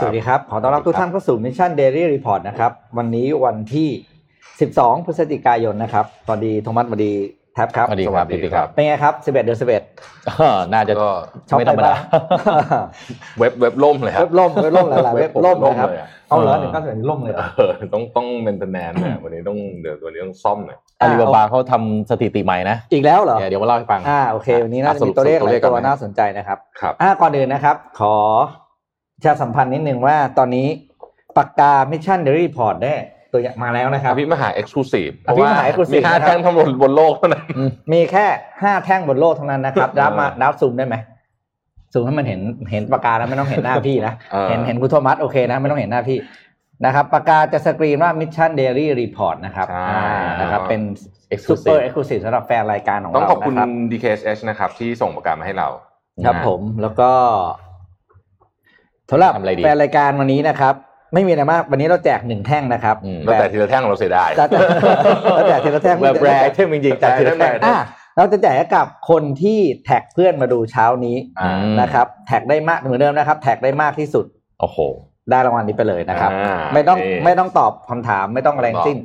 สวัสดีครับ ขอต้อนรับทุกท่านเข้าสู่ Mission Daily Report นะครับ วันนี้วันที่ 12 พฤศจิกายนนะครับสวัสดีโทมัสสวัสดีแท็บครับสวัสดีครับสวัสดีครับ เป็นไงครับ 11 เดือน11ก็น่าจะก็ช็อปไม่ไปธรรมดาบ้างเว็บเว็บล่มเลยครับเว็บล่มเว็บล่มหลายๆเว็บล่มนะครับเลยอะเอาเหรอเออหนึ่งเก้าสิบล่มเลยเหรอเออต้องต้อง maintenance เนี่ยวันนี้ต้องเดี๋ยววันนี้ต้องซ่อมหน่อยอาลีบาบาเขาทำสถิติใหม่นะ อีกแล้วเหรอ เดี๋ยวเดี๋ยวมาเล่าให้ฟังอ่าโอเควันนี้น่าจะสรุมีปตัวเลขสรุปหตัวเลลายขก่อนตัวไหมน่าสนใจนะครับครับอ่าก่อนอื่นนะครับ ขอประ ชาสัมพันธ์นิดนึงว่าตอนนี้ปากกา Mission Daily Report ได้ตัวอย่างมาแล้วนะครับอภิมหาเอ็กซ์คลูซีฟอภิมหา Exclusive มีห้านะครับแท่งทั้งบนบนโลกเท่านั้นมีแค่ห้าแท่งบนโลกเท่านั้นนะครับรับมาเออรับซูมได้ไหมซูมให้มันเห็นเห็นปากกาแล้วไม่ต้องเห็นหน้าพี่นะเออเห็นเห็นคุณโทมัสโอเคนะไม่ต้องเห็นหน้าพี่นะครับปากกาจะสกรีนว่า Mission Daily Report นะครับใช่อ่านะครับเป็น Exclusive Super Exclusive สำหรับแฟนรายการของต้องเราขอบคุณนะครับ DKSH นะครับที่ส่งปากกามาให้เราครับนะผมแล้วก็ สำหรับทำอะไรดีแฟนรายการวันนี้นะครับ ไม่มีอะไรมากวันนี้เราแจกหนึ่งแท่งนะครับอืมแล้วแต่ทีละแท่งเราเสียดายจะจะเราแจกทีละแท่งแบบ rare item จริงๆแต่ทีละแท่งอะเราจะแจกให้กับคนที่แท็กเพื่อนมาดูเช้านี้อ่าอืมนะครับ แท็กได้มากเหมือนเดิมนะครับ แท็กได้มากที่สุดโอ้โหได้รางวัลนี้ไปเลยนะครับอ่าไม่ต้องนี่ไม่ต้องตอบคำถามไม่ต้องอะไรทั้งสิ้น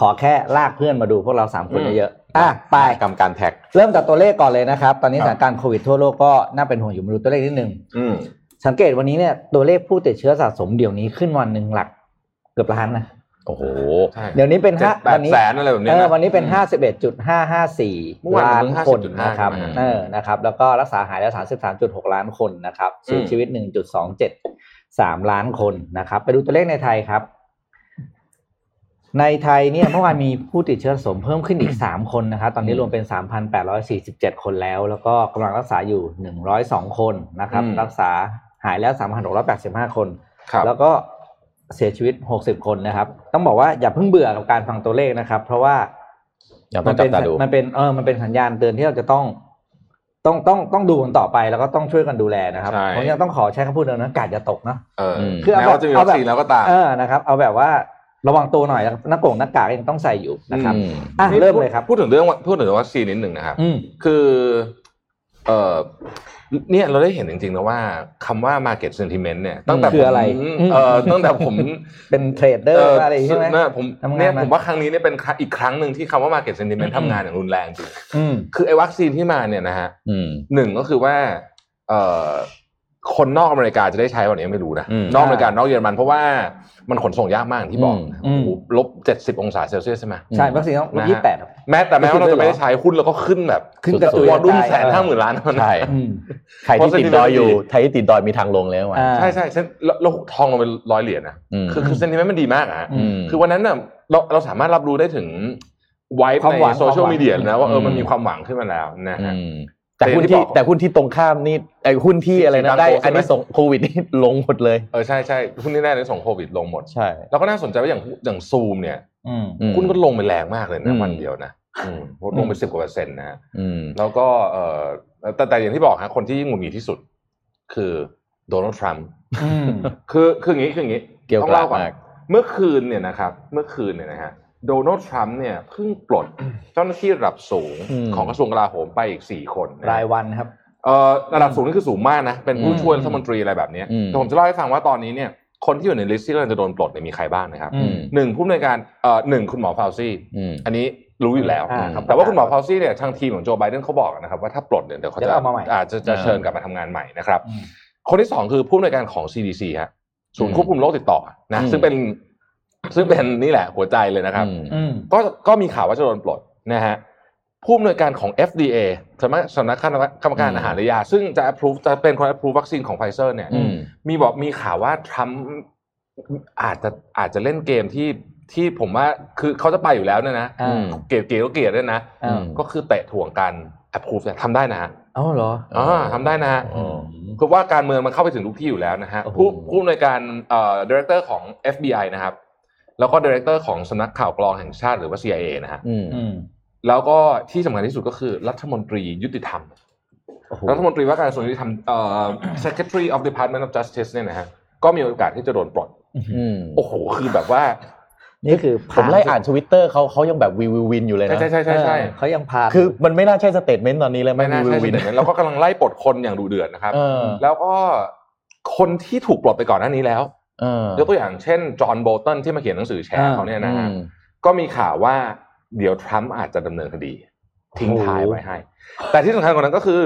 ขอแค่ลากเพื่อนมาดูพวกเราสามคนอืมเยอะๆอะไปกรรมการแท็ก เริ่มจากตัวเลขก่อนเลยนะครับ ตอนนี้คสรับถานการณ์โควิดทั่วโลกก็น่าเป็นห่วงอยู่มาดูตัวเลขนิดนึงอืม สังเกตวันนี้เนี่ยตัวเลขผู้ติดเชื้อสะสมเดี๋ยวนี้ขึ้นวันหนึ่งหลักเกือบล้านนะโอ้โหใช่เดี๋ยวนี้เป็นเจ็ดห้าแปวัดนนี้แสนอะไรแบบนี้เออนะวันนี้เป็นห้าสิบเอ็ดจุดห้าห้าสี่เมื่อวานล้านเพิ่งคน50.5นะครับใช่ไหมเออนะครับ แล้วก็รักษาหายแล้วสามสิบสามจุดหกล้านคนนะครับเสียอืมชีวิตหนึ่งจุดสองเจ็ดสามล้านคนนะครับ ไปดูตัวเลขในไทยครับ ในไทยเนี่ยเมื่อวานมีผู้ติดเชื้อสะสมเพิ่มขึ้นอีกสามคนนะครับตอนนี้รวมเป็นสามพันแปดร้อยสี่สิบเจ็ดคนแล้ว แล้วก็กำลังรักษาอยู่หนึ่งร้อยสองคนนะครับอืมรักษา หายแล้วสามพันหกร้อยแปดสิบห้าคน ครับ แล้วก็เสียชีวิต60คนนะครับ ต้องบอกว่าอย่าเพิ่งเบื่อกับการฟังตัวเลขนะครับ เพราะว่าอย่ามัเพิ่งจัเป็บนตาดู มันเป็นเออมันเป็นสัญญาณเตือนที่เราจะต้อง ต้องต้องต้องดูกันต่อไปแล้วก็ต้องช่วยกันดูแลนะครับใช่ ผมยังต้องขอใช้คำพูดเดิมนะกาดอย่าตกนะ เออม คือเอาแม้แบบว่าจะมีเอาวัคแบบซีนแล้วก็ตาม เออนะครับ เอาแบบว่าระวังตัวหน่อยหน้ากงหน้ากากยังต้องใส่อยู่นะครับ อืมอะนี่เริ่มเลยครับ พูดถึงเรื่องพูดถึงเรื่องวัคซีนนิดหนึ่งนะครับ อืม คือเออ เนี่ยเราได้เห็นจริงๆนะว่าคำว่า market sentiment เนี่ยตั้งแต่คืออะไรผมเออตั้งแต่ผมเป็นเทรดเดอร์อะไรใช่ไหมเนี่ยผมทำงานเนี่ยมาผมว่าครั้งนี้เนี่ยเป็นครั้งอีกครั้งหนึ่งที่คำว่า market sentiment ทำงานอย่างรุนแรงจริงอืมคือไอ้วัคซีนที่มาเนี่ยนะฮะอืมหนึ่งก็คือว่าเอ่อ คนนอกอเมริกาจะได้ใช้วันนี้ไม่รู้นะอืมนอกอเมริกานอกเยอรมันเพราะว่ามันขนส่งยากมากอย่างที่บอกอืมโอ้โหลบเจ็ดสิบองศาเซลเซียสใช่ไหมใช่วัคซีนต้องนะฮะยี่สิบแปดแม้แต่แม้ว่าเราจะไม่ได้ใช้หุ้นเราก็ขึ้นแบบขึ้นกระจุยวอลลุ่มกระจายแสนห้าหมื่นล้านใช่อืมใครที่ติดดอยอยู่ใครที่ติดดอยมีทางลงแล้วอะอ่าใช่ใช่เส้นแล้วแล้วทองลงไปร้อยเหรียญนะอืมคือคือเซนติเมนต์มันดีมากอะฮะอืมคือวันนั้นน่ะเราเราสามารถรับรู้ได้ถึงไวฟ์ความหวัในงโซเชียลความหวังมีเดียนะว่าเอออืมมันมีความหวังขึ้นมาแล้วนะฮะอืม แต่หุ้นแต่อย่างที่ที่บอกแต่หุ้นที่ตรงข้ามนี่ไอ้หุ้นที่อะไรสีนะดำได้โตใช่ไหมอันนี้ส่งโควิดนี่ลงหมดเลยเออใช่ใช่หุ้นที่แน่เลยส่งโควิดลงหมดใช่แล้วก็น่าสนใจว่าอย่างอย่างซูมเนี่ยอืมอืมหุ้นก็ลงไปแรงมากเลยอืนะมวันเดียวนะอืมลงไปสิบกว่าเปอร์เซ็นต์นะฮะอืมแล้วก็เออแต่แต่อย่างที่บอกฮะคนที่หงุดหงิดที่สุด คือโดนัลด์ทรัมป์อืมคือคืออย่างนี้คืออย่างนี้เกี่ยวต้องกราบเล่าก่อนมากเมื่อคืนเนี่ยนะครับ เมื่อคืนเนี่ยนะฮะ โดนัลด์ทรัมป์เนี่ยเพิ่งปลดเจ้าหน้าที่ระดับสูงอืมของกระทรวงกลาโหมไปอีกสี่คนนะรายวันครับเอ่อระดับสูงนี่คือสูงมากนะ เป็นผู้อืมช่วยรัฐมนตรีอะไรแบบเนี้ยอืมแต่ผมจะเล่าให้ฟังว่าตอนนี้เนี่ยคนที่อยู่ใน list ที่กำลังจะโดนปลดเนี่ยมีใครบ้างนะครับอืมหนึ่งผู้อำนวยการเอ่อหนึ่งคุณหมอฟาวซี่อืมอันนี้รู้อยู่แล้วอ่าครับแต่ว่าคุณหมอฟาวซี่เนี่ยทางทีมของโจไบเดนเขาบอกนะครับว่าถ้าปลดเนี่ยเดี๋ยวเขาเดี๋ยวจะเอามาใหม่อาจจะจะอ่าเชิญกลับมาทำงานใหม่นะครับอืมคนที่สองคือผู้อำนวยการของ CDC ฮะศูนอืย์มควบคุมโรคติดต่อนะอืมซึ่งเป็น ซึ่งเป็นนี่แหละหัวใจเลยนะครับอืมอืมก็ก็มีข่าวว่าจะโดนปลดนะฮะผู้อำนวยการของ FDA สำนักสำนักคณะกรรมการอืมอาหารและยา ซึ่งจะ approve จะเป็นคน approve วัคซีนของไฟเซอร์เนี่ยอืมมีบอกมีข่าวว่าทรัมป์อาจจะอาจจะเล่นเกมที่ที่ผมว่าคือเขาจะไปอยู่แล้วเนี่ยนะอ่าอืมเกลียดเกลียดก็เกลียดด้วยนะอ่าก็คือเตะถ่วงกัน approve เนี่ยทำได้นะฮะอ๋อเหรออ่าทำได้นะฮะอ๋อคือว่าการเมืองมันเข้าไปถึงทุกที่อยู่แล้วนะฮะโอ้โหผู้ผู้อำนวยการเอ่อ director ของ FBI นะครับ แล้วก็ director ของสำนักข่าวกรองแห่งชาติหรือว่า CIA นะฮะอืมอืมแล้วก็ที่สำคัญที่สุดก็คือรัฐมนตรียุติธรรมโอ้โหรัฐมนตรีว่าการกระทรวงยุติธรรมเอ่อ Secretary of Department of Justice เนี่ยนะฮะก็มีโอกาสที่จะโดนปลดอืมโอ้โห คือแบบว่า นี่คือผมไล่อ่านทวิตเตอร์เขาเขายังแบบ We will win อยู่เลยใช่นะใช่ใช่ใช่ใช่เออเขายังผ่านคือมันไม่น่าใช่ statement ตอนนี้เลย We will win ไม่น่าใช่ววิสิ่งนั้นแล้วก็กำลังไล่ปลดคนอย่างดุเดือดนะครับเออแล้วก็คนที่ถูกปลดไปก่อนหน้านี้แล้วเออ ยกตัวอย่างเช่นจอห์นโบลตันที่มาเขียนหนังสือแฉอ่าเขาเนี่ยนะฮะอืมก็มีข่าวว่าเดี๋ยวทรัมป์อาจจะดำเนินคดี ทิ้งท้ายไว้ให้ แต่ที่สำคัญกว่านั้นก็คือ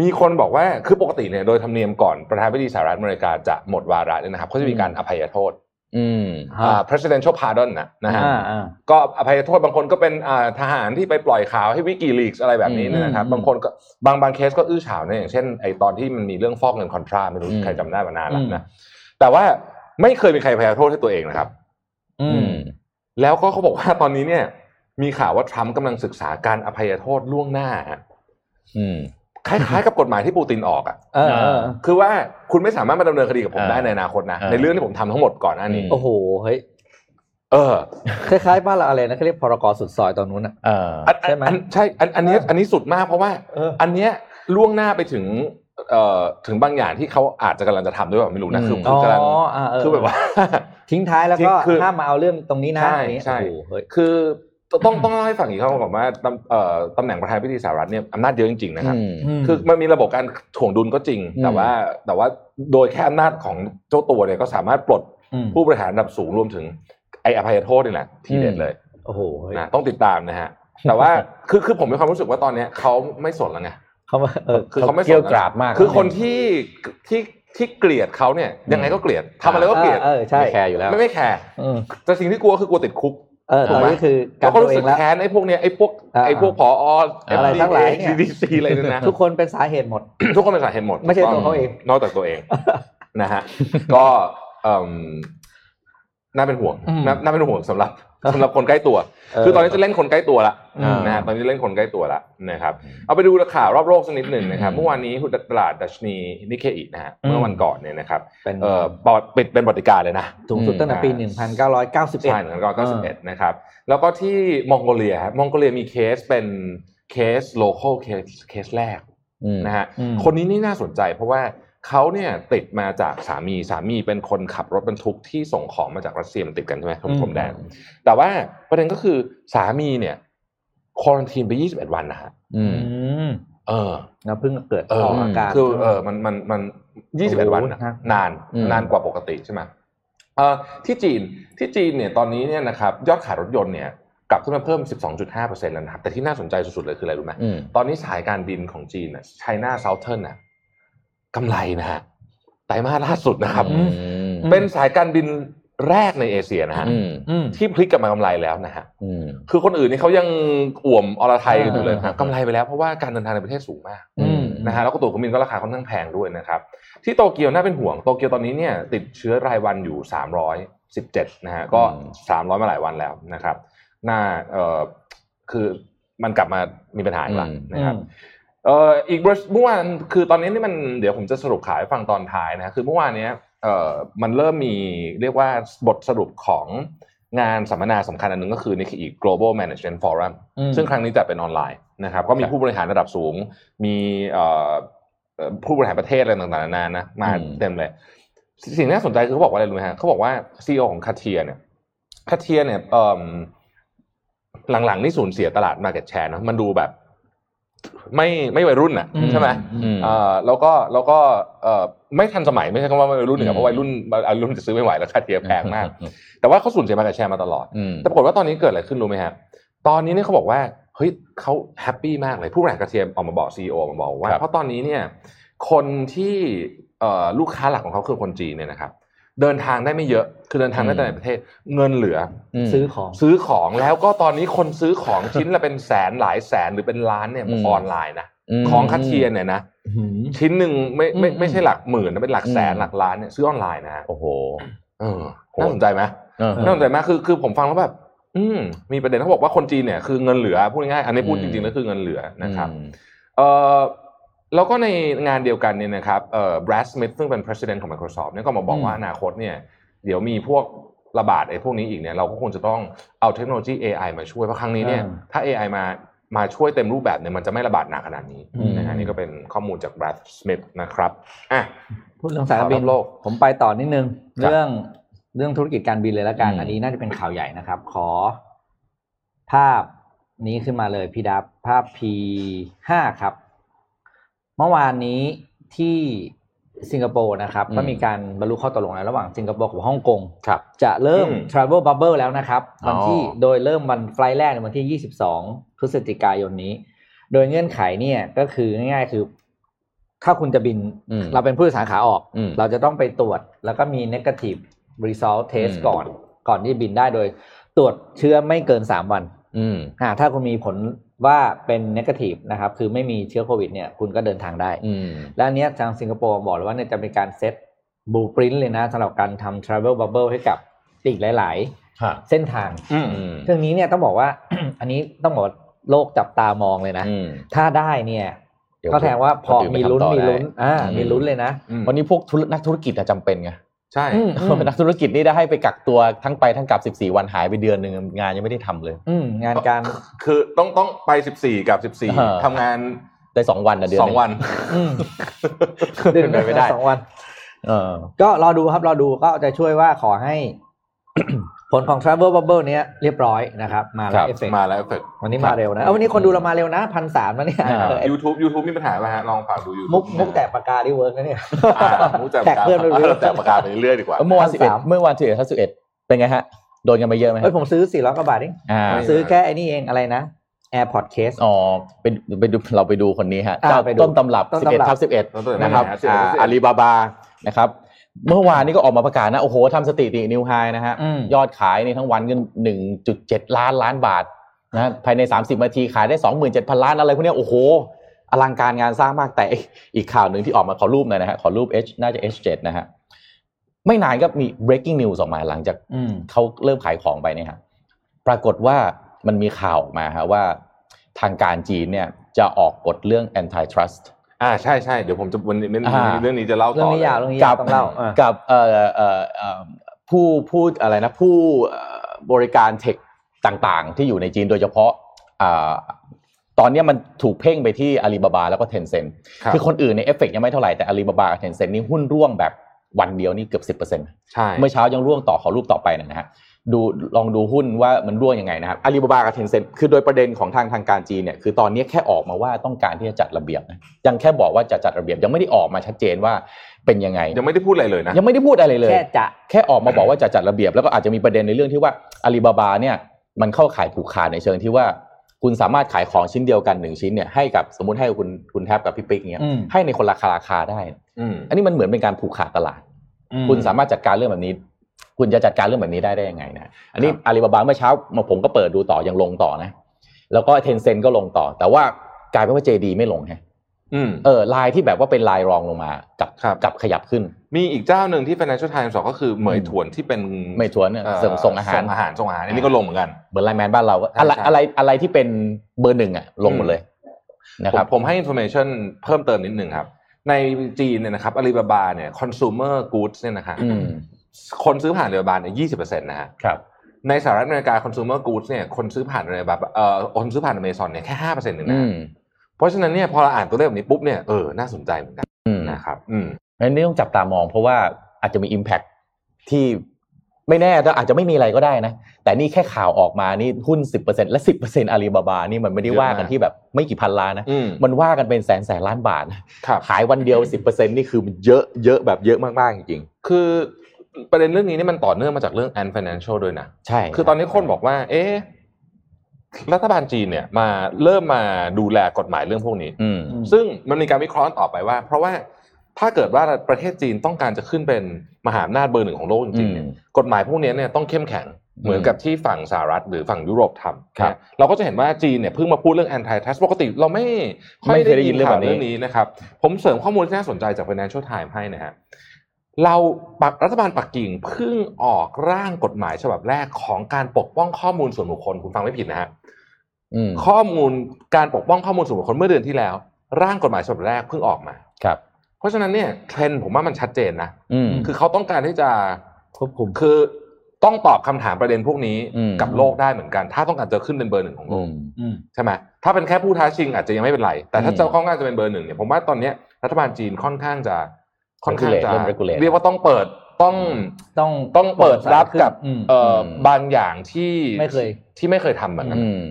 มีคนบอกว่าคือปกติเนี่ยโดยธรรมเนียมก่อนประธานาธิบดีสหรัฐอเมริกาจะหมดวาระเนี่ยนะครับเขาจะมีการอภัยโทษอืมอ่า presidential pardon นะนะฮะอ่าอ่าก็อภัยโทษบางคนก็เป็นอ่าทหารที่ไปปล่อยข่าวให้วิกิลีกอะไรแบบนี้เนยนะครับอืมบางคนก็บางบางเคสก็อื้อฉาวเนี่ยอย่างเช่นไอตอนที่มันมีเรื่องฟอกเงินคอนทราไม่รู้อืมใครจำได้มานานแล้วนะ แต่ว่าไม่เคยมีใครอภัยโทษให้ตัวเองนะครับ อือืมมแล้วก็เขาบอกว่าตอนนี้เนี่ย มีข่าวว่าทรัมป์กำลังศึกษาการอภัยโทษล่วงหน้าฮะอืมคล้ายๆกับกฎหมายที่ปูตินออกอะเออเออคือว่าคุณไม่สามารถมาดำเนินคดีกับผมอ่าได้ในอนาคตนะอ่าในเรื่องที่ผมทำทั้งหมดก่อนหน้านี้อืมโอ้โห เฮ้ย เออ คล้ายๆบ้านเราอะไรนะเขาเรียกพรกสุดซอยตอนนู้นอะเอออันใช่ไหมอันใช่ อันอันนี้อันนี้สุดมากเพราะว่าเอออันเนี้ยล่วงหน้าไปถึงเอ่อ ถึงบางอย่างที่เขาอาจจะกำลังจะทำด้วยแบบไม่รู้นะอืมคืออ๋คืออกำลังอ่าเออคือแบบว่า ทิ้งท้ายแล้วก็ทิ้งคือห้ามมาเอาเรื่องตรงนี้นะใช่อย่างนี้ใช่โอ้โหเฮ้ยคือต้องต้องเล่าให้ฟังอีกครั้งก่อนว่าตำเอ่อตำแหน่งประธานาธิบดีสหรัฐเนี่ยอำนาจเยอะจริงๆนะครับอืมคือมันมีระบบการถ่วงดุลก็จริงอืมแต่ว่าแต่ว่าโดยแค่อำนาจของเจ้าตัวเนี่ยก็สามารถปลดอืมผู้บริหารระดับสูงรวมถึงไอ้อภัยโทษนี่แหละทีเด็ดเลยโอ้โหเฮ้ยนะต้องติดตามนะฮะแต่ว่าคือคือผมมีความรู้สึกว่าตอนเนี้ยเขาไม่สนแล้วไง เขามาเออคือเขาไม่สนเกรี้ยวกราดมาก คือคนที่ที่ที่เกลียดเขาเนี่ย ยังไงก็เกลียดทำอะไรก็เกลียดเออใช่ไม่แคร์อยู่แล้วไม่ไม่แคร์เออแต่สิ่งที่กลัวคือกลัวติดคุกเออตอนนี้คือกัแล้นวก็ตัวรู้เอสึกงแล้วแค้นไอ้พวกเนี้ยไอ้พวกอ่าไอ้พวกผออะไรทั้งหลายเนี่ยดีซีอะไรเนี่ยนะทุกคนเป็นสาเหตุหมด ทุกคนเป็นสาเหตุหมด ไม่ใช่ตัวเขาเอง นอกจากตัวเองนะฮะก็เอิ่มน่าเป็นห่วงอืมน่าน่าเป็นห่วงสำหรับ สำหรับคนใกล้ตัวเออคือตอนนี้จะเล่นคนใกล้ตัวละอืมนะฮะตอนนี้เล่นคนใกล้ตัวละนะครับ เอาไปดูราคารอบโลกสักนิดหนึ่งนะครับ เมื่อวานนี้หุ้นตลาดดัชนีนิเคอินะฮะเมื่อวันก่อนเนี่ยนะครับเป็นเอ่อปอดปิดเป็นบริการเลยนะสูงสุดตั้งแต่ปีอืม1991ใช่หนึ่งพันเก้าร้อยเก้าสิบเอ็ดนะครับ แล้วก็ที่มองโกเลียครับมองโกเลียมีเคสเป็นเคส local case เคสแรกอืมนะฮะอืมคนนี้นี่น่าสนใจเพราะว่า เขาเนี่ยติดมาจากสามีสามีเป็นคนขับรถบรรทุกที่ส่งของมาจากรัสเซียมันติดกันใช่ไหมพรมแดนพรมแดนแต่ว่าประเด็นก็คือสามีเนี่ย quarantine ไป21วันนะฮะอืมอืมเออแล้วเพิ่งเกิดเออออกอาการคือเออมันมันมัน21วันนะโอ้โหนานอืมนานกว่าปกติใช่ไหมเอ่อที่จีนที่จีนเนี่ยตอนนี้เนี่ยนะครับยอดขายรถยนต์เนี่ยกลับขึ้นมาเพิ่ม 12.5%แล้วนะครับ แต่ที่น่าสนใจสุดๆเลยคืออะไรรู้ไหมอืมตอนนี้สายการบินของจีนน่ะไชน่าเซาเทิร์นน่ะ กำไรนะฮะไตรมาสล่าสุดนะครับอืมเป็นสายการบินแรกในเอเชียนะฮะอืมอืมที่พลิกกลับมากำไรแล้วนะฮะอืมคือคนอื่นนี่เขายังอ่วมอรไทยกันอยู่เลยอ่านะกำไรไปแล้วเพราะว่าการเดินทางในประเทศสูงมากอืมนะฮะแล้วก็ตั๋วเครื่องบินก็ราคาค่อนข้างแพงด้วยนะครับ ที่โตเกียวน่าเป็นห่วงโตเกียวตอนนี้เนี่ยติดเชื้อรายวันอยู่ 317นะฮะก็อืม300 มาหลายวันแล้วนะครับ น่าเอ่อคือมันกลับมามีปัญหาอีกแล้วนะครับ เอ่ออีกบริษัทเมื่อวานคือตอนนี้นี่มันเดี๋ยวผมจะสรุปขายให้ฟังตอนท้ายนะคือเมื่อวานเนี้ยเอ่อมันเริ่มมีเรียกว่าบทสรุปของงานสัมมนาสำคัญอันหนึ่งก็คือนี่คืออีก global management forum อืมซึ่งครั้งนี้จัดเป็นออนไลน์นะครับ ก็มีผู้บริหารระดับสูง มีเอ่อเอ่อผู้บริหารประเทศอะไรต่างๆนานานะมาอืมเต็มเลย สิ่งที่น่าสนใจคือเขาบอกว่าอะไรรู้ไหมฮะเขาบอกว่าซีอของคาเทียเนี่ยคาเทียเนี่ยเอ่มหลังๆนี่สูญเสียตลาด Market Share นะมันดูแบบ ไม่ไม่วัยรุ่นอะอืมใช่ไหมอืมเอ่อแล้วก็แล้วก็เอ่อไม่ทันสมัยไม่ใช่คำว่าวัยรุ่นอืเนี่ยมเพราะวัยรุ่นวัยรุ่นจะซื้อไม่ไหวแล้วคาเทียแพงมาก แต่ว่าเขาสูญเสีย Market Share มาตลอดอืมแต่ปรากฏว่าตอนนี้เกิดอะไรขึ้นรู้ไหมครับตอนนี้เนี่ยเขาบอกว่าเฮ้ยเขาแฮปปี้มากเลยผู้บริหาร Cartier ออกมาบอกซีอออกมาบอกว่าครับเพราะตอนนี้เนี่ยคนที่เอ่อลูกค้าหลักของเขาคือคนจีนเนี่ยนะครับ เดินทางได้ไม่เยอะ คือเดินทางได้แต่ในประเทศ เงินเหลือมาซื้อของซื้อของแล้วก็ตอนนี้คนซื้อของชิ้นละเป็นแสนหลายแสนหรือเป็นล้านเนี่ยอืมออนไลน์นะมของ Cartier เนี่ยนะหืมชิ้นหนึ่งไม่ไม่อืมไม่ใช่หลักหมื่นนะเป็นหลักแสนอืมหลักล้านเนี่ยซื้อออนไลน์นะฮะโอ้โหเออน่าสนใจไหมเออน่าสนใจมากคือคือผมฟังแล้วแบบออืมมีประเด็นเขาบอกว่าคนจีนเนี่ยคือเงินเหลือพูดง่ายๆอันนี้พูดอืมจริงๆแล้วคือเงินเหลือนะครับอืมเอ่อ แล้วก็ในงานเดียวกันเนี่ยนะครับเอ่อ Brad Smith ซึ่งเป็น president ของ Microsoft เนี่ยก็มาบอกว่าอนาคตเนี่ยเดี๋ยวมีพวกระบาดไอ้พวกนี้อีกเนี่ยเราก็คงจะต้องเอาเทคโนโลยี AI มาช่วย เพราะครั้งนี้เนี่ยอืมถ้า AI มามาช่วยเต็มรูปแบบเนี่ยมันจะไม่ระบาดหนักขนาดนี้อืมนะฮะนี่ก็เป็นข้อมูลจาก Brad Smith นะครับอะพูดเรื่องสายการบินข่าวรอบโลกผมไปต่อนิดนึงครับเรื่องเรื่องธุรกิจการบินเลยละกันอืมอันนี้น่าจะเป็นข่าวใหญ่นะครับ ขอภาพนี้ขึ้นมาเลยพี่ดับภาพ P ห้าครับ เมื่อวานนี้ที่สิงคโปร์นะครับอืมก็มีการบรรลุข้อตกลงแล้วระหว่างสิงคโปร์กับฮ่องกงครับจะเริ่มอืม Travel Bubble แล้วนะครับวันที่อ๋อโดยเริ่มวันไฟล์แรกในวันที่ 22 พฤศจิกายนนี้ โดยเงื่อนไขเนี่ยก็คือง่ายๆคือ ถ้าคุณจะบินอืมเราเป็นผู้โดยสารขาออกอืมเราจะต้องไปตรวจแล้วก็มี negative result test อืมก่อน ก่อนที่บินได้โดย ตรวจเชื้อไม่เกิน3วันอืมอ่าถ้าคุณมีผล ว่าเป็น negative นะครับ คือไม่มีเชื้อโควิดเนี่ยคุณก็เดินทางได้อืมและอันเนี้ยทางสิงคโปร์บอกเลยว่าเนี่ยจะเป็นการเซตบูปรินเลยนะสำหรับการทำ travel bubble ให้กับอีกหลายฮะๆเส้นทางอืมอืมเรื่องนี้เนี่ยต้องบอกว่า อันนี้ต้องบอกว่าโลกจับตามองเลยนะอืมถ้าได้เนี่ยเดี๋ยวก็แสดงว่าพอคนอื่นมีลุ้นไปทำต่อมีลุ้นได้อ่าอืมมีลุ้นเลยนะอืมวันนี้พวกธุรนักธุรกิจอะจำเป็นไง ใช่อืมอืมนักธุรกิจนี่ได้ให้ไปกักตัวทั้งไปทั้งกลับ 14 วันหายไปเดือนหนึ่งงานยังไม่ได้ทำเลย อืมงานการคือต้องต้องไปสิบสี่กับสิบสี่เออทำงานได้สองวันนะเดือนสหองนึ่วันอืมเดือนหนึ่งไม่ได้สองวันเออก็รอดูครับรอดูก็จะช่วยว่าขอให้ ผลของ Travel Bubble เนี้ยเรียบร้อยนะครับ มาคแล้รัวบเอฟเฟกมาแล้วเอฟเฟกวันนี้มาเร็วนะ เออวันนี้คนดูเรามาเร็วนะพันสามแล้วเนี่ยอ่าเออยูทูบยูทูบมีปัญหาไหมฮะ ลองฝากดูยูมุกมุกแตกปากกาที่เวิร์กนะเนี่ยมุกแตกแตกเพื่อนไปเรื่อยแตกปากกาไปเรื่อยดีกว่าเมื่อวันพันสิบเอ็ดสามเมื่อวันสิบเอ็ดทัศสิบเอ็ดเป็นไงฮะ โดนกันไปเยอะไหมฮะเฮ้ยผมซื้อสี่ร้อยกว่าบาทเองอ่าซื้อแค่ไอ้นี่เองอะไรนะ AirPod Case อ๋อไปไปดูเราไปดูคนนี้ฮะอ่าเจ้าไปดูต้นตำรับต้น11ตำรับทับ11ต้นตำรับนะครับ11อ่า11อาลีบาบานะครับ เมื่อวานนี้ก็ออกมาประกาศนะ โอ้โหทำสถิตินิวไฮนะฮะอืมยอดขายในทั้งวันก็1.7ล้านล้านบาทนะภายใน 30นาทีขายได้ 27,000 ล้านอะไรพวกเนี้ยโอ้โห อลังการงานสร้างมากแต่อีกข่าวหนึ่งที่ออกมาขอรูปหน่อยนะฮะขอรูป H น่าจะ H7 นะฮะไม่นานก็มี breaking news ออกมาหลังจากอืมเขาเริ่มขายของไปเนี่ยครับปรากฏว่ามันมีข่าวออกมาฮะว่าทางการจีนเนี่ยจะออกกฎเรื่อง antitrust อ่าใช่ใช่เดี๋ยวผมจะวันนี้อ่าเรื่องนี้จะเล่าเรื่ต่องอนี้เลยยาวเรื่องนี้กัยาวบต้องเล่าอะกับเอ่อเอ่อเอ่อผู้ผู้อะไรนะผู้เอ่อบริการ tech ต่างๆ ที่อยู่ในจีนโดยเฉพาะอ่าตอนเนี้ยมันถูกเพ่งไปที่อาลีบาบาแล้วก็ Tencent ครับคือคนอื่นในเอฟเฟกยังไม่เท่าไหร่แต่อาลีบาบากับ Tencent นี่หุ้นร่วงแบบวันเดียวนี่เกือบสิบเปอร์เซ็นต์ใช่เมื่อเช้ายังร่วงต่อขอรูปต่อไปหน่อยนะฮะ ดูลองดูหุ้นว่ามันร่วงยังไงนะครับอาลีบาบากับ Tencent คือโดยประเด็นของทางทางการจีนเนี่ยคือตอนนี้แค่ออกมาว่าต้องการที่จะจัดระเบียบนะยังแค่บอกว่าจะจัดระเบียบยังไม่ได้ออกมาชัดเจนว่าเป็นยังไง ยังไม่ได้พูดอะไรเลยนะยังไม่ได้พูดอะไรเลย แค่จะแค่ออกมาบอกว่าจะจัดระเบียบ แล้วก็อาจจะมีประเด็นในเรื่องที่ว่าอาลีบาบาเนี่ยมันเข้าขายผูกขาดในเชิงที่ว่า คุณสามารถขายของชิ้นเดียวกันหนึ่งชิ้นเนี่ยให้กับสมมติให้คุณคุณแทบกับพี่ปิ๊กเนี่ยอืมให้ในคนราคาราคาได้อืมอันนี้มันเหมือนเป็นการผูกขาดตลาด คุณสามารถจัดการเรื่องแบบนี้ คุณจะจัดการเรื่องแบบนี้ได้ได้ยังไงนะอันนี้ครับอาลีบาบาเมื่อเช้ามาผมก็เปิดดูต่อยังลงต่อนะ แล้วก็เทนเซ็นก็ลงต่อ แต่ว่ากลายเป็นว่า JD ไม่ลงฮะอืมเออลายที่แบบว่าเป็นลายรองลงมากับครับกับขยับขึ้น มีอีกเจ้าหนึ่งที่ Financial Times บอกก็คือเหมยถวนที่เป็นเหมยถวนเนี่ยเอ่อส่งส่งอาหารส่งอาหารส่งอาหารอันนี้ก็ลงเหมือนกันเหมือนไลน์แมนบ้านเราก็ใช่อะไรใช่อะไรอะไรที่เป็นเบอร์หนึ่งอะลงหมดเลยนะผครัมบผมให้ information เพิ่มเติมนิดนึงครับ ในจีนเนี่ยนะครับอาลีบาบาเนี่ย consumer goods เนี่ยนะฮะอืม คนซื้อผ่านอาลีบาบาเนี่ยยี่สิบเปอร์เซ็นต์นะฮะครับในสหรัฐอเมริกา consumer goods เนี่ยคนซื้อผ่านอาลีบาบาเอ่อคนซื้อผ่านอเมซอนเนี่ยแค่ห้าเปอร์เซ็นต์หนึ่งอืนะมเพราะฉะนั้นเนี่ยพอเราอ่านตัวเลขแบบนี้ปุ๊บเนี่ยเออน่าสนใจเหมือนกันอืมนะครับอืมอันนี้ต้องจับตามองเพราะว่าอาจจะมี Impact ที่ไม่แน่ก็อาจจะไม่มีอะไรก็ได้นะ แต่นี่แค่ข่าวออกมานี่หุ้น 10%และ 10%อาลีบาบา นี่มันไม่ได้ว่ากันที่แบบไม่กี่พันล้านนะอืมมันว่ากันเป็นแสนแสนล้านบาทนะครับขายวันเดียว 10%นี่คือมันเยอะเยอะแบบเยอะมาก ๆ จริงคือ ประเด็นเรื่องนี้นี่มันต่อเนื่องมาจากเรื่อง Ant Financial ด้วยนะๆใช่ คือตอนนี้คนบอกว่า เอ๊ะรัฐบาลจีนเนี่ยมาเริ่มมาดูแลกฎหมายเรื่องพวกนี้อืมซึ่งมันมีการวิเคราะห์ต่อไปว่า เพราะว่าถ้าเกิดว่าประเทศจีนต้องการจะขึ้นเป็นมหาอำนาจเบอร์หนึ่งของโลกจริงๆเนี่ยอืมกฎหมายพวกนี้เนี่ยต้องเข้มแข็งเหมือนกับที่ฝั่งสหรัฐหรือฝั่งยุโรปทำครับนะเราก็จะเห็นว่าจีนเนี่ยเพิ่งมาพูดเรื่อง anti trust ปกติเราไม่ค่อยไม่เคยได้ได้ยิยินนเรื่องข่าวแบบนี้เรื่องนี้นะครับ ผมเสริมข้อมูลที่น่าสนใจจาก Financial Times ให้นะฮะ เราปักรัฐบาลปักกิ่งเพิ่งออกร่างกฎหมายฉบับแรกของการปกป้องข้อมูลส่วนบุคคลคุณฟังไม่ผิดนะฮะอืมข้อมูลการปกป้องข้อมูลส่วนบุคคลเมื่อเดือนที่แล้ว ร่างกฎหมายฉบับแรกเพิ่งออกมาครับ เพราะฉะนั้นเนี่ยเทรนด์ผมว่ามันชัดเจนนะอืมคือเขาต้องการที่จะควบคุมคือต้องตอบคำถามประเด็นพวกนี้อืมกับโลกได้เหมือนกัน ถ้าต้องการจะขึ้นเป็นเบอร์หนึ่งของโลอืกมอืมใช่ไหมถ้าเป็นแค่ผู้ท้าชิงอาจจะยังไม่เป็นไร แต่ถ้าอืมจะค่อนข้างจะเป็นเบอร์หนึ่งเนี่ยผมว่าตอนเนี้ยรัฐบาลจีนค่อนข้างจะ ค่อนข้างจะ Regulate เริ่ม regulate เรียกว่าต้องเปิดต้องต้องต้องเปิดรับกับอืมเอ่ออมบางอย่างที่ไม่เคยที่ไม่เคยทำเหมือนกันอืม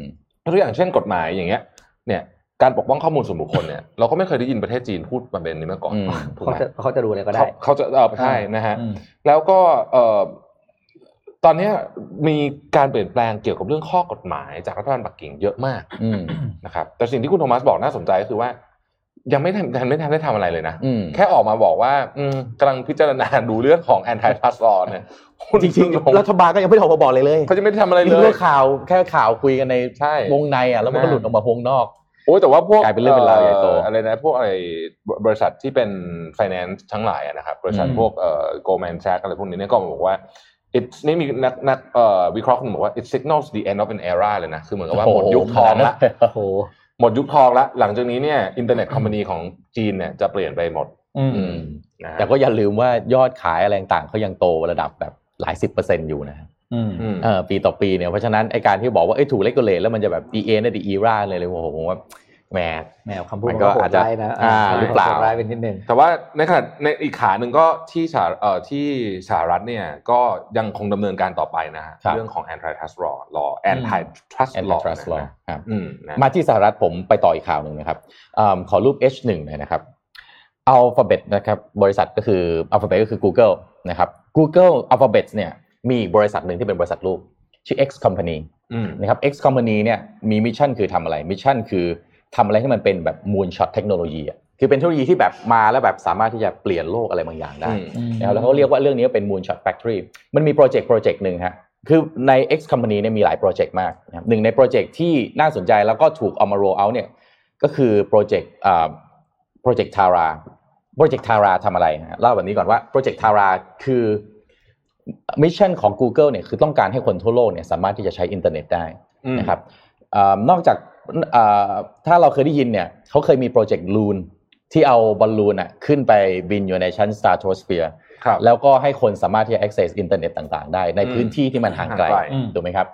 ตัวอย่างเช่นกฎหมายอย่างเงี้ย เนี่ยการปกป้องข้อมูลส่วนบุคคลเนี่ยเราก็ไม่เคยได้ยินประเทศจีนพูดประเด็นนี้มาก่อนอืมถูกเขาไหมจะเขาจะดูอะไรก็ได้เขาเขาจะเออใช่นะฮะอืมแล้วก็เอ่อตอนเนี้ยมีการเปลี่ยนแปลงเกี่ยวกับเรื่องข้อกฎหมายจากรัฐบาลปักกิ่งเยอะมากอืมนะครับแต่สิ่งที่คุณโทมัสบอกน่าสนใจก็คือว่า ยังไม่ทันทันไม่ทันได้ทำอะไรเลยนะอืมแค่ออกมาบอกว่า อืมกำลังพิจารณาดูเรื่องของ antitrust law เนี่ยคุณจริงๆรัฐบาลก็ยังไม่ได้ออกมาบอกเลยเลยเขาจะไม่ได้ทำอะไรเลนี่ยก็ข่าวแค่ข่าวคุยกันในใช่วงในอะแล้วมันก็นะหลุดออกมาวงนอกโอ้ยแต่ว่าพวกกลายเป็นเรื่องเป็นราวใหญ่โตอะไรนะพวกอะไรบริษัทที่เป็น finance ทั้งหลายอะนะครับบริษัทอืมพวกเอ่อ Goldman Sachs อะไรพวกนี้เนี่ยก็บอกว่า it นี่มีนักนักเอ่อวิเคราะห์คนบอกว่า it signals the end of an era เลยนะคือเหมือนกับว่าหมดยุคทองละโอ้โหหมดยุคทองละหลังจากนี้เนี่ยอินเทอร์เน็ตคอมพานีของจีนเนี่ยจะเปลี่ยนไปหมดอืมอืมนะฮะแต่ก็อย่าลืมว่ายอดขายอะไรต่างๆเขายังโตระดับแบบหลายสิบเปอร์เซ็นต์อยู่นะอืมอืมเออปีต่อปีเนี่ยเพราะฉะนั้นไอการที่บอกว่าเอ้ยถูกเลกเลตแล้วมันจะแบบ e a น่ะดีอีราเลยเลยโอ้โหผมว่า แหมแมวคำพูดมัมันนก็ก็โหอาดจจะร้ายนะอ่าหรือเปล่าโหดร้ายเป็นนิดนึงแต่ว่าในขณะในอีกขาหนึ่งก็ที่สหเอ่อที่สหรัฐเนี่ยก็ยังคงดำเนินการต่อไปนะฮะครับเรื่องของ antitrust law law antitrust law antitrust นะ law ฮะครับอืมนะมาที่สหรัฐผมไปต่ออีกข่าวหนึ่งนะครับอาขอรูป H1 หน่อยนะครับ Alphabet นะครับบริษัทก็คือ Alphabet ก็คือ Google นะครับ Google Alphabet เนี่ยมีอีกบริษัทหนึ่งที่เป็นบริษัทลูกชื่อ X Company อืมนะครับ X Company เนี่ยมี mission คือทำอะไร mission คือ ทำอะไรที่มันเป็นแบบ moonshot เทคโนโลยีอะคือเป็นเทคโนโลยีที่แบบมาแล้วแบบสามารถที่จะเปลี่ยนโลกอะไรบางอย่างได้อืมนะครับแล้วเขาเรียกว่าเรื่องนี้เป็น Moonshot Factory มันมีโปรเจกต์โปรเจกต์หนึ่งฮะคือใน X Company เนี่ยมีหลายโปรเจกต์มากนะครับหนึ่งในโปรเจกต์ที่น่าสนใจแล้วก็ถูกเอามา roll out เนี่ยก็คือโปรเจกต์อ่าโปรเจกต์ Taara โปรเจกต์ Taara ทำอะไรฮะเล่าแบบนี้ก่อนว่าโปรเจกต์ Taara คือ mission ของ Google เนี่ยคือต้องการให้คนทั่วโลกเนี่ยสามารถที่จะใช้อินเทอร์เน็ตได้อืมนะครับเออนอกจากเอ่อ ถ้าเราเคยได้ยินเนี่ยเขาเคยมีโปรเจกต์ Loon ที่เอาบอลลูนอะขึ้นไปบินอยู่ในชั้น stratosphere ครับแล้วก็ให้คนสามารถที่จะ access อินเทอร์เน็ตต่างๆ ได้ ในอืมพื้นที่ที่มันห่างไกลห่างไกลอืมถูกไหมครับ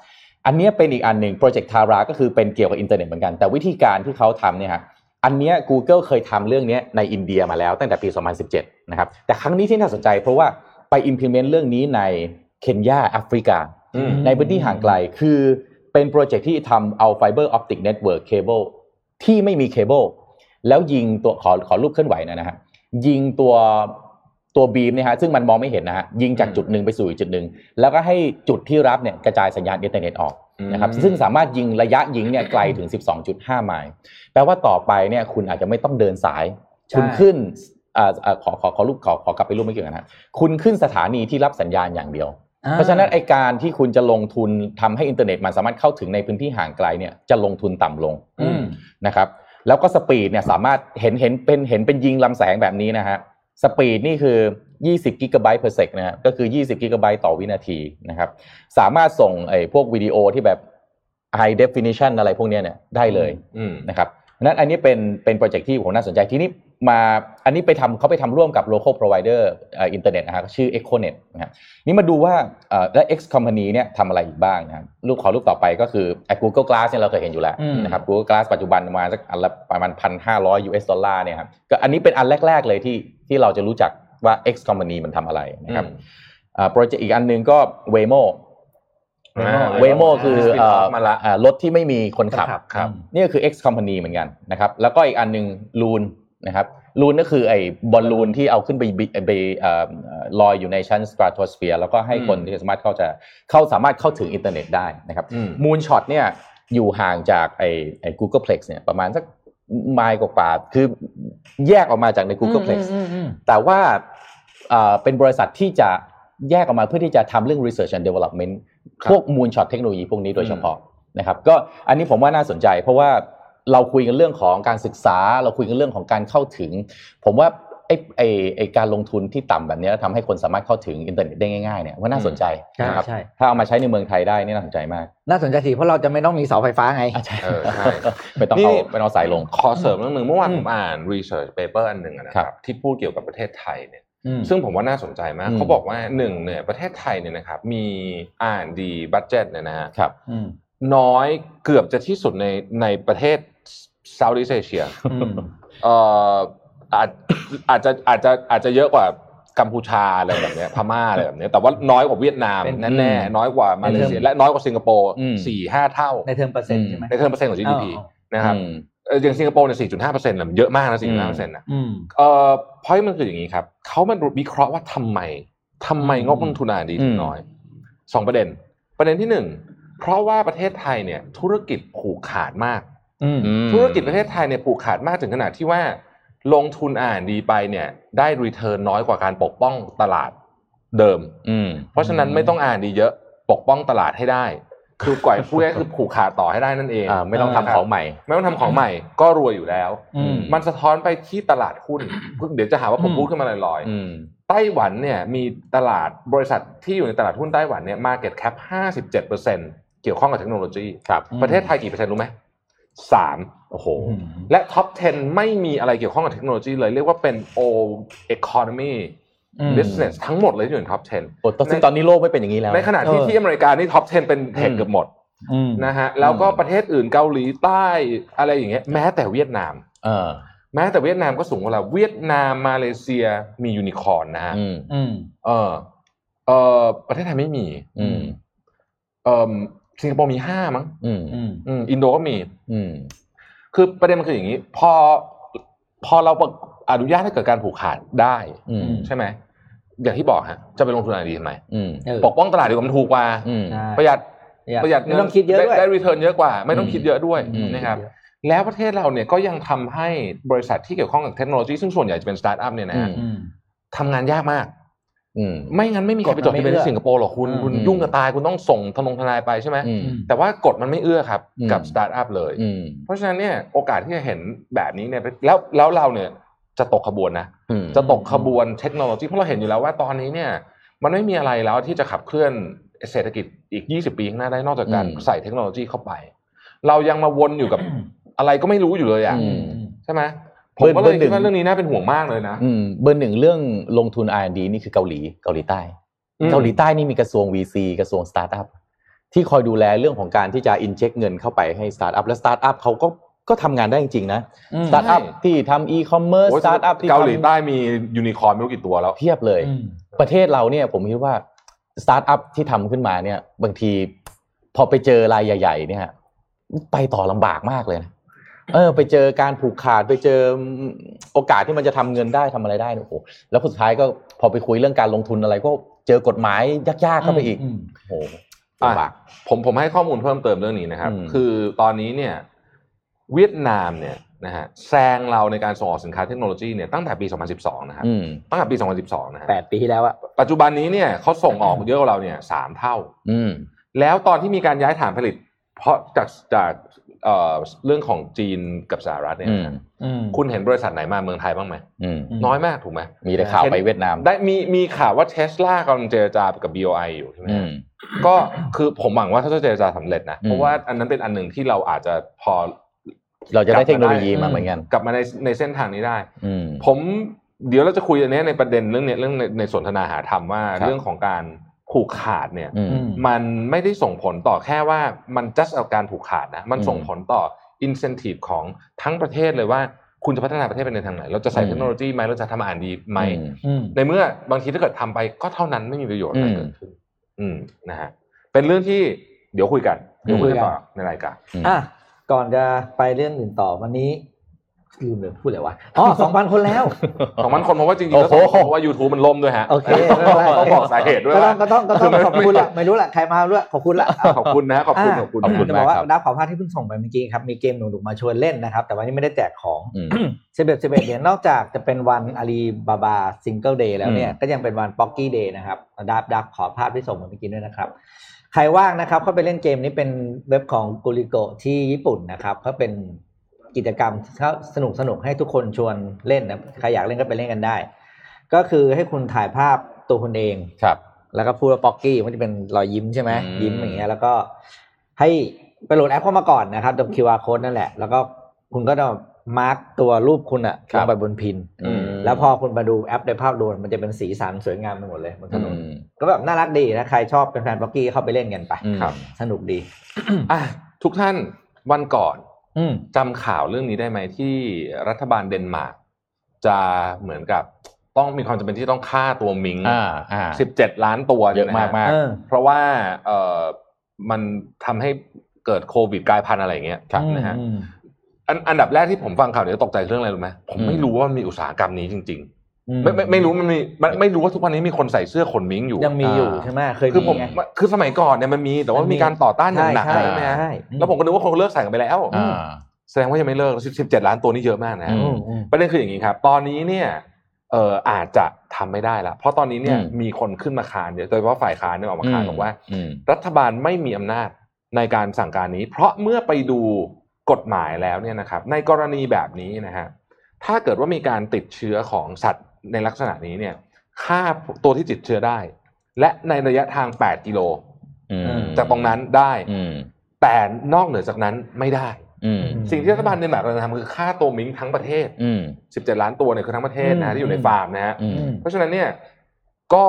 อันเนี้ยเป็นอีกอันหนึ่งโปรเจกต์ Taara ก็คือเป็นเกี่ยวกับอินเทอร์เน็ตเหมือนกัน แต่วิธีการที่เขาทำเนี่ยฮะอันเนี้ย Google เคยทำเรื่องเนี้ยในอินเดียมาแล้วตั้งแต่ปี 2017 นะครับแต่ครั้งนี้ที่น่าสนใจเพราะว่าไป implement เรื่องนี้ในเคนยาแอฟริกาอืมในพื้นที่ห่างไกลคือ เป็นโปรเจกต์ที่ทำเอา fiber optic network cable ที่ไม่มีเคเบิลแล้วยิงตัวขอขอรูปเคลื่อนไหวหน่อยนะฮะยิงตัวตัว beam เนี่ยฮะซึ่งมันมองไม่เห็นนะฮะยิงจากจุดหนึ่งไปสู่อีกจุดหนึ่งแล้วก็ให้จุดที่รับเนี่ยกระจายสัญญาณอินเทอร์เน็ตออกนะครับอืมซึ่งสามารถยิงระยะยิงเนี่ยไกลถึง 12.5 ไมล์แปลว่าต่อไปเนี่ยคุณอาจจะไม่ต้องเดินสายใช่คุณขึ้นอ่าอ่าขอขอขอรูปขอขอกลับไปรูปไม่เกี่ยวกันนะฮะคุณขึ้นสถานีที่รับสัญญาณอย่างเดียว เพราะฉะนั้นไอการที่คุณจะลงทุนทำให้อินเทอร์เน็ตมันสามารถเข้าถึงในพื้นที่ห่างไกลเนี่ยจะลงทุนต่ำลงอืมนะครับ แล้วก็ speed เนี่ยสามารถเห็นเห็นเป็นเห็นเป็นยิงลำแสงแบบนี้นะฮะ speed นี่คือ 20กิกะไบต์ per sec นะฮะก็คือ 20กิกะไบต์ต่อวินาทีนะครับ สามารถส่งไอ้พวกวิดีโอที่แบบ high definition อะไรพวกเนี้ยเนี่ยได้เลยอืมนะครับเพราะฉะ นั้นอันนี้เป็นเป็นโปรเจกต์ที่ผมน่าสนใจทีนี้มาอันนี้ไปทำเขาไปทำร่วมกับ local provider เอ่ออินเทอร์เน็ตนะฮะชื่อ Econet นะครับนี่มาดูว่าเอ่อและ X company เนี่ยทำอะไรอีกบ้างนะครับรูปขอรูปต่อไปก็คือไอ้ Google Glass เนี่ยเราเคยเห็นอยู่แล้วอืมนะครับ Google Glass ปัจจุบันประมาณสักอันละประมาณพันห้าร้อย US ดอลลาร์เนี่ยครับก็อันนี้เป็นอันแรก ๆเลยที่ที่เราจะรู้จักว่า X company มันทำอะไรนะครับอ่าโปรเจกต์อีกอันหนึ่งก็ Waymo เอ่อ off มาละอ่ารถที่ไม่มีคนขับคนขับครับนี่ก็คือ X Company เหมือนกันนะครับแล้วก็อีกอันหนึ่ง Loon นะครับ Loon ก็คือไอ้บอลลูนที่เอาขึ้นไปบิไปเอ่อลอยอยู่ในชั้น stratosphere แล้วก็ให้คนอืมที่สามารถเข้าจะเข้าสามารถเข้าถึงอินเทอร์เน็ตได้นะครับอืม Moonshot เนี่ยอยู่ห่างจากไอ้ไอ้ Googleplex เนี่ยประมาณสักไมล์กว่าๆคือแยกออกมาจากใน Googleplex อืมอืมอืมแต่ว่าเอ่อเป็นบริษัทที่จะแยกออกมาเพื่อที่จะทำเรื่อง research and development ครับพวก moonshot เทคโนโลยีพวกนี้โดยเฉพาะนะครับก็อันนี้ผมว่าน่าสนใจ เพราะว่าเราคุยกันเรื่องของการศึกษา เราคุยกันเรื่องของการเข้าถึง ผมว่าอ้ไอ้ไอ้การลงทุนที่ต่ำแบบเนี้ยทำให้คนสามารถเข้าถึงอินเทอร์เน็ตได้ง่ายๆเนี่ยว่าน่าสนใจใช่นะครับใช่ถ้าเอามาใช้ในเมืองไทยได้นี่น่าสนใจมาก น่าสนใจสิเพราะเราจะไม่ต้องมีเสาไฟฟ้าไงอะใช่เออใช่ไม่ต้องนี่เอาไม่ต้องเอาสายลงขอเสริมเรื่องหนึ่งเมื่อวานอืมผมอ่าน research paper อันหนึ่งอะนะคครัรับบที่พูดเกี่ยวกับประเทศไทยเนี่ยอืม ซึ่งผมว่าน่าสนใจมากอืมเขาบอกว่าหนึ่งเนี่ยประเทศไทยเนี่ยนะครับมี R&D budget เนี่ยนะฮะครับอืมน้อยเกือบจะที่สุดในในประเทศ Southeast Asia อืมเอ่ออาจอาจจะอาจจะอาจจะเยอะกว่ากัมพูชาอะไรแบบเนี้ยพม่าอะไรแบบเนี้ยแต่ว่าน้อยกว่าเวียดนามเป็นแน่ๆน้อยกว่ามาเลเซียเป็นและน้อยกว่าสิงคโปร์อืมสี่ห้าเท่าในเทอมเปอร์เซ็นต์ใช่ไหมในเทอมเปอร์เซ็นต์ของ GDP อ๋อนะครับ อืมเอออย่างสิงคโปร์เนี่ยสี่จุดห้าเปอร์เซ็นต์เยอะมากนะสี่จุดห้าเปอร์เซ็นต์นะอืมเอ่อพอยมันคืออย่างนี้ครับเขามันวิเคราะห์ว่าทำไมทำไมอืมงบลงทุนอาดีถึงอืมน้อยสองประเด็น ประเด็นที่หนึ่งเพราะว่าประเทศไทยเนี่ย ธุรกิจผูกขาดมากอืมอืมธุรกิจประเทศไทยเนี่ยผูกขาดมากถึงขนาดที่ว่า ลงทุนอ่านดีไปเนี่ย ได้รีเทิร์นน้อยกว่าการปกป้องตลาดเดิมอืมเพราะฉะนั้นไม่ต้องอ่านดีเยอะ ปกป้องตลาดให้ได้ คือกว่าพูดง่ายๆคือผูกขาดต่อให้ได้นั่นเองอ่าไม่ต้องทำของใหม่ ไม่ต้องทำของใหม่ ก็รวยอยู่แล้วอืมมันสะท้อนไปที่ตลาดหุ้นเดี๋ยวจะหาว่าผมอืมพูดขึ้นมาลอยอืมๆไต้หวันเนี่ยมีตลาดบริษัทที่อยู่ในตลาดหุ้นไต้หวันเนี่ย market cap 57เเกี่ยวข้องกับเทคโนโลยีครับประเทศไทยกี่เปอร์เซ็นต์รู้ไหมสามโอ้โหอืมและท็อป 10 ไม่มีอะไรเกี่ยวข้องกับเทคโนโลยีเลย เรียกว่าเป็น old economy อืม business ทั้งหมดเลยที่อยู่ใน topโอ้ตอนซึ่งตอนนี้โลกไม่เป็นอย่างนี้แล้ว10ในขณะที่เออที่อเมริกานี่ top 10 เป็น tech อืมเกือบหมดอืมนะฮะแล้วก็ประเทศอื่นเกาหลีใต้อะไรอย่างเงี้ยแม้แต่เวียดนามเออแม้แต่เวียดนามก็สูงกว่าเราเวียดนามมาเลเซียมียูนิคอร์นนะฮะอืมอืมเออเออประเทศไทยไม่มีอืมเออสิงคโปร์มีห้ามั้งอืมอืมอืมอินโดก็มีอืมคือประเด็นมันคืออย่างนี้ พอพอเรา อนุญาตให้เกิดการผูกขาดได้อืมใช่ไหมอย่างที่บอกฮะจะไปลงทุนอะไรดีทำไมอืมเออปกป้องตลาดดีกว่ามันถูกกว่าอืมใช่ประหยัดอย่าประหยัดไม่ต้องคิดเยอะด้วยได้ return เยอะกว่า ไม่ต้องอืมคิดเยอะด้วยอืมนะครับแล้วประเทศเราเนี่ยก็ยังทำให้บริษัทที่เกี่ยวข้องกับเทคโนโลยีซึ่งส่วนใหญ่จะเป็นสตาร์ทอัพเนี่ยนะฮะอืมทำงานยากมากอืมไม่งั้นไม่มีใครไปจดทะเบียนที่สิงคโปร์หรอกคุณอืมคุณยุ่งจะตายคุณต้องส่งทนงทนายไปใช่ไหมอืมแต่ว่ากฎมันไม่เอื้อครับอืมกับสตาร์ทอัพเลยอืมเพราะฉะนั้นเนี่ยโอกาสที่จะเห็นแบบนี้เนี่ยแล้วแล้วเราเนี่ย จะตกขบวนนะอืมจะตกขบวนเทคโนโลยีเพราะเราเห็นอยู่แล้วว่าตอนนี้เนี่ย มันไม่มีอะไรแล้วที่จะขับเคลื่อนเศรษฐกิจอีก 20 ปีข้างหน้าได้นอกจากการอืมใส่เทคโนโลยีเข้าไป เรายังมาวนอยู่กับอะไรก็ไม่รู้อยู่เลยอะอืมใช่ไหมผมก็เบเลอยร์หนึ่คิดงว่าเรื่องนี้น่าเป็นห่วงมากเลยนะอืมเบอร์หนึ่งเรื่องลงทุน R&D นี่คือเกาหลีเกาหลีใต้อืมเกาหลีใต้นี่มีกระทรวง VC กระทรวงสตาร์ทอัพที่คอยดูแลเรื่องของการที่จะอินเจ c เงินเข้าไปให้สตาร์ทอัพและสตาร์ทอัพเขาก็ ก็ทำงานได้จริงๆนะอืมสตาร์ทอัพที่ทำอีคอมเมิร์ซโอ้ยสตาร์ทอัพที่เกาหลีทำใต้มียูนิคอร์นไม่รู้กี่ตัวแล้วเพียบเลยอืมประเทศเราเนี่ยผมคิดว่าสตาร์ทอัพที่ทำขึ้นมาเนี่ย บางทีพอไปเจอรายใหญ่ ๆ เนี่ย ไปต่อลำบากมากเลยนะเออ ไปเจอการผูกขาดไปเจอโอกาสที่มันจะทำเงินได้ทำอะไรได้เนี่ยโอ้โหแล้วสุดท้ายก็พอไปคุยเรื่องการลงทุนอะไรก็เจอกฎหมายยากๆเข้าไปอีกมโอ้โหอะลำบากผมผมให้ข้อมูลเพิ่มเติมเรื่องนี้นะครับอืมคือตอนนี้เนี่ย เวียดนามเนี่ยนะฮะแซงเราในการส่งออกสินค้าเทคโนโลยีเนี่ยตั้งแต่ปี 2012 นะครับอืมตั้งแต่ปี 2012 นะฮะแปดปีที่แล้วอะปัจจุบันนี้เนี่ยเขาส่งออกเยอะกว่าเราเนี่ยสามเท่าอืมแล้วตอนที่มีการย้ายฐานผลิต เพราะจากจากเอ่อเรื่องของจีนกับสหรัฐเนี่ยอืมนะอืมคุณเห็นบริษัทไหนมาเมืองไทยบ้างไหมอืมอืมน้อยมากถูกไหมมีแต่ข่าวไปเวียดนาม ได้มีมีข่าวว่าเทสลากำลังเจรจากับ BOI อยู่ใช่ไหมอืฮะมก็คือผมหวังว่าถ้าจะเจรจาสำเร็จนะอืมเพราะว่าอันนั้นเป็นอันหนึ่งที่เราอาจจะพอ เราจะได้เทคโนโลยีกลับมาได้มาเหมือนกัน กลับมาในในเส้นทางนี้ได้อืมผมเดี๋ยวเราจะคุยอันเนี้ยในประเด็นเรื่องเนี้ยเรื่องในในสนทนาหาธรรมว่าครับเรื่องของการผูกขาดเนี่ยอืมอืมมันไม่ได้ส่งผลต่อแค่ว่ามัน just เอาการผูกขาดนะมันอืมส่งผลต่อ incentive ของทั้งประเทศเลยว่าคุณจะพัฒนาประเทศไปในทางไหน เราจะใส่อืมเทคโนโลยีไหมเราจะทำอ่านดีไหมอืมอืมในเมื่อบางทีถ้าเกิดทำไปก็เท่านั้นไม่มีประโยชน์อะไรอืมเกิดขึ้น อืมนะฮะเป็นเรื่องที่เดี๋ยวคุยกันเดี๋ยวคุยกันอืมต่อในรายการอืมอะ ก่อนจะไปเรื่องอื่นต่อวันนี้ลืมเลยพูดอะไรวะอ๋อสองพันคนแล้วสองพันคนเพราะว่าจริงๆโอ้แล้วโหเพราะว่า YouTube มันล่มด้วยฮะโอเคต้องต้องบอกสาเหตุด้วยก็ต้อว่างก็ต้องก็ต้องคือไม่ขอบคุณละไม่รู้ละใครมาด้วยขอบคุณละขอบคุณนะขอบคุณขอบคุณขอบคุณจะมาบอกว่าครับดับขอพาที่เพิ่งส่งไปเมื่อกี้ครับมีเกมหนุกๆมาชวนเล่นนะครับ แต่วันนี้ไม่ได้แจกของอืมสิบเอ็ดสิบเอ็ดเนี่ยนอกจากจะเป็นวันอาลีบาบา Single Day แล้วเนี่ยอืมก็ยังเป็นวันป๊อกกี้ Day นะครับดับดับขอภาพที่ส่งมาเมื่อกี้ด้วยนะครับ ใครว่างนะครับเข้าไปเล่นเกมนี้เป็นเว็บของกูริโกที่ญี่ปุ่นนะครับเขาเป็นกิจกรรมสนุกสนุกๆให้ทุกคนชวนเล่นนะใครอยากเล่นก็ไปเล่นกันได้ ก็คือให้คุณถ่ายภาพตัวคุณเองครับ แล้วก็พูดว่าป๊อกกี้มันจะเป็นรอยยิ้มใช่ไหมอืมยิ้มอย่างเงี้ยแล้วก็ให้ไปโหลดแอปเข้ามาก่อนนะครับตัว QR code นั่นแหละ แล้วก็คุณก็จะ mark ตัวรูปคุณอะครับลงไปบน pin อืมแล้วพอคุณมาดูแอปในภาพรวมมันจะเป็นสีสันสวยงามไปหมดเลยบนถนนอืมก็แบบน่ารักดีนะ ใครชอบเป็นแฟนป๊อกกี้เข้าไปเล่นกันไปอืมครับสนุกดีอะทุกท่านวันก่อนอืมจำข่าวเรื่องนี้ได้ไหมที่รัฐบาลเดนมาร์กจะเหมือนกับต้องมีความจำเป็นที่ต้องฆ่าตัวมิงค์อ่าอ่าสิบเจ็ดล้านตัวเยอะนี่นะฮะมากๆเออเพราะว่าเอ่อมันทำให้เกิดโควิดกลายพันธุ์อะไรอย่างเงี้ยครับนะฮะ อืมอันอันดับแรกที่ผมฟังข่าวนี้ตกใจเรื่องอะไรรู้ไหมผมไม่อืมรู้ว่ามันมีอุตสาหกรรมนี้จริงอืๆไม่ไม่ไม่รู้มันมีไม่ไม่รู้ว่าทุกวันนี้มีคนใส่เสื้อขนมิงอยู่ยังมีอยู่อ่าใช่ไหมเคยคือผมไงคือสมัยก่อนเนี่ยมันมีแต่ว่ามันมีมีการต่อต้านอย่างหนักใช่ใช่ไหมฮะใช่แล้วผมก็นึกว่าคนเลิกใส่กันไปแล้วอ่าแสดงว่ายังไม่เลิกสิบเจ็ดล้านตัวนี่เยอะมากนะอือืมอืมประเด็นคืออย่างนี้ครับ ตอนนี้เนี่ยเอ่ออาจจะทำไม่ได้ละเพราะตอนนี้เนี่ยอืมมีคนขึ้นมาคานเยอะโดยเฉพาะฝ่ายค้านเนี่ยออกมาคานบอกว่าอืมรัฐบาลไม่มีอำนาจในการสั่งการนี้ เพราะเมื่อไปดู กฎหมายแล้วเนี่ยนะครับในกรณีแบบนี้นะฮะถ้าเกิดว่ามีการติดเชื้อของสัตว์ในลักษณะนี้เนี่ยค่าตัวที่ติดเชื้อได้ และในระยะทาง 8 กิโลอืมจากตรงนั้นได้อืมแต่นอกเหนือจากนั้นไม่ได้อืมสิ่งที่รัฐบาลเดนมาร์กกำลังทำคือค่าตัวมิงทั้งประเทศอืม17 ล้านตัวเนี่ยคือทั้งประเทศนะฮะที่อยู่ในฟาร์มนะฮะอืมเพราะฉะนั้นเนี่ยก็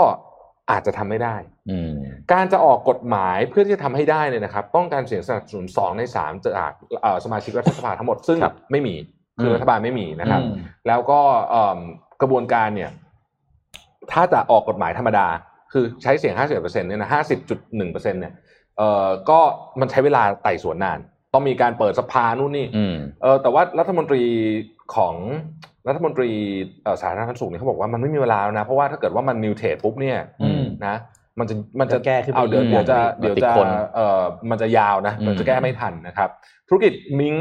อาจจะทำไม่ได้อืมการจะออกกฎหมายเพื่อที่จะทำให้ได้เนี่ยนะครับ ต้องการเสียงสนับสนุนสองในสามจากเอ่อสมาชิกรัฐสภาทั้งหมดซึ่งครับไม่มีคือมรัฐบาลไม่มีนะครับอืมแล้วก็เอิ่มกระบวนการเนี่ย ถ้าจะออกกฎหมายธรรมดา คือใช้เสียง50%เนี่ยนะ50.1%เนี่ยเอ่อก็มันใช้เวลาไต่สวนนาน ต้องมีการเปิดสภานู่นนี่อืมเออแต่ว่ารัฐมนตรีของรัฐมนตรีเอ่อสาธารณสุขเนี่ยเขาบอกว่ามันไม่มีเวลาแล้วนะ เพราะว่าถ้าเกิดว่ามัน mutate ปุ๊บเนี่ยอืม นะมันจะมันจะจะแก้ขึ้นไปเอาเดี๋ยวอีกเดี๋ยวจะมันติดเดี๋ยวจะคนเอ่อมันจะยาวนะอืมมันจะแก้ไม่ทันนะครับ ธุรกิจมิงค์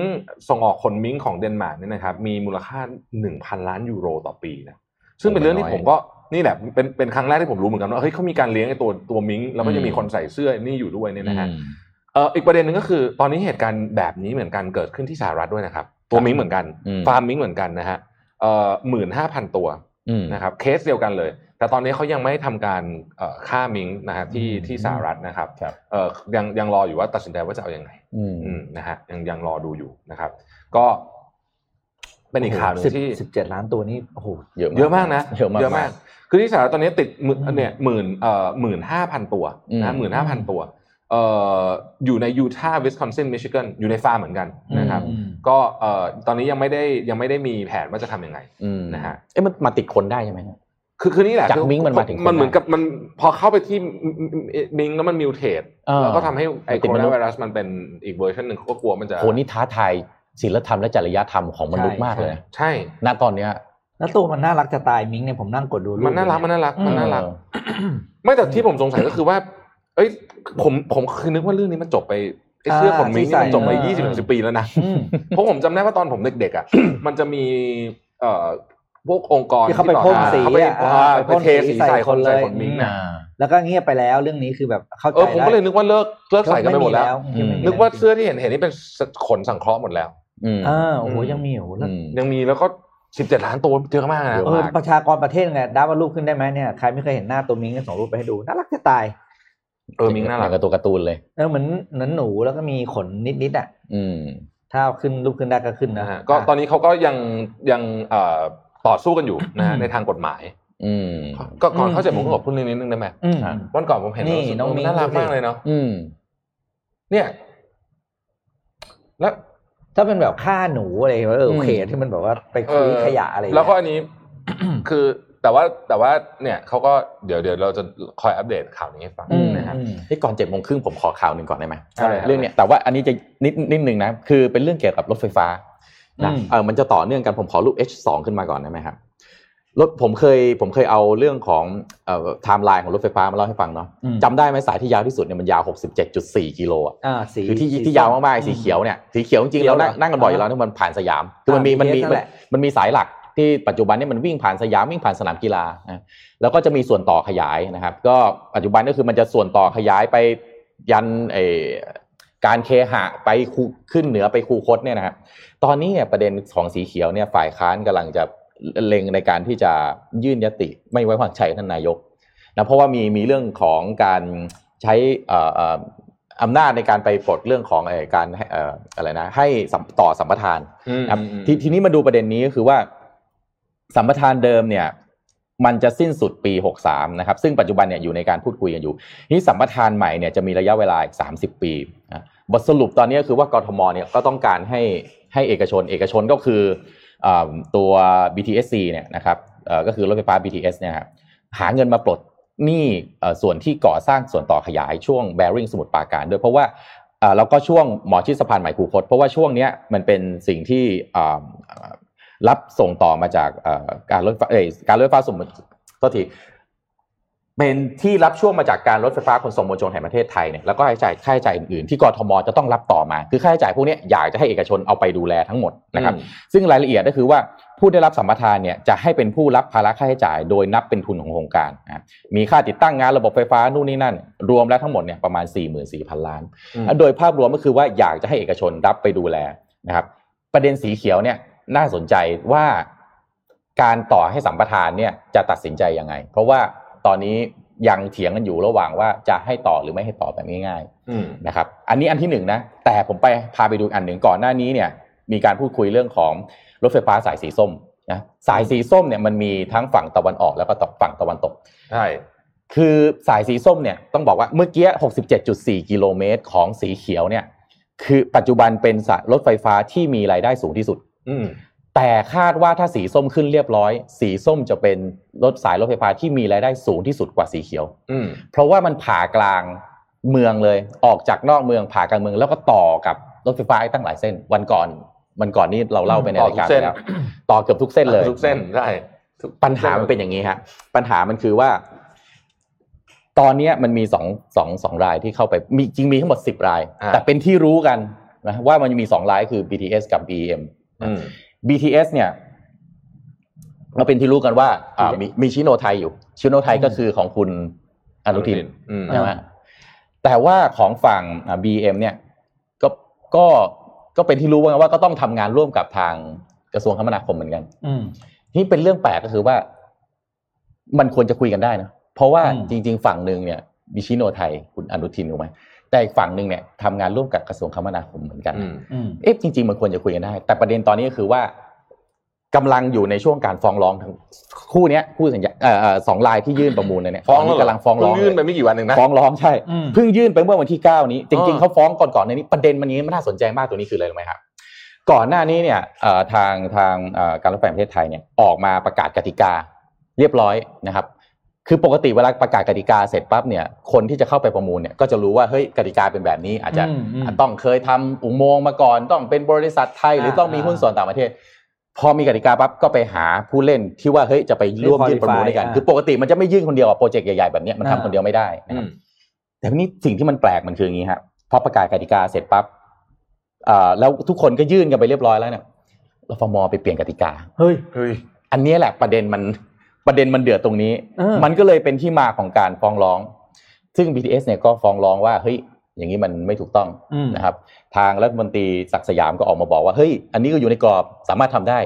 ส่งออกขนมิงค์ของเดนมาร์กเนี่ยนะครับ มีมูลค่า1,000ล้านยูโรต่อปีนะซึ่งเป็นเรื่องที่ผมก็นี่แหละเป็นเป็นครั้งแรกที่ผมรู้เหมือนกันว่าเฮ้ยเขามีการเลี้ยงไอ้ตัวตัวมิงค์แล้วก็จะมีคนใส่เสื้อนี่อยู่ด้วยเนี่ยนะฮะอืมเอ่ออีกประเด็นหนึ่งก็คือตอนนี้เหตุการณ์แบบนี้เหมือนกันเกิดขึ้นที่สหรัฐด้วยนะครับ ตัวมิงเหมือนกันอืมฟาร์มมิงเหมือนกันนะฮะเอ่อหมื่นห้าพันตัวอืมนะครับเคสเดียวกันเลย แต่ตอนนี้เขายังไม่ทำการเอ่อฆ่ามิงนะฮะที่อืมที่สหรัฐนะครับครับเอ่อยังยังรออยู่ว่าตัดสินใจว่าจะเอายังไงอืมอืมนะฮะยังยังรอดูอยู่นะครับ ก็เป็นอีกข่าวหนึ่งสิบที่สิบเจ็ดล้านตัวนี้โอ้โหเยอะมากเยอะมากนะเยอะมาก คือที่สหรัฐตอนนี้ติดหมื่นอืมเนี่ยหมื่นเอ่อหมื่นห้าพันตัวอืมนะหมื่นห้าพันตัวเอ่ออยู่ในยูทาห์วิสคอนซินมิชิแกนอยู่ในฟาร์มเหมือนกันนะครับอืมก็เอ่อตอนนี้ยังไม่ได้ยังไม่ได้มีแผนว่าจะทำยังไงอืมนะฮะเอ๊ะมันมาติดคนได้ใช่ไหมคื อคือนี่แหละจากคือมิงค์มันมาถึงคนมันเหมือนได้กับมันพอเข้าไปที่มิงค์แล้วมัน mutate เออแล้วก็ทำให้ไอ้ติดโคโรมนุษนาย์ไวรัสมันเป็นอีกเวอร์ชันหนึ่งเขาก็กลัวมันจะโหนี่ท้าทายศีลธรรมและจริยธรรมของมนุษย์ใช่มากเลยนะใช่ณตอนเนี้ยแล้วตัวมันน่ารักจะตายมิงค์เนี่ยผมนั่งกดดูรูปมันน่ารักอยู่มันน่ารักมันน่ารักเออไม่แต่ที่ผมสงสัยก็คือว่า เอ้ย ผมผมคือนึกว่าเรื่องนี้มันจบไปไอ้เสื้อขนมิงนี่มันจบไปยี่สิบสิบปีแล้วนะอืมเพราะผมจำได้ว่าตอนผมเด็กๆอะมันจะมีเอ่อ พวกองค์กรที่เขาไปพ่นสีเขาไปอะอ่าไปไปพ่นเทสีสีใส่ใส่คคนนเลยใส่คนมิงอืมนะแล้วก็เงียบไปแล้วเรื่องนี้คือแบบเข้าใจเออผมก็เลยนึกว่าเลิกเลิกใส่กันไปหมดแล้วยังไม่มีนึกว่าเสื้อที่เห็นเห็นนี่เป็นขนสังเคราะห์หมดแล้วอืมอ่าโอ้โหยังมีอยู่แล้วอืมยังมีแล้วก็สิบเจ็ดล้านตัวเยอะมากนะเยอะเออมากประชากรประเทศไงดับว่ารูปขึ้นได้ไหมเนี่ยใครไม่เคยเห็นหน้าตัวมิงก็ส่งรูปไปให้ดูน่ารักจะตายเออมิงน่ารักเหมือกับตัวการ์ตูนเลยเออเหมือนเหมือนหนูแล้วก็มีขนนิดๆอะ อืม ถ้าเอาขึ้นรูปขึ้นได้ก็ขึ้นนะนะฮะก็ตอนนี้เขาก็ยังยังเอ่อ ต่อสู้กันอยู่นะฮะในทางกฎหมายอืมก็ก่อนเข้าเจ็ดโมงก็ขอบคุณนิดนึงได้ไหมอืมครับวันก่อนผมเห็นนี่รู้สึกน้องมิ้งน่ารักดูสิมากเลยเนาะอืมเนี่ย แล้วถ้าเป็นแบบฆ่าหนูอะไรเออโอเคที่มันแบบว่าไปคุ้ยขยะอะไรแล้วก็อันนี้ คือแต่ว่าแต่ว่าเนี่ยเขาก็เดี๋ยวเดี๋ยวเราจะคอยอัปเดตข่าวนี้ให้ฟังอืมนะฮะอืมที่ก่อนเจ็ดโมงครึ่งผมขอข่าวหนึ่งก่อนได้ไหมใช่ครับเรื่องเนี้ยแต่ว่าอันนี้จะนิดนิดหนึ่งนะคือเป็นเรื่องเกี่ยวกับรถไฟฟ้า นะอืมเออมันจะต่อเนื่องกันผมขอรูป H2 ขึ้นมาก่อนได้ไหมครับรถผมเคยผมเคยเอาเรื่องของเอ่อไทม์ไลน์ของรถไฟฟ้ามาเล่าให้ฟังเนาะอืมจำได้ไหมสายที่ยาวที่สุดเนี่ยมันยาว 67.4 กิโลอะอ่าสีคือที่สีที่ยาวมากๆสีเขียวเนี่ยสีเขียวจริงๆเขียเราวเหรอนั่งนั่งกันบ่อยอยู่แล้วที่มันผ่านสยามคือมันมีอ่ามันมี BTS นั่นแหละมันมีสายหลักที่ปัจจุบันเนี่ยมันวิ่งผ่านสยามวิ่งผ่านสนามกีฬานะแล้วก็จะมีส่วนต่อขยายนะครับ ก็ปัจจุบันก็คือมันจะส่วนต่อขยายไปยันเออ การเคหะไปคูขึ้นเหนือไปคูคตเนี่ยนะครับตอนนี้เนี่ยประเด็นของสีเขียวเนี่ยฝ่ายค้านกำลังจะเล็งในการที่จะยื่นยติ ไม่ไว้วางใจท่านนายกนะเพราะว่ามีมีเรื่องของการใช้เอ่อเอ่ออำนาจในการไปปลดเรื่องของเอ่อการให้เอ่ออะไรนะ ให้สัมต่อสัมปทานอืมครับอืมททีนี้มาดูประเด็นนี้ก็คือว่า สัมปทานเดิมเนี่ย มันจะสิ้นสุดปี 63 นะครับ ซึ่งปัจจุบันเนี่ยอยู่ในการพูดคุยกันอยู่นี่สัมปทานใหม่เนี่ยจะมีระยะเวลาอีก 30 ปีนะ บทสรุปตอนนี้คือว่ากทมเนี่ยก็ต้องการให้ให้เอกชน เอกชนก็คืออตัว BTSC เนี่ยนะครับก็คือรถไฟฟ้า BTS เนี่ยครับหาเงินมาปลดหนี้ส่วนที่ก่อสร้างส่วนต่อขยายช่วง Bearing สมุทรปราการด้วยเพราะว่าอ่าแล้วก็ช่วงหมอชิดสะพานใหม่คูคตเพราะว่าช่วงนี้มันเป็นสิ่งที่รับส่งต่อมาจากการรถไฟการรถไฟฟ้าสมุทรก็ที เป็นที่รับช่วงมาจากการรถไฟฟ้าขนส่งมวลชนแห่งประเทศไทยเนี่ยแล้วก็ค่าใช้จ่ายค่าใช้จ่ายอื่นๆที่กทมจะต้องรับต่อมา คือค่าใช้จ่ายพวกเนี้ยอยากจะให้เอกชนเอาไปดูแลทั้งหมดนะครับซึ่งรายละเอียดก็คือว่าผู้ได้รับสัมปทานเนี่ยจะให้เป็นผู้รับภาระค่าใช้จ่าย โดยนับเป็นทุนของโครงการนะครับมีค่าติดตั้งงานระบบไฟฟ้านู่นนี่นั่น รวมแล้วทั้งหมดเนี่ยประมาณ 4 4 0 0 0 ล้านอืมโดยภาพรวมก็คือว่าอยากจะให้เอกชนรับไปดูแลนะครับประเด็นสีเขียวเนี่ยน่าสนใจว่าการต่อให้สัมปทานเนี่ยจะตัดสินใจยังไง เพราะว่า ตอนนี้ยังเถียงกันอยู่ระหว่างว่าจะให้ต่อหรือไม่ให้ต่อแบบง่ายอืมๆนะครับ อันนี้อันที่หนึ่งนะ แต่ผมไปพาไปดูอันหนึ่งก่อนหน้านี้เนี่ย มีการพูดคุยเรื่องของรถไฟฟ้าสายสีส้มนะสายสีส้มเนี่ยมันมีทั้งฝั่งตะวันออกแล้วก็ฝั่งตะวันตกใช่คือสายสีส้มเนี่ยต้องบอกว่าเมื่อกี้ 67.4 กิโลเมตรของสีเขียวเนี่ย คือปัจจุบันเป็นสายรถไฟฟ้าที่มีรายได้สูงที่สุดอืม แต่คาดว่าถ้าสีส้มขึ้นเรียบร้อย สีส้มจะเป็นรถสายรถไฟฟ้าที่มีรายได้สูงที่สุดกว่าสีเขียวอืมเพราะว่ามันผ่ากลางเมืองเลย ออกจากนอกเมืองผ่ากลางเมือง แล้วก็ต่อกับรถไฟฟ้าอีกตั้งหลายเส้น วันก่อนวันก่อนนี้เราเล่าไปในต่อรายการทุกเส้นไปแล้วต่อเกือบทุกเส้นเลยทุกเส้นใช่ทุกปัญหามันเป็นอย่างนี้ฮะปัญหามันคือว่า ตอนเนี้ยมันมีสองสองสองรายที่เข้าไปมีจริงมีทั้งหมดสิบรายอ่าแต่เป็นที่รู้กันนะว่ามันมีสองรายคือ BTS กับ BEM นะอืม BTS เนี่ยเราเป็นที่รู้กันว่าอ่ามีมีชิโนไทยอยู่ชิโนไทยก็คือของคุณอนุทินอืมใช่ไหมแต่ว่าของฝั่งอ่า BM เนี่ยก็ก็ก็เป็นที่รู้ว่าว่าก็ต้องทำงานร่วมกับทางกระทรวงคมนาคมเหมือนกันอืมนี่เป็นเรื่องแปลกก็คือว่า มันควรจะคุยกันได้นะเพราะว่าอืมจริง ๆ ฝั่งหนึ่งเนี่ยมีชิโนไทยคุณอนุทินถูกไหม แต่อีกฝั่งหนึ่งเนี่ยทำงานร่วมกับกระทรวงคมนาคมเหมือนกันอืมอืมเอ๊ะจริง ๆ มันควรจะคุยกันได้ แต่ประเด็นตอนนี้ก็คือว่ากำลังอยู่ในช่วงการฟ้องร้องทั้งคู่เนี้ยคู่สัญญาเอ่อเอ่อสองรายที่ยื่นประมูลเนี่ยฟ้องตนนี้กำลังฟ้องร้องเพิ่ยื่นไปเลยไม่กี่วันเองนะฟ้องร้องใช่อืมเพิ่งยื่นไปเมื่อวันที่ 9 นี้ จริงอ๋อๆเขาฟ้องก่อนๆในนี้ประเด็นมันนี้มันน่าสนใจมากตัวนี้คืออะไรรู้ไหมครับก่อนหน้านี้เนี่ยเอ่อทางทางเอ่อการรถไฟแห่งประเทศไทยเนี่ยออกมาประกาศกติกาเรียบร้อยนะครับ คือปกติเวลาประกาศกติกาเสร็จปั๊บเนี่ยคนที่จะเข้าไปประมูลเนี่ยก็จะรู้ว่าเฮ้ยกติกาเป็นแบบนี้ อาจจะอืมอืมต้องเคยทำอุโมงค์มาก่อน ต้องเป็นบริษัทไทยหรือต้องมีหุ้นส่วนต่างประเทศ พอมีกติกาปั๊บก็ไปหาผู้เล่นที่ว่าเฮ้ยจะไปร่วมยื่นประมูลด้วยกันอ่าคือปกติมันจะไม่ยื่นคนเดียวอะโปรเจกต์ใหญ่ๆแบบเนี้ยมันทำอ่าคนเดียวไม่ได้นะอืครับมแต่ทีนี้สิ่งที่มันแปลกมันคืออย่างนี้ครับพอประกาศกติกาเสร็จปั๊บอ่าแล้วทุกคนก็ยื่นกันไปเรียบร้อยแล้วเนี่ยรฟมไปเปลี่ยนกติกาเฮ้ยเฮ้ยอันนี้แหละประเด็นมัน ประเด็นมันเดือดตรงนี้เออมันก็เลยเป็นที่มาของการฟ้องร้อง ซึ่ง BTS เนี่ยก็ฟ้องร้องว่าเฮ้ยอย่างนี้มันไม่ถูกต้องอืมนะครับ ทางรัฐมนตรีศักดิ์สยามก็ออกมาบอกว่าเฮ้ยอันนี้ก็อยู่ในกรอบสามารถทำได้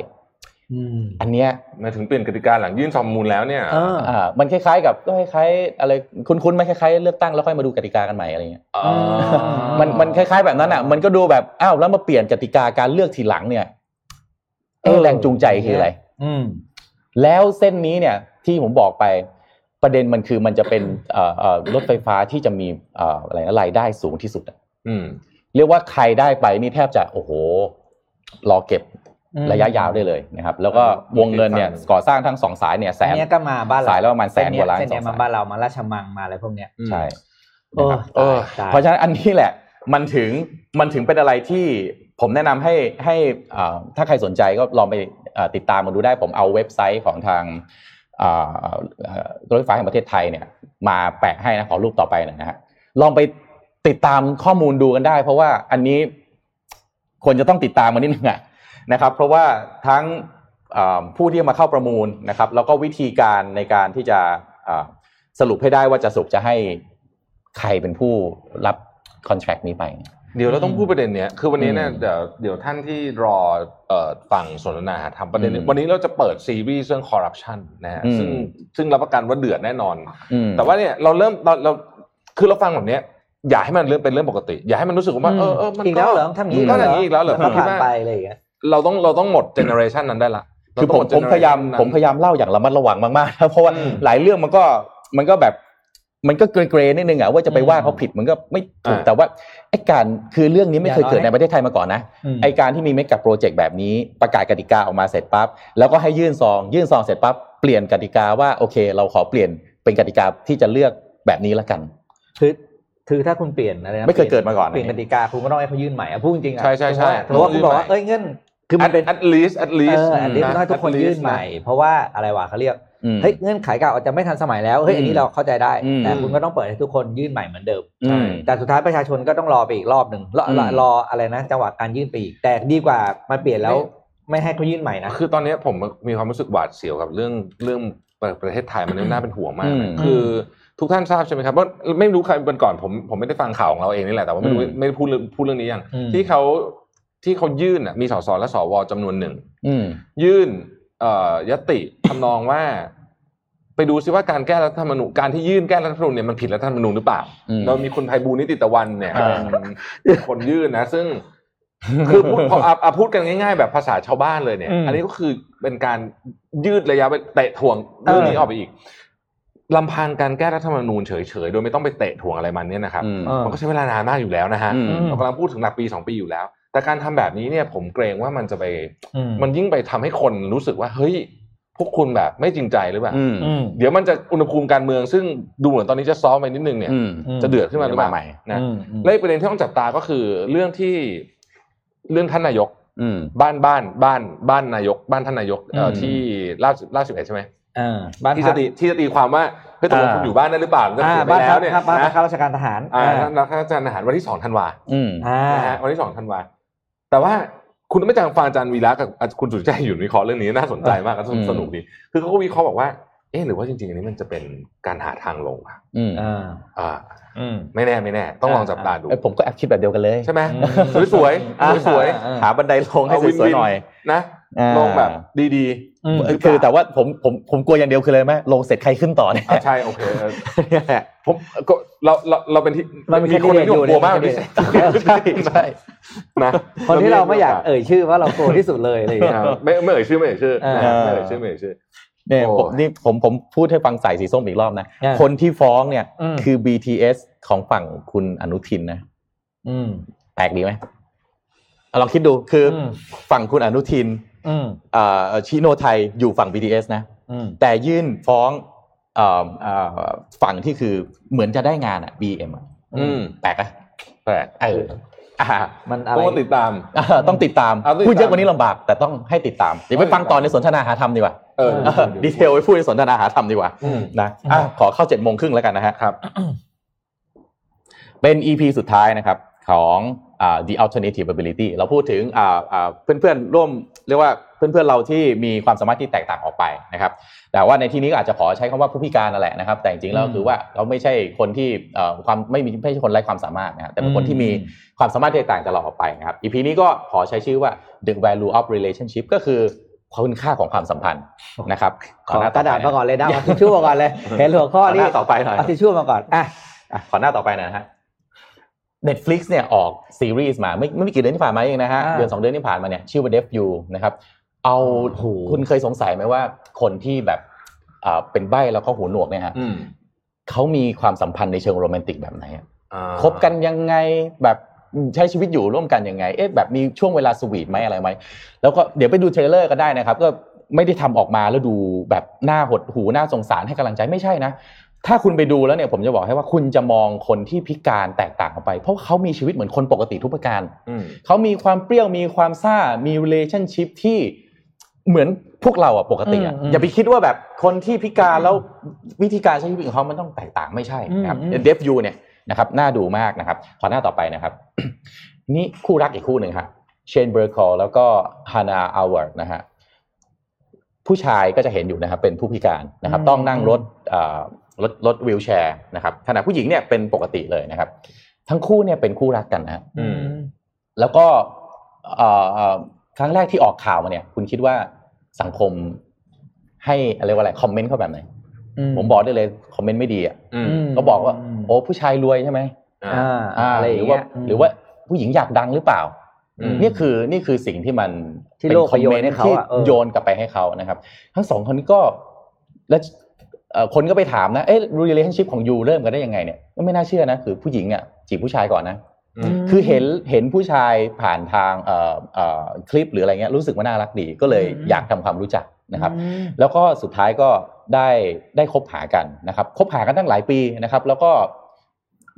อืมอันเนี้ยมาถึงเปลี่ยนกติกาหลังยื่นฟอร์มมูลแล้วเนี่ยเอออ่ามันคล้ายๆกับก็คล้ายๆอะไรคุ้นๆไหมคล้ายๆเลือกตั้งแล้วค่อยมาดูกติกากันใหม่อะไรเงี้ยอ๋อมันมันคล้ายๆแบบนั้นอะ มันก็ดูแบบอ้าวแล้วมาเปลี่ยนกติกาการเลือกทีหลังเนี่ยเอ๊ะเออแรงจูงใจคืออะไร อืม แล้วเส้นนี้เนี่ยที่ผมบอกไปประเด็นมันคือมันจะเป็นเอ่อเอ่อรถไฟฟ้าที่จะมีเอ่ออะไรนะรายได้สูงที่สุดอะอืมเรียกว่าใครได้ไปนี่แทบจะโอ้โห รอเก็บอืมระยะยาวได้เลยนะครับ แล้วก็วงเงินเนี่ยก่อสร้างทั้งสองสายเนี่ยแสอันนเนี้ยก็มาบ้านเราสายละประมาณแสนกว่าล้านเส้นเนี้ยสองสายมาบ้านเรามาราชมังมาอะไรพวกเนี้ยใช่โอ้นะครับเออตายเพราะฉะนั้นอันนี้แหละ มันถึงมันถึงเป็นอะไรที่ผมแนะนำให้ให้อ่าถ้าใครสนใจก็ลองไปอ่า ติดตามมาดูได้ผมเอาเว็บไซต์ของทางรถไฟฟ้าแห่งประเทศไทยเนี่ยมาแปะให้นะขอรูปต่อไปหน่อยนะฮะลองไปติดตามข้อมูลดูกันได้ เพราะว่าอันนี้ควรจะต้องติดตามมานิดนึงอะนะครับ เพราะว่าทั้งผู้ที่มาเข้าประมูลนะครับ แล้วก็วิธีการในการที่จะสรุปให้ได้ว่าจะสรุปจะให้ใครเป็นผู้รับคอนแทคนี้ไป เดี๋ยวเราต้องพูดประเด็นเนี้ยคือวันนี้เนี่ยอืมเดี๋ยวเดี๋ยวท่านที่รอเอ่อฟังสนทนาทำประเด็นนี้อืมวันนี้เราจะเปิดซีรีส์เรื่องคอร์รัปชันนะฮะอืมซึ่งซึ่งรับประกันว่าเดือดแน่นอนอืมแต่ว่าเนี่ยเราเริ่มเราเราคือเราฟังแบบเนี้ยอย่าให้มันเรื่องเป็นเรื่องปกติ อย่าให้มันรู้สึกว่าเออเออมันอีกแล้วเหรอทำอย่างนี้ก็อย่างนี้อีกแล้วเหรอก็ผมคิดผ่านว่าไปอะไรอย่างเงี้ยเราต้องเราต้องหมดเจเนอเรชันนั้นได้ละเรคือต้ผงมหดผมพยายาม generation นั้นผมพยายามเล่าอย่างระมัดระวังมากๆนะเพราะว่าอืมหลายเรื่องมันก็มันก็แบบ มันก็เกรย์ๆนิดนึงอะว่าจะไปว่าเขาผิดมันก็ไม่ถูกอ่าแต่ว่าไอ้การคือเรื่องนี้ไม่เคยอย่าเกิดน้อยในประเทศไทยมาก่อนนะอืมไอการที่มีเมกะโปรเจกต์แบบนี้ประกาศกติกาออกมาเสร็จปั๊บแล้วก็ให้ยื่นซอง ยื่นซองเสร็จปั๊บเปลี่ยนกติกาว่าโอเค เราขอเปลี่ยนเป็นกติกาที่จะเลือกแบบนี้ละกันคือคือถ้าคุณเปลี่ยนอะไรนะไม่เคยเกิดมาก่อนเปลี่ยนกติกาคุณก็ต้องให้เขายื่นใหม่อะพูดจริงๆอะใช่ใช่ใช่เพราะว่าคุณบอกว่าเอ้ยเงื่อน คือมันเป็น at least at เอ least ออันนี้ต้องให้ทุกคน at least ยื่นใหม่ เพราะว่าอะไรวะเขาเรียกอืมเฮ้ยเงื่อนไขเก่าอาจจะไม่ทันสมัยแล้วเฮ้ยอันนี้อืมเราเข้าใจได้อืมแต่คุณก็ต้องเปิดให้ทุกคนยื่นใหม่เหมือนเดิมอืมแต่สุดท้ายประชาชนก็ต้องรอไปอีกรอบหนึ่งรอรออืมรออะไรนะจังหวะการยื่นไปอีกแต่ดีกว่ามาเปลี่ยนแล้วไม่ให้เขายื่นใหม่นะคือตอนนี้ผมมีความรู้สึกหวาดเสียวกับเรื่องเรื่องประเทศไทยมันน่าเป็นห่วงมากอืนะมคือทุกท่านทราบใช่ไหมครับว่าไม่รู้ใครเป็นก่อนผมผมไม่ได้ฟังข่าวของเราเองนี่แหละแต่ว่าไม่รู้อืมไม่ได้พูดเรื่องพูดเรื่องนี้ยังอืมที่เขา ที่เขายื่นน่ะมีสสและสวจำนวนหนึ่งอืมยื่นเอ่อยติทำนองว่า ไปดูซิว่าการแก้รัฐธรรมนูญการที่ยื่นแก้รัฐธรรมนูญเนี่ยมันผิดรัฐธรรมนูญหรือเปล่าอืมเรามีคุณไพบูลย์นิติตะวันเนี่ยอ่าเป็นคนยื่นนะ ซึ่งคือพูดพออะอะพูดกันง่าย ๆ แบบภาษาชาวบ้านเลยเนี่ยอืมอันนี้ก็คือเป็นการยืดระยะไปเตะถ่วงเรื่องนี้เออออกไปอีกลำพังการแก้รัฐธรรมนูญเฉยๆ โดยไม่ต้องไปเตะถ่วงอะไรมันเนี่ยนะครับอืมเออมันก็ใช้เวลานานมากอยู่แล้วนะฮะอืมเรากำลังพูดถึงหลักปีสองปีอยู่แล้ว แต่การทำแบบนี้เนี่ยผมเกรงว่ามันจะไปอืมมันยิ่งไปทำให้คนรู้สึกว่าเฮ้ยพวกคุณแบบไม่จริงใจหรือเปล่าอืมอืมเดี๋ยวมันจะอุณหภูมิการเมือง ซึ่งดูเหมือนตอนนี้จะซอฟต์ไปนิดนึงเนี่ยอืมอืมจะเดือดขึ้นมาหรือเปล่าเดี๋ยวมาใหม่นะอืมอืมและอีกประเด็นที่ต้องจับตาก็คือเรื่องที่เรื่องท่านนายกอืมบ้านบ้านบ้านบ้านนายก บ้านท่านนายกเอ่ออมที่ลาดลาดสิบเอ็ดใช่ไหมอ่าบ้านที่พัจะกตีที่จะตีความว่าเฮ้ยตกลงอ่าคุณอยู่บ้านได้หรือเปล่าหรืออ่าเสียไปบ้านแล้พัวกเนี่ยครับบ้านพักนะข้าราชการทหารอ่าอ่านักข้าราชการทหารวันที่สองธันวาอืมอ่านะฮะวันที่สองธันวา แต่ว่าคุณไม่จางฟังอาจารย์วีระกับคุณสุดใจอยู่วิเคราะห์เรื่องนี้น่าสนใจมากและอืมสนุกดี คือเขาก็วิเคราะห์บอกว่า เอ๊ะหรือว่าจริงๆ อันนี้มันจะเป็นการหาทางลงอะอืมอ่าอ่าอืมไม่แน่ไม่แน่ ต้องลองจับตาดูเอ้ยผมก็แอบคิดแบบเดียวกันเลยใช่ไหมอืมสวยอ่าๆสวยอ่าหาบันไดลงๆให้เอาวินสวยวินๆหน่อยนะอ่าลงแบบดีอืมหรือเปล่า คือแต่ว่าผมผมผมกลัวอย่างเดียวคืออะไรไหมลงเสร็จใครขึ้นต่อเนี่ยๆอะใช่โอเคเออผมก็เราเราเราเป็นที่มันมีคนหนึงที่ candidate ผมกลัวมากอยู่ที่เนี่ยใช่ใช่นะคนที่เราไม่อยากเอ่ยชื่อว่าเราโกรธที่สุดเลยอะไรอย่างเงี้ยอ่าไม่ไม่เอ่ยชื่อไม่เอ่ยชื่ออ่านะไม่เอ่ยชื่อไม่เอ่ยชื่อเนี่ยโอ้ผมนี่ผมผมพูดให้ฟังใส่สีส้มอีกรอบนะอ่าคนที่ฟ้องเนี่ยอืมคือ BTS ของฝั่งคุณอนุทินนะอืมแปลกดีไหมเอาลองคิดดูคืออมฝั่งคุณอนุทินอืมเอ่อ ชิโนไทยอยู่ฝั่ง BTS นะอืมแต่ยื่นฟ้องเอ่อเอ่อฝั่งที่คือเหมือนจะได้งานอะ BM อะอืมแปลกอะแปลกเอออ่ามันอะไรต้องติดตามอ่าต้องติดตามเอาต้องติดตามพูดเยอะกว่านี้ลำบาก แต่ต้องให้ติดตามเดี๋ยวไปฟังตอนในสนทนาหาธรรมดีกว่าเออเออดีเทลไว้พูดในสนทนาหาธรรมดีกว่าอืมนะอะขอเข้าเจ็ดโมงครึ่งแล้วกันนะฮะครับ เป็น EP สุดท้ายนะครับ ของอ่า The Alternative Ability เราพูดถึงอ่าอ่าเพื่อนๆร่วมเรียกว่าเพื่อนๆเราที่มีความสามารถที่แตกต่างออกไปนะครับ แต่ว่าในที่นี้ก็อาจจะขอใช้คำว่าผู้พิการนั่นแหละนะครับ แต่จริงๆแล้วอืมคือว่าเราไม่ใช่คนที่เอ่อความไม่มีไม่ใช่คนไร้ความสามารถนะครับแต่เป็นคนที่มีอืมความสามารถที่แตกต่างจากเราออกไปนะครับ EP นี้ก็ขอใช้ชื่อว่า The Value of Relationship ก็คือคุณค่าของความสัมพันธ์นะครับขอกระดาษหมาก่อนเลยนะเอาทิชชู่มาก่อนเลยเห็นหัวข้อขอหนี้น้าต่อไปหน่อยเอาทิชชู่มาก่อนอะอะขอหน้าต่อไปหนะฮะ Netflix เนี่ยออกซีรีส์มาไม่ไม่กี่เดือนที่ผ่านมาเองนะฮะอ่าเดือนสองเดือนที่ผ่านมาเนี่ยชื่อว่า Deaf You นะครับเอาโอ้โหคุณเคยสงสัยไหมว่าคนที่แบบอ่าเป็นใบ้แล้วก็หูหนวกเนี่ยฮะอืมเขามีความสัมพันธ์ในเชิงโรแมนติกแบบไหนอะอ่าคบกันยังไงแบบใช้ชีวิตอยู่ร่วมกันยังไง เอ๊ะแบบมีช่วงเวลา sweet ไหมอะไรไหมแล้วก็เดี๋ยวไปดู trailer ก็ได้นะครับ ก็ไม่ได้ทำออกมาแล้วดูแบบน่าหดหู่น่าสงสารให้กำลังใจไม่ใช่นะ ถ้าคุณไปดูแล้วเนี่ยผมจะบอกให้ว่าคุณจะมองคนที่พิการแตกต่างออกไป เพราะเขามีชีวิตเหมือนคนปกติทุกประการอืมเขามีความเปรี้ยวมีความซ่ามี relationship ที่เหมือนพวกเราอะปกติอะอืมอืมอย่าไปคิดว่าแบบคนที่พิการแล้ววิธีการใช้ชีวิตของเขามันต้องแตกต่างไม่ใช่นะครับอืมอืมเดฟยูเนี่ยนะครับน่าดูมากนะครับ ขอหน้าต่อไปนะครับ นี่คู่รักอีกคู่หนึ่งครับ Shane Burcaw แล้วก็ Hannah Aylward นะฮะผู้ชายก็จะเห็นอยู่นะครับเป็นผู้พิการนะครับ ต้องนั่งรถเอ่อ รถรถวีลแชร์นะครับขณะผู้หญิงเนี่ยเป็นปกติเลยนะครับ ทั้งคู่เนี่ยเป็นคู่รักกันนะอืมแล้วก็เอ่อเอ่อครั้งแรกที่ออกข่าวมาเนี่ย คุณคิดว่าสังคมให้อะไรว่าอะไรคอมเมนต์เขาแบบไหนผมบอกได้เลยคอมเมนต์ไม่ดีอะอืมก็บอกว่า โอ้ผู้ชายรวยใช่ไหมอ่าอ่าอ่าอะไรอหรืย่างอว่าเงี้ยหรือว่าผู้หญิงอยากดังหรือเปล่าอืมนี่คือนี่คือสิ่งที่มันที่เป็นโลกคอมโยเมนนให้ต์เขาที่อะเออโยนกลับไปให้เขานะครับ ทั้งสองคนนี้ก็แล้วเอ่อ คนก็ไปถามนะเอ๊ะ relationship ของยูเริ่มกันได้ยังไงเนี่ยก็ไม่น่าเชื่อนะคือผู้หญิงอะจีบผู้ชายก่อนนะอืมคือเห็นเห็นผู้ชายผ่านทางเอ่อเอ่อคลิปหรืออะไรเงี้ยรู้สึกว่าน่ารักดีก็เลยอืมอยากทำความรู้จักนะครับอืมแล้วก็สุดท้ายก็ได้ได้คบหากันนะครับคบหากันตั้งหลายปีนะครับ แล้วก็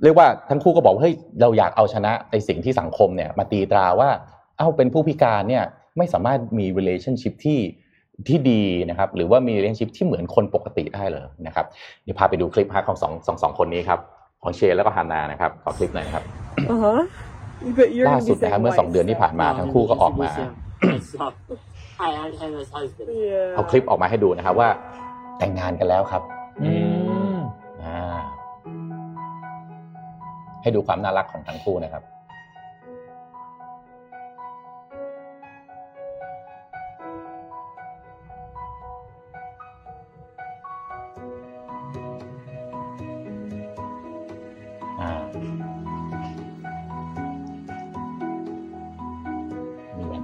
เรียกว่าทั้งคู่ก็บอกว่าเฮ้ยเราอยากเอาชนะในสิ่งที่สังคมเนี่ยมาตีตราว่า เอ้าเป็นผู้พิการเนี่ยไม่สามารถมี relationship ที่ ที่ดีนะครับหรือว่ามี relationship ที่เหมือนคนปกติได้เลยนะครับเดี๋ยวพาไปดูคลิปฮะของสองสองสองคนนี้ครับของเชนแล้วก็ฮานานะครับขอคลิปหน่อยนะครับ Uh huh. But you're ล่า gonna สุ be ดนะครับ second เมื่อสอง wife. เดือนที่ผ่านมาทั้งคู่ก็ออกมา So, I am Hannah's husband. Yeah. เอาคลิปออกมาให้ดูนะครับว่าแต่งงานกันแล้วครับอืมอ่าให้ดูความน่ารักของทั้งคู่นะครับ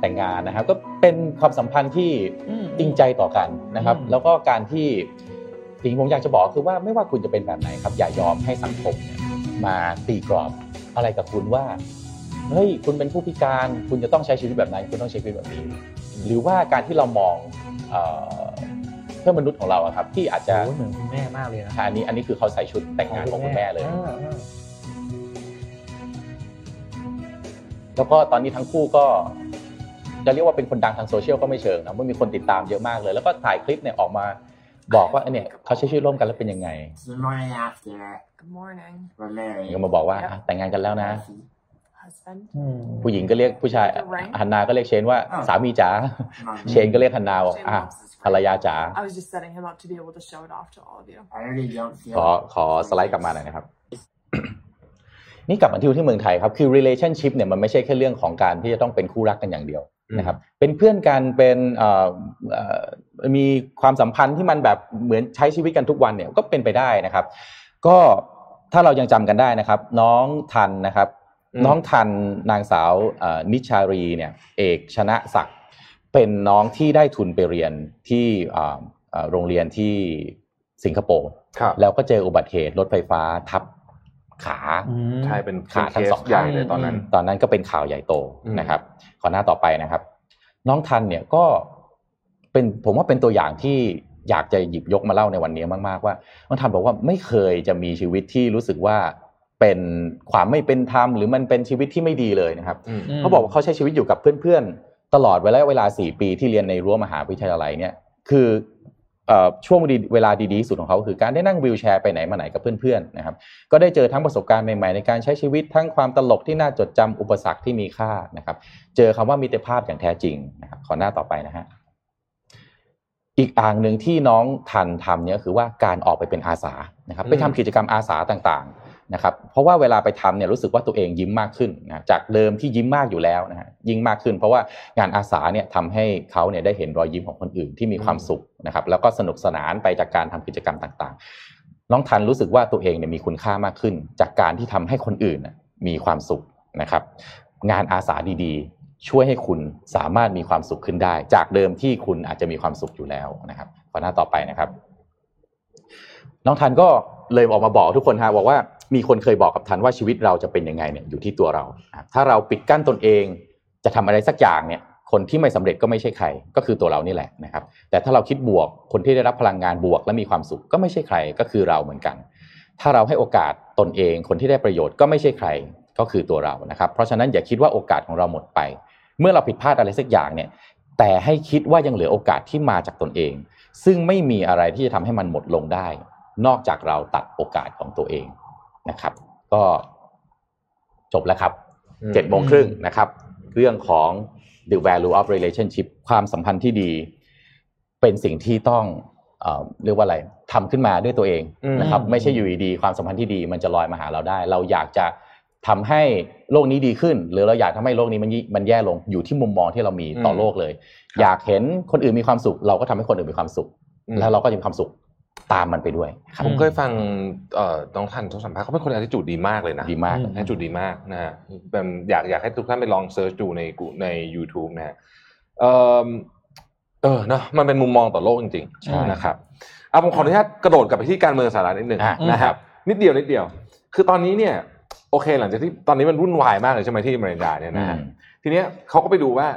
แหวนแต่งงานนะครับ ก็เป็นความสัมพันธ์ที่อืมจริงใจต่อกันนะครับอืมแล้วก็การที่สิ่งที่ผมอยากจะบอกคือว่าไม่ว่าคุณจะเป็นแบบไหนครับ อย่ายอมให้สังคมเนี่ยมาตีกรอบอะไรกับคุณว่าเฮ้ยคุณเป็นผู้พิการ คุณจะต้องใช้ชีวิตแบบนั้นคุณต้องใช้ชีวิตแบบนี้ หรือว่าการที่เรามองเอ่อเพื่อนมนุษย์ของเราอะครับ ที่อาจจะโอ้ยเหมือนคุณแม่มากเลยนะอันนี้อันนี้คือเขาใส่ชุดแต่งงานของคุณแม่เลยออออแล้วก็ตอนนี้ทั้งคู่ก็ จะเรียกว่าเป็นคนดังทางโซเชียลก็ไม่เชิงนะว่ามีคนติดตามเยอะมากเลย แล้วก็ถ่ายคลิปเนี่ยออกมาบอกว่าเนี่ยเขาใช้ชีวิตร่วมกันแล้วเป็นยังไง So the morning after, Good morning, we're married. ก็มาบอกว่าแต่งงานกันแล้วนะ ผู้หญิงก็เรียกผู้ชายฮันนาก็เรียกเชนว่าสามีจ๋าเชนก็เรียกฮันนาว่าอะภรรยาจ๋าขอขอสไลด์กลับมาหน่อยนะครับนี่กลับมาที่ที่เมืองไทยครับ คือ relationship เนี่ยมันไม่ใช่แค่เรื่องของการที่จะต้องเป็นคู่รักกันอย่างเดียว นะครับเป็นเพื่อนกันเป็นเอ่อเอ่อมีความสัมพันธ์ที่มันแบบเหมือนใช้ชีวิตกันทุกวันเนี่ยก็เป็นไปได้นะครับ ก็ถ้าเรายังจำกันได้นะครับ น้องทันนะครับอืมน้องทันนางสาวเอ่อนิชารีเนี่ยเอกชนะศักดิ์เป็นน้องที่ได้ทุนไปเรียนที่เอ่อเอ่อโรงเรียนที่สิงคโปร์ครับแล้วก็เจออุบัติเหตุรถไฟฟ้าทับ ขาอืมใช่เป็นขาเคทั้งสสองใหญ่ข้างเลยตอนนั้น ตอนนั้นก็เป็นข่าวใหญ่โตอืมนะครับ ขอหน้าต่อไปนะครับ น้องทันเนี่ยก็เป็นผมว่าเป็นตัวอย่างที่อยากจะหยิบยกมาเล่าในวันนี้มากๆว่าน้องทันบอกว่าไม่เคยจะมีชีวิตที่รู้สึกว่าเป็นความไม่เป็นธรรมหรือมันเป็นชีวิตที่ไม่ดีเลยนะครับอืมอืมเขาบอกว่าเขาใช้ชีวิตอยู่กับเพื่อนๆตลอดเวลาเวลาสี่ปีที่เรียนในรั้วมหาวิทยาลัยเนี่ย คือเอ่อ ช่วงเวลาดีๆสุดของเขาคือการได้นั่งวีลแชร์ไปไหนมาไหนกับเพื่อนๆนะครับก็ได้เจอทั้งประสบการณ์ใหม่ๆในการใช้ชีวิตทั้งความตลกที่น่าจดจำอุปสรรคที่มีค่านะครับ เจอคำว่ามิตรภาพอย่างแท้จริงนะครับขอหน้าต่อไปนะฮะอีกอ่างหนึ่งที่น้องทันทำเนี่ยคือว่าการออกไปเป็นอาสานะครับไปทำกิจกรรมอาสาต่างๆ นะครับเพราะว่าเวลาไปทำเนี่ยรู้สึกว่าตัวเองยิ้มมากขึ้นนะจากเดิมที่ยิ้มมากอยู่แล้วนะฮะยิ่งมากขึ้น เพราะว่างานอาสาเนี่ยทำให้เขาเนี่ยได้เห็นรอยยิ้มของคนอื่นที่มีความสุขนะครับแล้วก็สนุกสนานไปจากการทำกิจกรรมต่างๆ น้องทันรู้สึกว่าตัวเองเนี่ยมีคุณค่ามากขึ้น จากการที่ทำให้คนอื่นมีความสุขนะครับงานอาสาดีๆ ช่วยให้คุณสามารถมีความสุขขึ้นได้ จากเดิมที่คุณอาจจะมีความสุขอยู่แล้วนะครับขอหน้าต่อไปนะครับ น้องทันก็เลยออกมาบอกทุกคนฮะบอกว่า มีคนเคยบอกกับทันว่าชีวิตเราจะเป็นยังไงเนี่ยอยู่ที่ตัวเรา ถ้าเราปิดกั้นตนเองจะทำอะไรสักอย่างเนี่ยคนที่ไม่สำเร็จก็ไม่ใช่ใคร ก็คือตัวเรานี่แหละนะครับ แต่ถ้าเราคิดบวกคนที่ได้รับพลังงานบวกและมีความสุขก็ไม่ใช่ใครก็คือเราเหมือนกัน ถ้าเราให้โอกาสตนเองคนที่ได้ประโยชน์ก็ไม่ใช่ใครก็คือตัวเรานะครับ เพราะฉะนั้นอย่าคิดว่าโอกาสของเราหมดไป เมื่อเราผิดพลาดอะไรสักอย่างเนี่ยแต่ให้คิดว่ายังเหลือโอกาสที่มาจากตนเอง ซึ่งไม่มีอะไรที่จะทำให้มันหมดลงได้ นอกจากเราตัดโอกาสของตัวเอง นะครับ ก็จบแล้วครับอืมเจ็ดโมงครึ่งนะครับ เรื่องของ the value of relationship ความสัมพันธ์ที่ดี เป็นสิ่งที่ต้องเอ่อเรียกว่าอะไรทำขึ้นมาด้วยตัวเองอืมนะครับ ไม่ใช่อยู่ดีๆความสัมพันธ์ที่ดีมันจะลอยมาหาเราได้ เราอยากจะทำให้โลกนี้ดีขึ้น หรือเราอยากทำให้โลกนี้มันยิ่งมันแย่ลงอยู่ที่มุมมองที่เรามีต่ออืมโลกเลย อยากเห็นคนอื่นมีความสุข เราก็ทำให้คนอื่นมีความสุขอืมแล้วเราก็จะมีความสุข ตามมันไปด้วยครับผมเคยฟังเอ่อน้องทันทุกสัมภาษณ์เขาเป็นคนที่จูดดีมากเลยนะดีมากอืมให้จุดดีมากนะฮะเป็นอยากอยากให้ทุกท่านไปลองเซิร์ชดูในกูใน YouTube นะฮะเออเออเนาะมันเป็นมุมมองต่อโลกจริงใช่ๆนะครับเอาผมขออนุญาตกระโดดกลับไปที่การเมืองสหรัฐนิดหนึ่งอะนะครับนิดเดียวนิดเดียว คือตอนนี้เนี่ยโอเค หลังจากที่ตอนนี้มันวุ่นวายมากเลยใช่ไหมที่อเมริกาเนี่ยนะฮะอืมทีเนี้ยเขาก็ไปดูว่า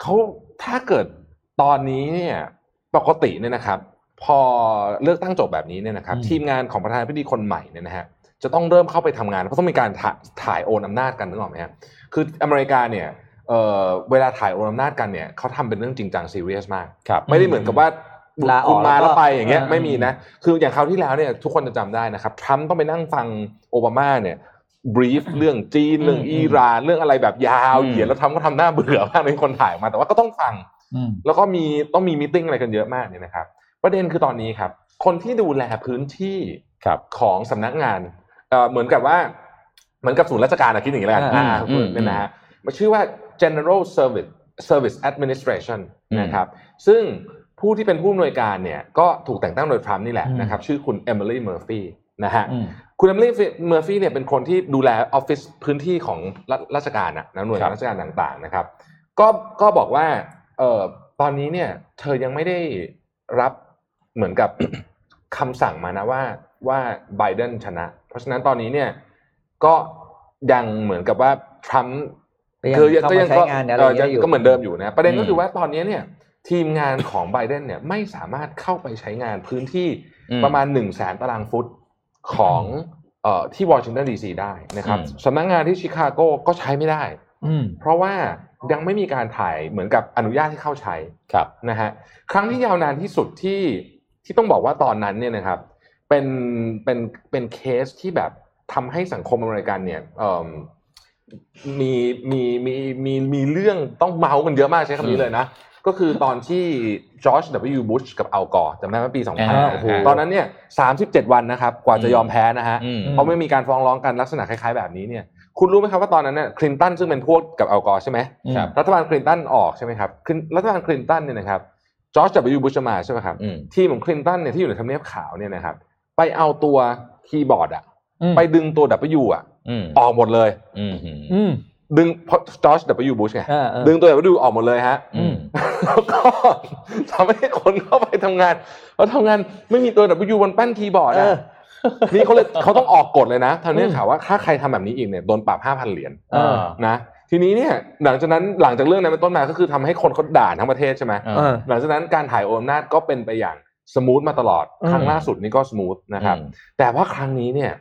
เขาถ้าเกิดตอนนี้เนี่ยปกติเนี่ยนะครับ พอเลือกตั้งจบแบบนี้เนี่ยนะครับอืมทีมงานของประธานาธิบดีคนใหม่เนี่ยนะฮะจะต้องเริ่มเข้าไปทำงานเพราะต้องมีการถ่าถ่ายโอนอำนาจกันนึกออกไหมฮะคืออเมริกาเนี่ยเอ่อเวลาถ่ายโอนอำนาจกันเนี่ยเขาทำเป็นเรื่องจริงจังซีเรียสมากครับไม่ได้เหมือนกับว่าลาออกคุณมาแล้วก็แล้วไปอย่างเงี้ยเออไม่มีนะ คืออย่างคราวที่แล้วเนี่ยทุกคนจะจำได้นะครับทรัมป์ต้องไปนั่งฟังโอบามาเนี่ยบรีฟเรื่องจีนเรื่องอืมอิหร่านเรื่องอะไรแบบยาวอืมเหยียดแล้วทำก็ทำหน้าเบื่อมากในคนถ่ายออกมา แต่ว่าก็ต้องฟังอืมแล้วก็มีต้องมี meeting อะไรกันเยอะมากเนี่ยนะครับ ประเด็นคือตอนนี้ครับ คนที่ดูแลพื้นที่ครับของสำนักงานเอ่อเหมือนกับว่าเหมือนกับศูนย์ราชการอะคิดอย่างนี้แล้วกันอ่าอ่าอืมเนี่ยนะฮะมันชื่อว่า General Service Service Administration อืมนะครับ ซึ่งผู้ที่เป็นผู้อำนวยการเนี่ยก็ถูกแต่งตั้งโดยทรัมป์นี่แหละอืมนะครับชื่อคุณเอมิลี่เมอร์ฟี่นะฮะอืมคุณเอมิลี่เมอร์ฟี่เนี่ยเป็นคนที่ดูแลออฟฟิศพื้นที่ของรัฐราชการนะนะหน่วยงานราชการต่างๆนะครับ ก็ก็บอกว่าเอ่อตอนนี้เนี่ยเธอยังไม่ได้รับ เหมือนกับคำสั่งมานะว่าว่าไบเดนชนะ เพราะฉะนั้นตอนนี้เนี่ยก็ยังเหมือนกับว่าทรัมป์ก็ยังเข้ามาใช้งานอะไรเออเงี้ยอยู่ก็เหมือนเดิมอยู่นะ ประเด็นก็อืมคือว่าตอนนี้เนี่ย ทีมงานของไบเดนเนี่ยไม่สามารถเข้าไปใช้งานพื้นที่อืมประมาณ1นึ่งแสนตารางฟุตของเอ่อที่วอชิงตันดีซีได้นะครับอืมสำนักงานที่ชิคาโกก็ใช้ไม่ได้อืมเพราะว่ายังไม่มีการถ่ายเหมือนกับอนุญาตให้เข้าใช้ครับนะฮะครั้งที่ยาวนานที่สุดที่ ที่ต้องบอกว่าตอนนั้นเนี่ยนะครับเป็นเป็นเป็นเคสที่แบบทำให้สังคมอเมริกันเนี่ยเอิ่มมีมีมีมีมีเรื่องต้องเมาท์กันเยอะมากใช้คำนี้เลยนะ ก็คือตอนที่จอร์จ W. บุชกับอัลกอร์จำได้ไหมปี 2000อ่าโอ้โหตอนนั้นเนี่ย 37 วันนะครับ กว่าจะยอมแพ้นะฮะอืมเพราะไม่มีการฟ้องร้องกันลักษณะคล้ายๆแบบนี้เนี่ย คุณรู้ไหมครับว่าตอนนั้นเนี่ยคลินตันซึ่งเป็นพวกกับอัลกอร์ใช่ไหมครับรัฐบาลคลินตันออกใช่ไหมครับคลินรัฐบาลคลินตันเนี่ยนะครับ จอร์จ W. บุชมาใช่ไหมครับอืมทีมของคลินตันเนี่ยที่อยู่ในทำเนียบขาวเนี่ยนะครับไปเอาตัวคีย์บอร์ดอะอืมไปดึงตัว W อะอืมออกหมดเลยอืมอืมดึงเพราะจอร์จ W. บุชไงเออเออดึงตัว W ออกหมดเลยฮะอืมแล้วก็ทำให้คนเข้าไปทำงานแล้วทำงานไม่มีตัว W บนแป้นคีย์บอร์ดเออะอนี่เขาเลยเขาต้องออกกฎเลยนะทำเนียบอืมขาวว่าถ้าใครทำแบบนี้อีกเนี่ยโดนปรับห้าพันเหรียญเออนะ ทีนี้เนี่ยหลังจากนั้นหลังจากเรื่องนั้นเป็นต้นมาก็คือทำให้คนเขาด่าทั้งประเทศใช่ไหมเออเออหลังจากนั้นการถ่ายโอนอำนาจก็เป็นไปอย่าง smooth มาตลอดอืมครั้งล่าสุดนี่ก็ smooth นะครับอืมแต่ว่าครั้งนี้เนี่ย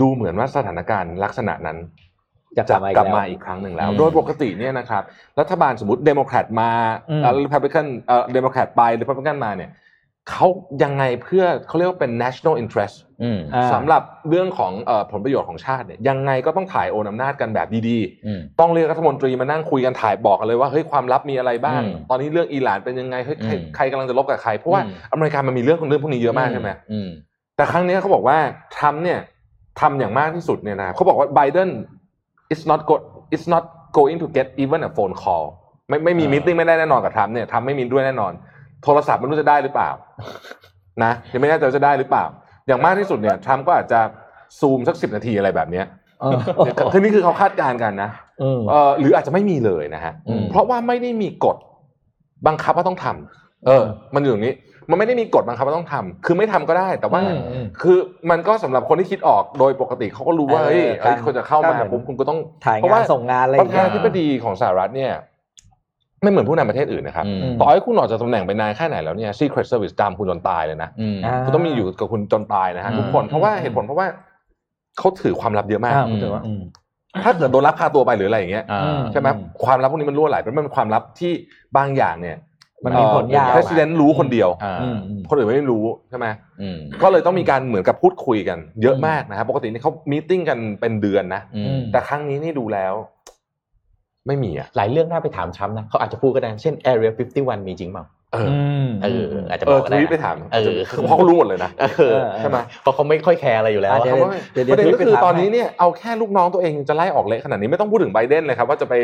ดูเหมือนว่าสถานการณ์ลักษณะนั้นจะกลับมาอีกกลับแล้วมาอีกครั้งหนึ่งแล้วอืมโดยปกติเนี่ยนะครับ รัฐบาลสมมติเดโมแครตมาอืมเอ่อรีพับลิกันเอ่อเดโมแครตไปรีพับลิกันมาเนี่ย เขายังไงเพื่อเขาเรียกว่าเป็น national interest อืมอ่าสำหรับเรื่องของเอ่อผลประโยชน์ของชาติเนี่ยยังไงก็ต้องถ่ายโอนอำนาจกันแบบดีๆอืมต้องเรียกรัฐมนตรีมานั่งคุยกันถ่ายบอกกันเลยว่าเฮ้ยความลับมีอะไรบ้างอืมตอนนี้เรื่องอิหร่านเป็นยังไงเฮ้ยใครอืมใครกำลังจะรบกับใคร เพราะว่าอืมอเมริกามันมีเรื่องเรื่องพวกนี้เยอะมากใช่ไหมอืมแต่ครั้งนี้เขาบอกว่าทรัมป์เนี่ยทำอย่างมากที่สุดเนี่ยนะเขาบอกว่าไบเดน it's not go it's not going to get even a phone call ไม่ไม่มีอ่ามิ팅ไม่ได้แน่นอนกับทรัมป์เนี่ยทรัมป์ไม่มีด้วยแน่นอน โทรศัพท์ไม่รู้จะได้หรือเปล่า นะยังไม่แน่ใจว่าจะได้หรือเปล่า อย่างมากที่สุดเนี่ยทรัมป์ก็อาจจะซูมสักสิบนาทีอะไรแบบเนี้ยเออคือนี่คือเขาคาดการณ์กันนะเออเออหรืออาจจะไม่มีเลยนะฮะอืมเพราะว่าไม่ได้มีกฎบังคับว่าต้องทำเออ มันอยู่ตรงนี้มันไม่ได้มีกฎบังคับว่าต้องทำคือไม่ทำก็ได้ แต่ว่าอืมอืมคือมันก็สำหรับคนที่คิดออกโดยปกติเขาก็รู้ว่าเออเฮ้ยเฮ้ยการคนจะเข้ามาการเหมือนปุ๊บคุณก็ต้องถ่ายเพราะงาว่นส่งงานอะไรอประย่างธาเงี้นายธิบดีของสหรัฐเนี่ย ไม่เหมือนผู้นำประเทศอื่นนะครับอืมต่อให้คุณออกจากตำแหน่งไปนานแค่ไหนแล้วเนี่ย Secret Service ตามคุณจนตายเลยนะอืมอ่าคุณต้องมีอยู่กับคุณจนตายนะฮะอืมทุกคนเพราะว่าอืมเหตุผลเพราะว่าเขาถือความลับเยอะมากอ่าผมถือว่าอืมถ้าเกิดโดนลักพาตัวไปหรืออะไรอย่างเงี้ยอ่าอืมใช่ไหมความลับพวกนี้มันรั่วไหลเป็นมันเป็นความลับที่บางอย่างเนี่ยมันมีผลยาวเ President รู้คนเดียวอ่าอืมอืมคนอื่นไม่รู้ใช่ไหมอืมก็เลยต้องมีการเหมือนกับพูดคุยกัน เยอะมากนะครับ ปกตินี่เขามีติ้งกันเป็นเดือนนะอืมแต่ครั้งนี้นี่ดูแล้ว ไม่มีอะหลายเรื่องน่าไปถามทรัมป์นะเขาอาจจะพูดก็ได้เช่น Area 51 มีจริงเปล่าเออมเอออาจจะเอบออกก็ทได้วีตไปนะถามเออคือเพราะเขารู้หมดเลยนะเออเออใช่ไหมเพราะเขาไม่ค่อยแคร์อะไรอยู่แล้วอะเดี๋ยวเขาว่าเดี๋ยวประเด็นก็คือเดี๋ยวตอนนี้ไปถามเนี่ยเอาแค่ลูกน้องตัวเองจะไล่ออกเละขนาดนี้ไม่ต้องพูดถึงไบเดนเลยครับว่าจะไป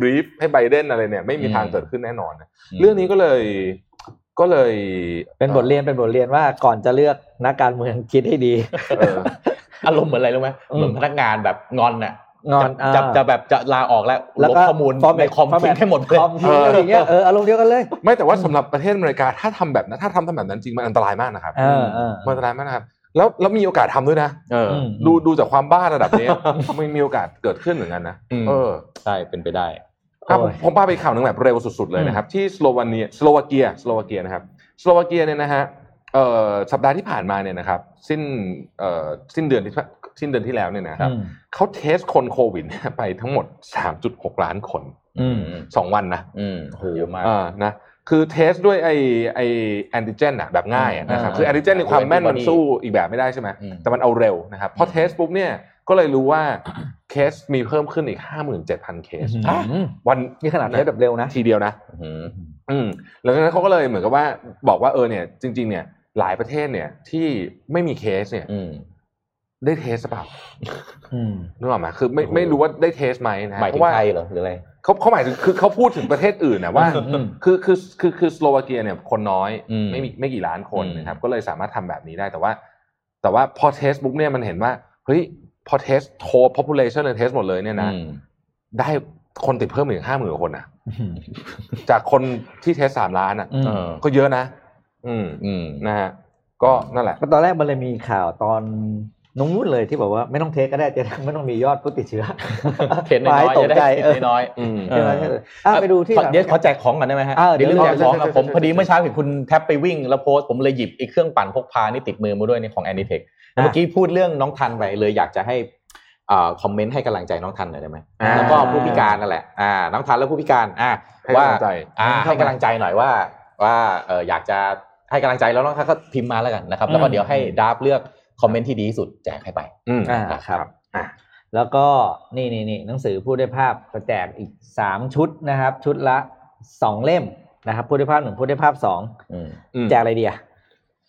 บรีฟให้ไบเดนอะไรเนี่ย ไม่มีทางเกิดขึ้นแน่นอนนะเรื่องนี้ก็เลยก็เลยเป็นบทเรียนเป็นบทเรียนว่าก่อนจะเลือกนักการเมืองคิดให้ดีเอออารมณ์เหมือนอะไรรู้ไหมอืมเหมือนพนักงานแบบงอนน่ะ งอนจะจะอ่าจะแบบจะลาออกแล้วแล้วลบก็ข้อมูล format ในคอม format ทิ้งให้หมดเลยคอมทิ้งอะไรอย่างเงี้ยเอออารมณ์เดียวกันเลย ไม่แต่ว่าสำหรับประเทศอเมริกาถ้าทำแบบนั้นถ้าทำทำแบบนั้นจริงมันอันตรายมากนะครับเออเออมันอันตรายมากนะครับแล้วแล้วมีโอกาสทำด้วยนะเอออืมดูดูจากความบ้าระดับนี้มันมีโอกาสเกิดขึ้นเหมือนกันนะอืมเออใช่เป็นไปได้ครับโอ้ยผมพาไปข่าวหนึ่งแบบเร็วสุดๆเลยนะครับ ที่สโลวาเนียสโลวาเกียสโลวาเกียนะครับสโลวาเกียเนี่ยนะฮะเอ่อสัปดาห์ที่ผ่านมาเนี่ยนะครับ สิ้นเอ่อสิ้นเดือนที่ สิ้นเดือนที่แล้วเนี่ยนะครับอืมเขา test คนโควิดเนี่ยไปทั้งหมด 3.6 ล้านคนอืมสองวันนะอืมเยอะมากอ่านะคือ test ด้วยไอไอแอนติเจนอะแบบง่ายอะนะครับอ่าคือแอนติเจนในความแม่นมัน antibody สู้อีกแบบไม่ได้ใช่ไหมอืมแต่มันเอาเร็วนะครับพอ test ปุ๊บเนี่ยก็เลยรู้ว่าเคสมีเพิ่มขึ้นอีก 57,000 เคสอะวันนี่ขนาด test แบบเร็วนะ ทีเดียวนะอืมอืมแล้วจากนั้นเขาก็เลยเหมือนกับว่าบอกว่าเออเนี่ยจริง ๆ เนี่ยหลายประเทศเนี่ยที่ไม่มีเคสเนี่ยอืม ได้ test หรือเปล่าอืมนึกออกไหมคือไม่โอ้โหไม่รู้ว่าได้ test ไหมนะหมายถึงราะว่าไทยเหรอหรืออะไรเขาเขาหมายถึงคือเขาพูดถึงประเทศอื่นนะว่าอืมคือคือคือคือสโลวาเกียเนี่ยคนน้อยอืมไม่มีไม่กี่ล้านคนอืมนะครับก็เลยสามารถทำแบบนี้ได้แต่ว่า แต่ว่าพอ test ปุ๊บเนี่ยมันเห็นว่าเฮ้ยพอเทสโท population เลยเทสหมดเลยเนี่ยนะอืมได้คนติดเพิ่มอีกห้าหมื่นคนนะจากคนที่ test สามล้านอะอืมเออก็เยอะนะอืมอืมนะฮะก็นั่นแหละก็ตอนแรกมันเลยมีข่าวตอน นู้นเลยที่บอกว่าไม่ต้องเทสก็ได้จะไม่ต้องมียอดผู้ติดเชื้อเห็นน้อยไปๆตกจะได้ใจเห็เออนน้อยอืมเอใช่อไหมใช่ไหมอะไปดูที่ขอเดี๋ยวขอแจกของก่อนได้ไหมฮะอ่าเดี๋ยวเรื่องเดี๋ยวแจกของใช่อะใช่ผมใช่พอดีใช่เมื่อเช้าเห็นคุณแท็บไปวิ่งแล้วโพสต์ผมเลยหยิบไอ้เครื่องปั่นพกพานี่ติดมือมาด้วยนี่ของ Anitech อะเมื่อกี้พูดเรื่องน้องทันไปเลยอยากจะให้อ่าคอมเมนต์ให้กำลังใจน้องทันหน่อยได้ไหมอ่าแล้วก็ผู้พิการนั่นแหละอ่าน้องทันและผู้พิการอ่าให้ว่ากำลังใจอ่าให้กำลังใจหน่อยว่าว่าเอออยากจะให้กำลังใจแล้วน้องทันก็พิมพ์มาแล้วกันนะครับแล้วก็เดี๋ยวให้ดาบเลือก คอมเมนต์ที่ดีที่สุดแจกให้ไปอืมอ่าครับอะแล้วก็นี่นี่นี่หนังสือพูดได้ภาพก็แจกอีกสามชุดนะครับ ชุดละสองเล่มนะครับพูดได้ภาพหนึ่งพูดได้ภาพสองอืมอืมแจกอะไรเดีย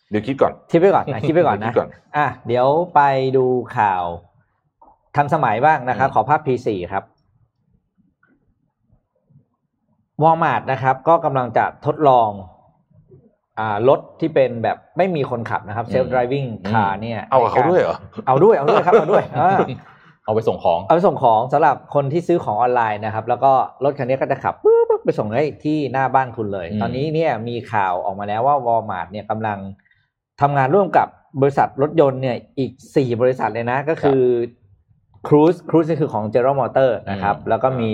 เดี๋ยวคิดก่อนคิดไปก่อนนะคิดไปก่อนคินะดก่อนอะเดี๋ยวไปดูข่าวทันสมัยบ้างนะครับอืมขอภาพ P4 ครับวอลมาร์ทนะครับ ก็กำลังจะทดลองอ่า รถที่เป็นแบบไม่มีคนขับนะครับเซลฟ์ driving car เนี่ยเอากับเขาด้วยเหรอเอาด้วยเอาด้วยครับเอาด้วยอ่าเอาไปส่งของเอาไปส่งของสำหรับคนที่ซื้อของออนไลน์นะครับ แล้วก็รถคันนี้ก็จะขับปุ๊บปุ๊บไปส่งให้ที่หน้าบ้านคุณเลยอืมตอนนี้เนี่ยมีข่าวออกมาแล้วว่าวอลมาร์ทเนี่ยกำลังทำงานร่วมกับบริษัทรถยนต์เนี่ยอีกสี่บริษัทเลยนะ ก็คือครูซครูซนี่คือของ General Motor นะครับ แล้วก็มี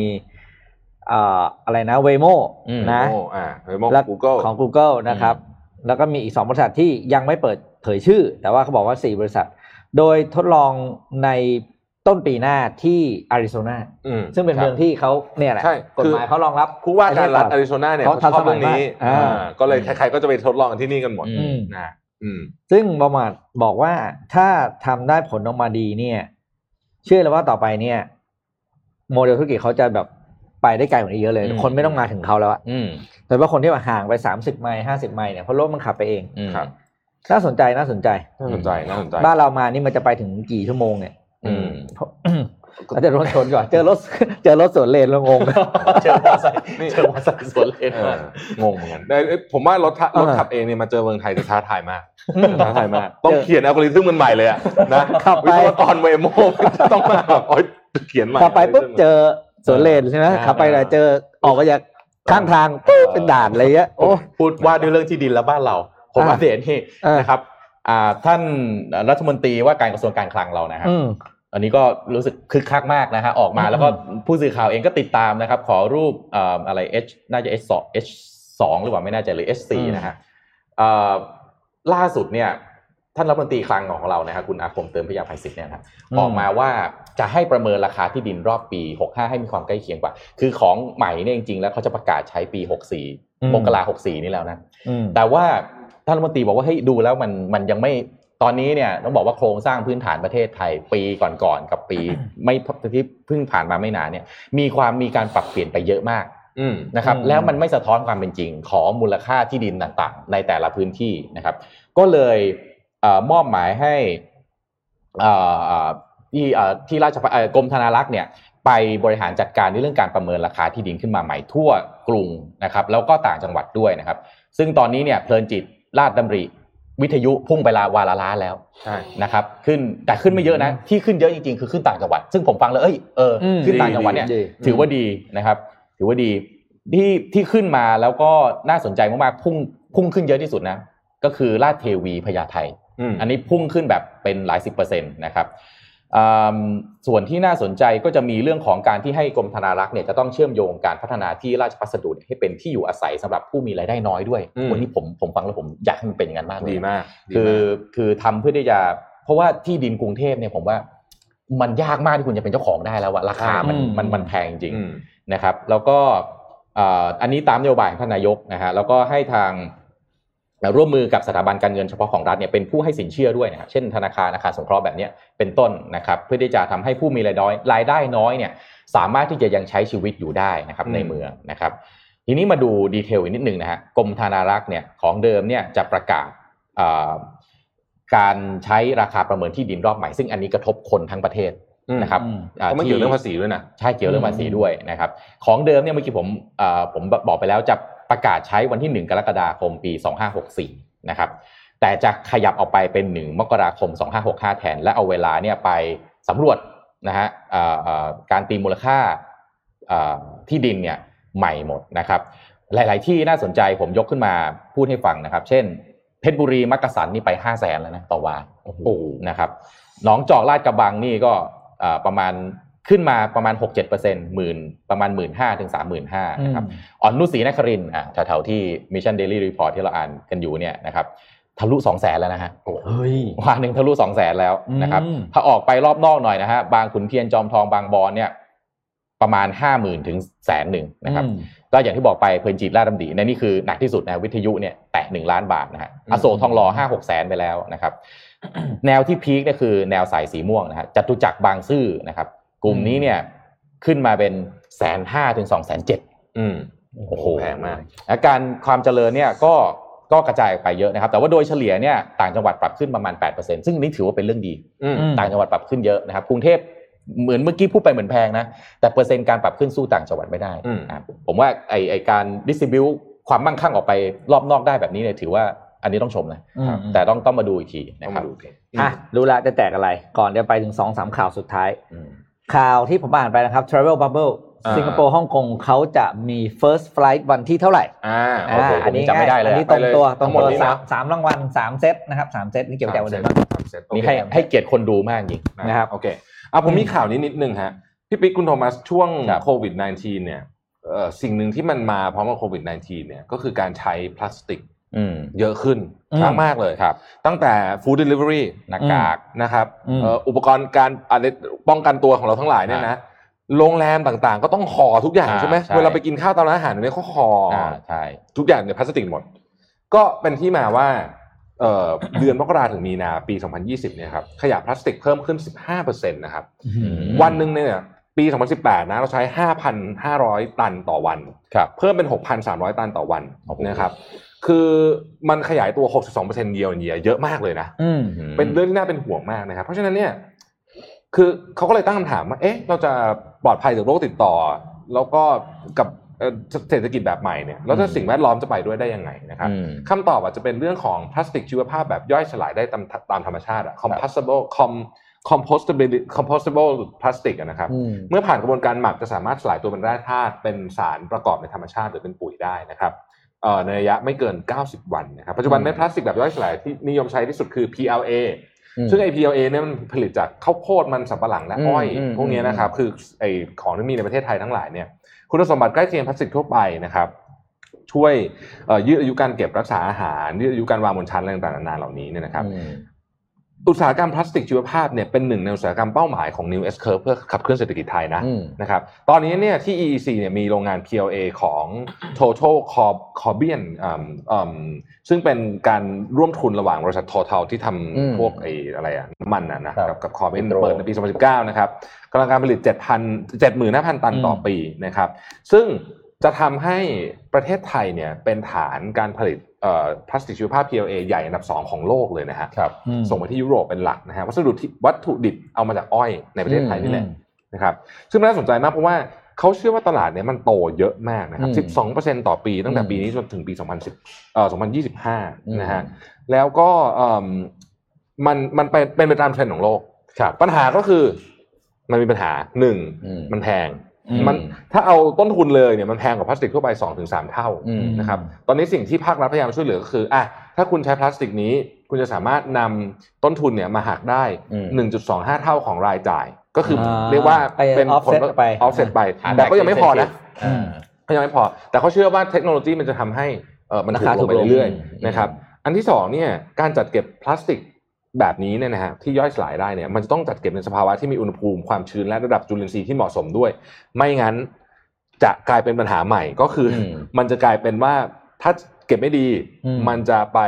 เอ่ออะไรนะเวโมอืมนะโอ้อ่าเฮ้ยมองและ Google ของ Google นะครับ แล้วก็มีอีกสองบริษัทที่ยังไม่เปิดเผยชื่อ แต่ว่าเขาบอกว่าสี่บริษัท โดยทดลองในต้นปีหน้าที่อาริโซนาอืมซึ่งเป็นครับเมืองที่เขาเนี่ยแหละใช่กฎหมายคือเขารองรับผู้ว่าการรัฐไอาริโซนาเนี่ยเขาเขาชอบทันสมัเรื่ยองนี้มากอ่าอ่าก็เลยใครๆก็จะไปทดลองกันที่นี่กันหมดอืมนะอืมซึ่งบอมาดบอกว่าถ้าทำได้ผลออกมาดีเนี่ย เชื่อเลยว่าต่อไปเนี่ย โมเดลธุรกิจเขาจะแบบ ไปได้ไกลกว่านี้เยอะเลยอืมคนไม่ต้องมาถึงเขาแล้วอะอืมแต่ว่าคนที่แบบห่างไปสามสิบไมล์ห้าสิบไมล์เนี่ยเพราะรถมันขับไปเองอืมครับน่าสนใจน่าสนใจน่าสนใจน่าสนใจบ้านเรามานี่มันจะไปถึงกี่ชั่วโมงเนี่ยอืมเพราะเราจะรถชนก่อนเจอรถเจอรถสวนเลนแล้วงงเจอมอเตอร์ไซค์นี่เจอมอเตอร์ไซค์สวนเลนเอมาองงเหมือนกันแต่เอ้ยผมว่ารถทะเออรถขับเองเนี่ยมาเจอเมืองไทยจะท้าทายมากอืมท้าทายมากต้องเขียนอัลกอริทึมมันใหม่เลยอะนะขับไปวิศวกรเวโมต้องมาแบบโอ๊ยเขียนใหม่ขับไปปุ๊บเจอ สวนเลนใช่ไหมอ่าขับไปแล้วเจอออกมาจากข้างทางปุ๊บเป็นด่านอะไรเงี้ยโอ้พูดว่าด้วยเรื่องที่ดินแล้วบ้านเรา ผมอ่าอัปเดตนี่อ่านนะครับอ่าท่านรัฐมนตรีว่าการกระทรวงการคลังเรานะครับอืมอันนี้ก็รู้สึกคึกคักมากนะฮะออกมาอืมแล้วก็ผู้สื่อข่าวเองก็ติดตามนะครับ ขอรูปเอ่ออะไร H น่าจะ H สอง H สองหรือเปล่าไม่แน่ใจหรือ H สี่นะฮะเอ่อล่าสุดเนี่ย ท่านรัฐมนตรีคลังของเรานะครับคุณอาคมเติมพิยาภัยศิษย์เนี่ยนะครับอืมออกมาว่า จะให้ประเมินราคาที่ดินรอบปี 65 ให้มีความใกล้เคียงกว่า คือของใหม่เนี่ยจริงๆ แล้วเขาจะประกาศใช้ปี 64มกรา64 นี่แล้วนะอืมแต่ว่าท่านรัฐมนตรีบอกว่าให้ยดูแล้วมันมันยังไม่ตอนนี้เนี่ยต้องบอกว่าโครงสร้างพื้นฐานประเทศไทยปีก่อนๆกับปีไม่ที่เพิ่งผ่านมาไม่นานเนี่ย มีความมีการปรับเปลี่ยนไปเยอะมากอืมนะครับอืมแล้วมันไม่สะท้อนความเป็นจริงของมูลค่าที่ดินต่างๆ ในแต่ละพื้นที่นะครับ ก็เลยเอ่อมอบหมายให้เอ่อเอ่อ ที่เอ่อที่ราชพัฒเอ่อกรมธนารักษ์เนี่ยไปบริหารจัดการในเรื่องการประเมินราคาที่ดินขึ้นมาใหม่ทั่วกรุงนะครับแล้วก็ต่างจังหวัดด้วยนะครับ ซึ่งตอนนี้เนี่ยเพลินจิตราชดำริวิทยุพุ่งไปลาวาละล้านแล้วใช่นะครับขึ้นแต่ขึ้นไม่เยอะนะ ที่ขึ้นเยอะจริงๆคือขึ้นต่างจังหวัด ซึ่งผมฟังแล้วเอ้ยเอออมขึ้นต่างจังหวัดเนี่ยดีถือว่าดีนะครับ ถือว่าดีที่ที่ขึ้นมาแล้วก็น่าสนใจมากๆพุ่งพุ่งขึ้นเยอะที่สุดนะก็คือลาดเทวีพญาไทอืมอันนี้พุ่งขึ้นแบบเป็นหลายสิบเปอร์เซ็นต์นะครับอืม ส่วนที่น่าสนใจก็จะมีเรื่องของการที่ให้กรมธนารักษ์เนี่ยจะต้องเชื่อมโยงการพัฒนาที่ราชพัสดุเนี่ยให้เป็นที่อยู่อาศัยสำหรับผู้มีรายได้น้อยด้วยอืมวันนี้ผมผมฟังแล้วผมอยากให้มันเป็นอย่างนั้นมากเลยดีมากดีคือมากคือทำเพื่อที่จะเพราะว่าที่ดินกรุงเทพเนี่ยผมว่ามันยากมากที่คุณจะเป็นเจ้าของได้แล้วอะราคามันอืมมันมันแพงจริงอืมนะครับ แล้วก็อ่าอันนี้ตามนโยบายของท่านนายกนะฮะแล้วก็ให้ทาง ร่วมมือกับสถาบันการเงินเฉพาะของรัฐเนี่ยเป็นผู้ให้สินเชื่อด้วยนะครับเช่นธนาคารอาคารสงเคราะห์แบบเนี้ยเป็นต้นนะครับเพื่อที่จะทำให้ผู้มีรายได้รายได้น้อยเนี่ยสามารถที่จะยังใช้ชีวิตอยู่ได้นะครับอืมในเมืองนะครับ ทีนี้มาดูดีเทลอีกนิดนึงนะฮะกรมธนารักษ์เนี่ยของเดิมเนี่ยจะประกาศอ่าการใช้ราคาประเมินที่ดินรอบใหม่ ซึ่งอันนี้กระทบคนทั้งประเทศนะครับอืมอ่าเพราะมันเกี่ยวเรื่องภาษีด้วยนะใช่เกี่ยวเรื่องภาษีด้วยนะครับ ของเดิมเนี่ยเมื่อกี้ผมอ่าผมบอกไปแล้วจะ ประกาศใช้วันที่ 1 กรกฎาคมปี 2564 นะครับ แต่จะขยับออกไปเป็น 1 มกราคม 2565 แทน และเอาเวลาเนี่ยไปสำรวจนะฮะอ่าอ่าการตีมูลค่าอ่าที่ดินเนี่ยใหม่หมดนะครับ หลาย ๆ ที่น่าสนใจผมยกขึ้นมาพูดให้ฟังนะครับ เช่น เพชรบุรีมักกะสันนี่ไป5 0 0แสนแล้วนะต่อวาโอ้โหนะครับ หนองจอกลาดกระบังนี่ก็อ่าประมาณ ขึ้นมาประมาณ 6-7%เปอร์เซ็นต์หมื่นประมาณ 1 5ื่นห้าถึงสามหมื่นห้านะครับอ่อนนุศรีนครินทร์อะแถวๆที่ Mission Daily Report ที่เราอ่านกันอยู่เนี่ยนะครับทะลุ2 0 0แสนแล้วนะฮะเฮ้ยวันหนึ่งทะลุ2 0 0แสนแล้วนะครับอืมถ้าออกไปรอบนอกหน่อยนะฮะบางขุนเทียนจอมทองบางบอนเนี่ยประมาณ5 0,000ถึงแสนหนึ่งนะครับอืมก็อย่างที่บอกไปเพลินจิตลาดดำดีในนี่คือหนักที่สุดนะวิทยุเนี่ยแตะหนึ่งล้านบาทนะฮะอืมอโศกทองหล่อห้าหกแสนไปแล้วนะครับ แนวที่พีคเนี่ยคือแนวสายสีม่วงนะฮะจตุจักรบางซื่อนะครับ กลุ่มนี้เนี่ยขึ้นมาเป็นแสนห้าถึงสองแสนเจ็ดอืมโอ้โหแพงมากอาการความเจริญเนี่ยก็ก็กระจายออกไปเยอะนะครับ แต่ว่าโดยเฉลี่ยเนี่ยต่างจังหวัดปรับขึ้นประมาณ 8%ซึ่งนี่ถือว่าเป็นเรื่องดีอืมอืมต่างจังหวัดปรับขึ้นเยอะนะครับกรุงเทพเหมือนเมื่อกี้พูดไปเหมือนแพงนะ แต่เปอร์เซ็นต์การปรับขึ้นสู้ต่างจังหวัดไม่ได้อืมอะผมว่าไอไอการดิสติบิวความมั่งคั่งออกไปรอบนอกได้แบบนี้เนี่ยถือว่าอันนี้ต้องชมนะอืมแต่ต้องต้องมาดูอีกทีต้อนะงครัมาบดูกันอะรู้ละจะแตกอะไร ก่อนจะไปถึงสองสามข่าวสุดท้ายอืม ข่าวที่ผมอ่านไปนะครับ Travel Bubble อ่าสิงคโปร์ฮ่องกงเขาจะมี first flight วันที่เท่าไหร่ อ่าโอ้โหอ่าอันนี้ผมจำไม่ได้เลยอันนี้ตรงตัวไปเลยตรงทั้งหมดตัวนี้สานะมสามรางวัลสามเซตนะครับสามเซตนี่เกี่ยวกับวันไหนบ้างสามเซตนี่ให้ให้เกียรติคนดูมากจริงนะครับโอเคอะผมมีข่าวนี้นิดนึงฮะพี่ปิ๊กคุณโทมัสช่วงครับโควิด -19 เนี่ยเอ่อสิ่งหนึ่งที่มันมาพร้อมกับโควิด -19 เนี่ยก็คือการใช้พลาสติกอืม เยอะขึ้นอืมมากมากๆเลยครับ ตั้งแต่ฟู้ดเดลิเวอรี่หน้ากากนะครับอืมเอ่ออุปกรณ์การอะไรป้องกันตัวของเราทั้งหลายเนี่ยนะโรงแรมต่างๆ ก็ต้องห่อทุกอย่างอ่าใช่ไหมใช่เวลาไปกินข้าวตามร้านอาหารเนี่ยเขาห่อออ่าใช่ทุกอย่างเนี่ยพลาสติกหมด ก็เป็นที่มาว่าเอ่อเดือนมกราถึงมีนาปี 2020 เนี่ยครับขยะพลาสติกเพิ่มขึ้น 15%นะครับมวันหนึ่งเนี่ยปี 2018 นะเราใช้ 5,500 ตันต่อวันครับเพิ่มเป็น 6,300 ตันต่อวันโอ้โหนะครับ คือมันขยายตัว 62%เยียร์เยียเยอะมากเลยนะอืมเป็นเรื่องที่น่าเป็นห่วงมากนะครับ เพราะฉะนั้นเนี่ย คือเขาก็เลยตั้งคำถามว่า เอ๊ะ เราจะปลอดภัยจากโรคติดต่อ แล้วก็กับเอ่อเศรษฐกิจแบบใหม่เนี่ย แล้วถ้าอืมสิ่งแวดล้อมจะไปด้วยได้ยังไงนะครับอืมคำตอบอาจจะเป็นเรื่องของพลาสติกชีวภาพแบบย่อยสลายได้ตามตามธรรมชาติอะ compostable com compostable compostable พลาสติกอะนะครับอืมเมื่อผ่านกระบวนการหมักจะสามารถสลายตัวเป็นแร่ธาตุเป็นสารประกอบในธรรมชาติหรือเป็นปุ๋ยได้นะครับเอ่อ ในระยะไม่เกิน 90 วันนะครับ ปัจจุบันอืมเม็ดพลาสติกแบบย่อยสลายที่นิยมใช้ที่สุดคือ PLA อืมซึ่งไอ PLA เนี่ยมันผลิตจากข้าวโพดมันสำปะหลังและอ้อยอืมอืมพวกเนี้ยนะครับ คือไอของที่มีในประเทศไทยทั้งหลายเนี่ย คุณสมบัติใกล้เคียงพลาสติกทั่วไปนะครับ ช่วยเอ่อยืดอายุการเก็บรักษาอาหารยืดอายุการวางบนชั้นอะไรต่างๆนานาเหล่านี้เนี่ยนะครับ อืมอุตสาหกรรมพลาสติกชีวภาพเนี่ยเป็นหนึ่งในอุตสาหกรรมเป้าหมายของ New S Curve เพื่อขับเคลื่อนเศรษฐกิจไทยนะอืมนะครับตอนนี้เนี่ยที่ EEC เนี่ยมีโรงงาน PLA ของ Total Corp Corbion อืมอืมซึ่งเป็นการร่วมทุนระหว่างบริษัท Total ที่ทอืมำพวกไอ้อะไรอะน้ำมันนะนะครับกับกับ Corbion เปิดในปี 2019 นะครับกำลังการผลิต 7,000 75,000 ตันต่ออมปีนะครับซึ่ง จะทำให้ประเทศไทยเนี่ยเป็นฐานการผลิตเอ่อพลาสติกชีวภาพ PLA ใหญ่อันดับสองของโลกเลยนะฮะครับอืมส่งไปที่ยุโรปเป็นหลักนะฮะวัสดุที่วัตถุดิบเอามาจากอ้อยในประเทศไทยนี่แหละอืมนะครับซึ่งมันน่าสนใจมากเพราะว่าเขาเชื่อว่าตลาดเนี้ยมันโตเยอะมากนะครับอืม12%ต่อปีตั้งแต่อืมปีนี้จนถึงปี 2010เอ่ออืม2025 นะฮะแล้วก็เอิ่มมันมันเป็นเป็นไปตามเทรนด์ของโลกครับปัญหาก็คือมันมีปัญหาหนึ่งอืมมันแพงอื มมันถ้าเอาต้นทุนเลยเนี่ยมันแพงกว่าพลาสติกทั่วไป2อถึงสเท่าอืมนะครับตอนนี้สิ่งที่ภาครัฐพยายามช่วยเหลือก็คืออะถ้าคุณใช้พลาสติกนี้ คุณจะสามารถนำต้นทุนเนี่ยมาหักได้อืม1.25 เท่าของรายจ่าย ก็คืออาเรียกว่าไปเป็น offset ผลไปออฟเซ็ตไปหาแต่ก็ยังไม่พอนะอ่าก็ยังไม่พอ แต่เขาเชื่อว่าเทคโนโลยีมันจะทำให้เออมันถูรากคาลถูงกไปลงเรื่อยอืมๆนะครับอันที่สองเนี่ยการจัดเก็บพลาสติก แบบนี้เนี่ยนะฮะที่ย่อยสลายได้เนี่ยมันจะต้องจัดเก็บในสภาวะที่มีอุณหภูมิความชื้นและระดับจุลินทรีย์ที่เหมาะสมด้วย ไม่งั้นจะกลายเป็นปัญหาใหม่ก็คืออมมันจะกลายเป็นว่าถ้าเก็บไม่ดีอืมมันจะไป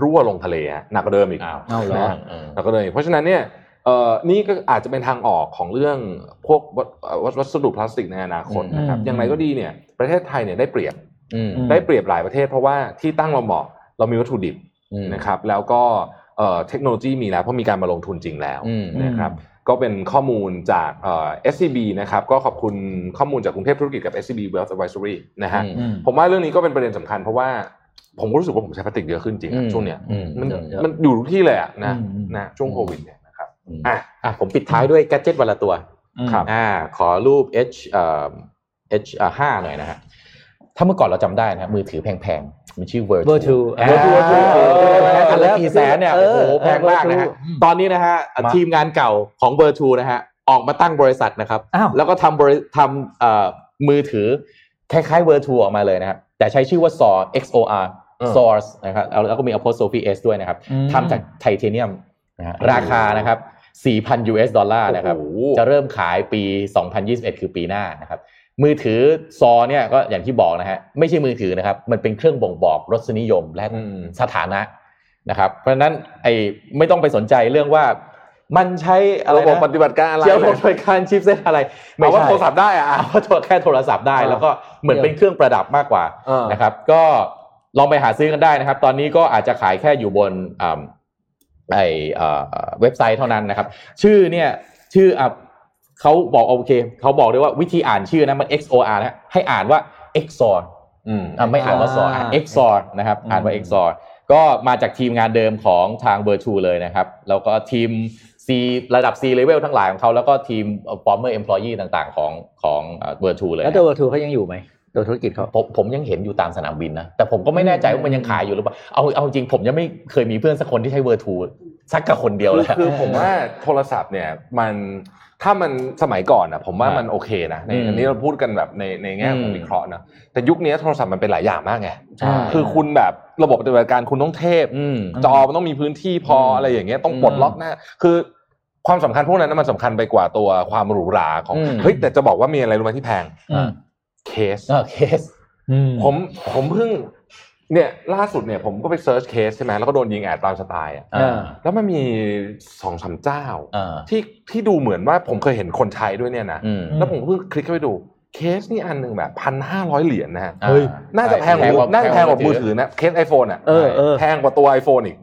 รั่วลงทะเลฮะหนักกว่าเดิมอีกอ้าวเอาเหรอนะฮะเออหนักกว่าเดิมอีกเพราะฉะนั้นเนี่ยเอ่อนี่ก็อาจจะเป็นทางออกของเรื่องพวกวัสเอ่อวัสดุพลาสติกในอนาคตนะครับอืมอย่างไรก็ดีเนี่ย ประเทศไทยเนี่ยได้เปรียบอืมได้เปรียบหลายประเทศ เพราะว่าที่ตั้งเราเหมาะเรามีวัตถุดิบอืมนะครับ แล้วก็ เอ่อเทคโนโลยีมีแล้วเพราะมีการมาลงทุนจริงแล้วอืมนะครับก็เป็นข้อมูลจากเอ่อ SCB นะครับก็ขอบคุณข้อมูลจากกรุงเทพธุรกิจกับ SCB Wealth Advisory นะฮะอืมอืมผมว่าเรื่องนี้ก็เป็นประเด็นสำคัญเพราะว่าผมก็รู้สึกว่าผมใช้พลาสติกเยอะขึ้นจริงอะอืมช่วงเนี้ยอืมมันเยอะเยอะมันอยู่ทุกที่เลยอะนะอืมอืมนะช่วงโควิดเนี่ยนะครับอะอะผมปิดท้ายด้วยแกดเจ็ตวันละตัวครับอ่าขอรูป H เอ่อ H อ่าห้าหน่อยนะฮะถ้าเมื่อก่อนเราจำได้นะมือถือแพงๆ มันชื่อ Virtu Virtu อ่า Virtu Virtu เออเอออันละกี่แสนเนี่ยเอโอ้อโหแพงมากนะฮะ Virtu อืมตอนนี้นะฮะมาทีมงานเก่าของ Virtu นะฮะออกมาตั้งบริษัทนะครับอ้าวแล้วก็ทำบริทำเอ่อมือถือคล้ายๆ Virtu ออกมาเลยนะครับแต่ใช้ชื่อว่า SOR XOR เออ Source นะครับแล้วแล้วก็มี apostrophe s ด้วยนะครับอืมทำจากไทเทเนียมนะฮะราคานะครับ4,000 US ดอลลาร์นะครับโอ้โหจะเริ่มขายปี 2021 คือปีหน้านะครับ มือถือซอเนี่ยก็อย่างที่บอกนะฮะไม่ใช่มือถือนะครับ มันเป็นเครื่องบ่งบอกรสนิยมและอืมสถานะนะครับ เพราะฉะนั้นไอ้ไม่ต้องไปสนใจเรื่องว่ามันใช้อะไรระบบนะปฏิบัติการอะไรเชื่อมระบบปฏิบัติการชิปเซตอะไรเอาว่าใช่โทรศัพท์ได้อะเอาว่าโทรแค่โทรศัพท์ได้เออแล้วก็เหมือนเป็นเครื่องประดับมากกว่าเออนะครับ ก็ลองไปหาซื้อกันได้นะครับ ตอนนี้ก็อาจจะขายแค่อยู่บนอ่าไอเอ่อเว็บไซต์เท่านั้นนะครับ ชื่อเนี่ยชื่ออะ เขาบอกโอเคเขาบอกด้วยว่าวิธีอ่านชื่อนะมัน XOR นะให้อ่านว่า XOR อืมอะไม่อ่านว่า SOR อ่าน XOR นะครับ อ่านว่า XOR ก็มาจากทีมงานเดิมของทาง Virtu เลยนะครับ แล้วก็ทีม C ระดับ C level ทั้งหลายของเขาแล้วก็ทีม former employee ต่างๆ ของของเวอร์ทูเลย แล้วนะเวอร์ทูเขายังอยู่ไหมตัวธุรกิจเขาผมผมยังเห็นอยู่ตามสนามบินนะ แต่ผมก็ไม่แน่ใจว่ามันยังขายอยู่หรือเปล่าเอาเอาจริงผมยังไม่เคยมีเพื่อนสักคนที่ใช้เวอร์ทูสักกับคนเดียวเลยคือผมว่าโทรศัพท์เนี่ยมัน ถ้ามันสมัยก่อนอะ ผมว่ามันโอเคนะในอืมอันนี้เราพูดกันแบบในในแง่ของอืมวิเคราะห์นะแต่ยุคนี้โทรศัพท์มันเป็นหลายอย่างมากไงใช่คือคุณแบบระบบปฏิบัติการคุณต้องเทพอืมจอมันต้องมีพื้นที่พออืมอะไรอย่างเงี้ยต้องปลดอืมล็อกหน้าคือความสำคัญพวกนั้นนะมันสำคัญไปกว่าตัวความหรูหราของอืมเฮ้ยแต่จะบอกว่ามีอะไรรู้ไหมที่แพงอืมเคสเออเคสผมผมเพิ่ง เนี่ยล่าสุดเนี่ยผมก็ไป search เคสใช่ไหมแล้วก็โดนยิง ad ตามสไตล์อะอ่าแล้วมันมีสองสามเจ้าอ่าที่ที่ดูเหมือนว่าผมเคยเห็นคนใช้ด้วยเนี่ยนะอืมแล้วผมก็เพิ่งคลิกเข้าไปดูเคสนี่อันหนึ่งแบบพันห้าร้อยเหรียญนะฮะเฮ้ยน่าจะแพงกว่าน่าจะแพงกว่ามือถือนะเคส iPhone อะเออเออแพงกว่าตัว iPhone อีก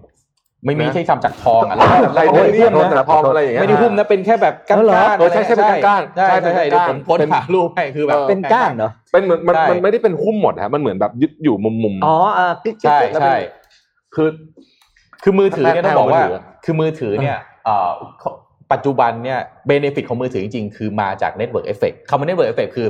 ไม่มีนะที่ทำจากทองอะไรอะไรโอ้ยเนี่ยเยี่ยมนะแต่ทองอะไรอย่างเงี้ยไม่ได้หุ้มนะเป็นแค่แบบก้านเออเหรอๆเออใช่ใช่เป็นก้านๆใช่ใช่ใช่เป็นใช่เดี๋ยวก้านผมโพสต์หารูปให้คือแบบเออเป็นก้านเหรอเป็นเหมือนมันใช่มันไม่ได้เป็นหุ้มหมดฮะมันเหมือนแบบยึดอยู่มุมมุมๆอ๋ออ่ากิ๊กกิ๊กใช่แล้วเป็นใช่คือ คือมือถือเนี่ยแต่ต้องบอกว่าว่ามือถือคือมือถือเนี่ยเอ่อปัจจุบันเนี่ย benefit ของมือถือจริงๆ คือมาจาก network effect คำว่า network effect คือ